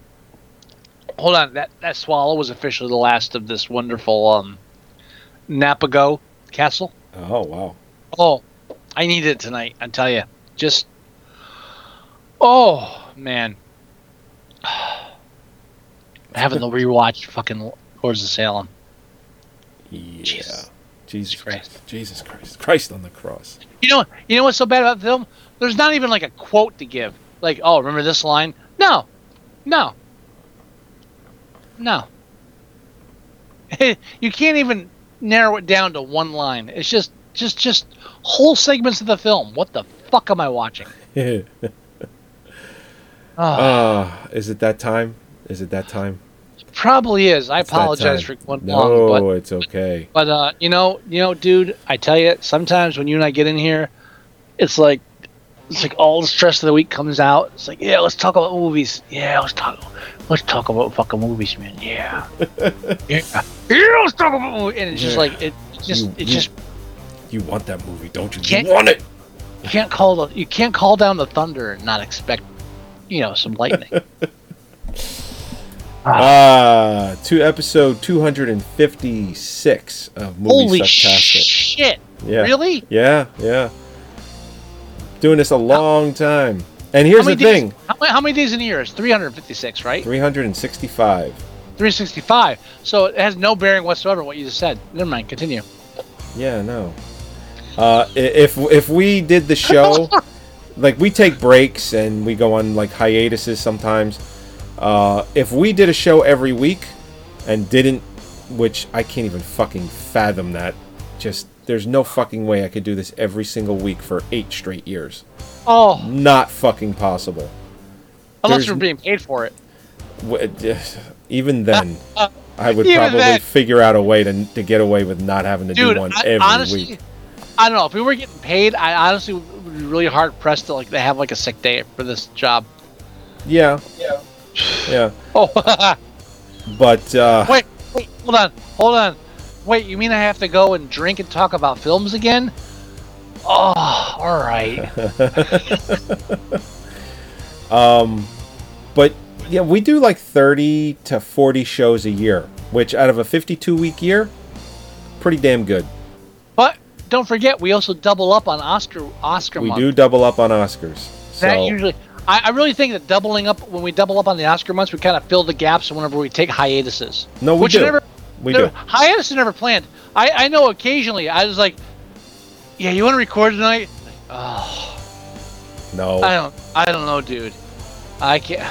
Hold on, that that swallow was officially the last of this wonderful um, Napago castle. Oh wow! Oh, I need it tonight. I tell you, just oh man, having the rewatch fucking Lords of Salem. Yeah, Jesus. Jesus Christ. Christ, Jesus Christ, Christ on the cross. You know, you know what's so bad about the film? There's not even like a quote to give. Like, oh, remember this line? No, no, no. you can't even narrow it down to one line. It's just, just, just whole segments of the film. What the fuck am I watching? Ah, Oh, is it that time? Is it that time? Probably is. I It's apologize for going no, long, but it's okay. but uh, you know, you know, dude, I tell you, sometimes when you and I get in here, it's like it's like all the stress of the week comes out. It's like, yeah, let's talk about movies. Yeah, let's talk. Let's talk about fucking movies, man. Yeah, yeah, yeah. Let's talk about movies. And it's just Yeah. like it just You- it just You want that movie, don't you? Can't- You want it. you can't call the you can't call down the thunder and not expect you know some lightning. Ah, to episode 256 of Movie Holy Sucktastic. shit! Yeah. Really? Yeah, yeah. Doing this a long time. And here's the days, thing How, many- how many days in a year? is 356, right? 365. 365. So it has no bearing whatsoever what you just said. Never mind. Continue. Yeah, no. Uh, if if we did the show, like we take breaks and we go on like hiatuses sometimes. Uh, if we did a show every week and didn't, which I can't even fucking fathom that. Just there's no fucking way I could do this every single week for eight straight years. Oh, Not fucking possible. unless There's- you're being paid for it. W- Even then, I would Even probably then. figure out a way to to get away with not having to Dude, do one I, every honestly, week. I don't know. If we were getting paid, I honestly would be really hard pressed to like to have like a sick day for this job. Yeah. Yeah. Yeah. Oh, But uh, wait, wait, hold on, hold on. Wait, you mean I have to go and drink and talk about films again? Oh, all right. um, but yeah, we do like 30 to 40 shows a year, which out of a 52 week year, pretty damn good. but don't forget, we also double up on Oscar Oscar We month. do double up on Oscars. That usually, I, I really think that doubling up when we double up on the Oscar months, we kind of fill the gaps whenever we take hiatuses. no, we which do. never, we never, do. hiatus is never planned. I, I know occasionally I was like, yeah, you want to record tonight? Oh, No. I don't, I don't know, dude. I can't.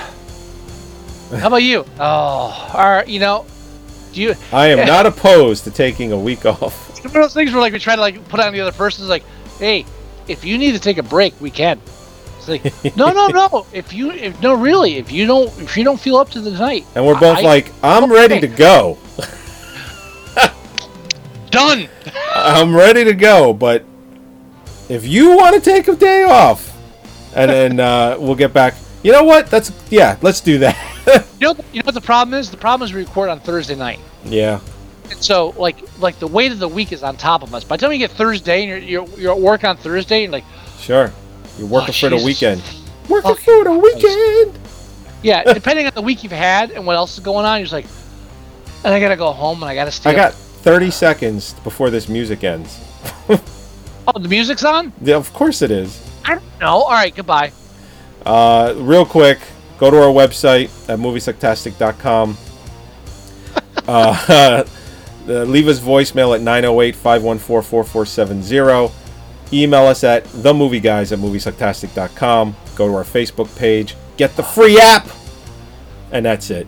How about you? Oh, all right. You know, do you? I am not opposed to taking a week off. It's one of those things where like we try to like put on the other person's like, hey, if you need to take a break, we can. It's like, no, no, no. If you, if no, really, if you don't, if you don't feel up to the night, And we're both I- like, I'm ready to go. done. I'm ready to go, but if you want to take a day off, and then uh, we'll get back. You know what? That's yeah. Let's do that. You know, you know what the problem is? The problem is we record on Thursday night. yeah. And so, like, like the weight of the week is on top of us. By the time you get Thursday and you're you're, you're at work on Thursday, and like, Sure. You're working Oh, for the weekend. Working Okay. for the weekend. yeah, depending on the week you've had and what else is going on, you're just like, and I gotta go home and I gotta stay. I up- got 30 seconds before this music ends. Oh, the music's on. Yeah, of course it is. I don't know. All right, goodbye. Uh, real quick, go to our website at moviesucktastic.com. uh, uh, leave us voicemail at 908 514 4470. Email us at themovieguys at moviesucktastic.com. Go to our Facebook page. Get the free app. And that's it.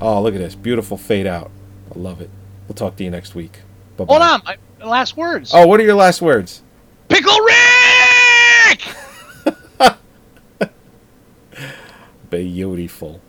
Oh, look at this. Beautiful fade out. I love it. We'll talk to you next week. Bye-bye. Hold on. My last words. Oh, what are your last words? Pickle Rick. Beautiful.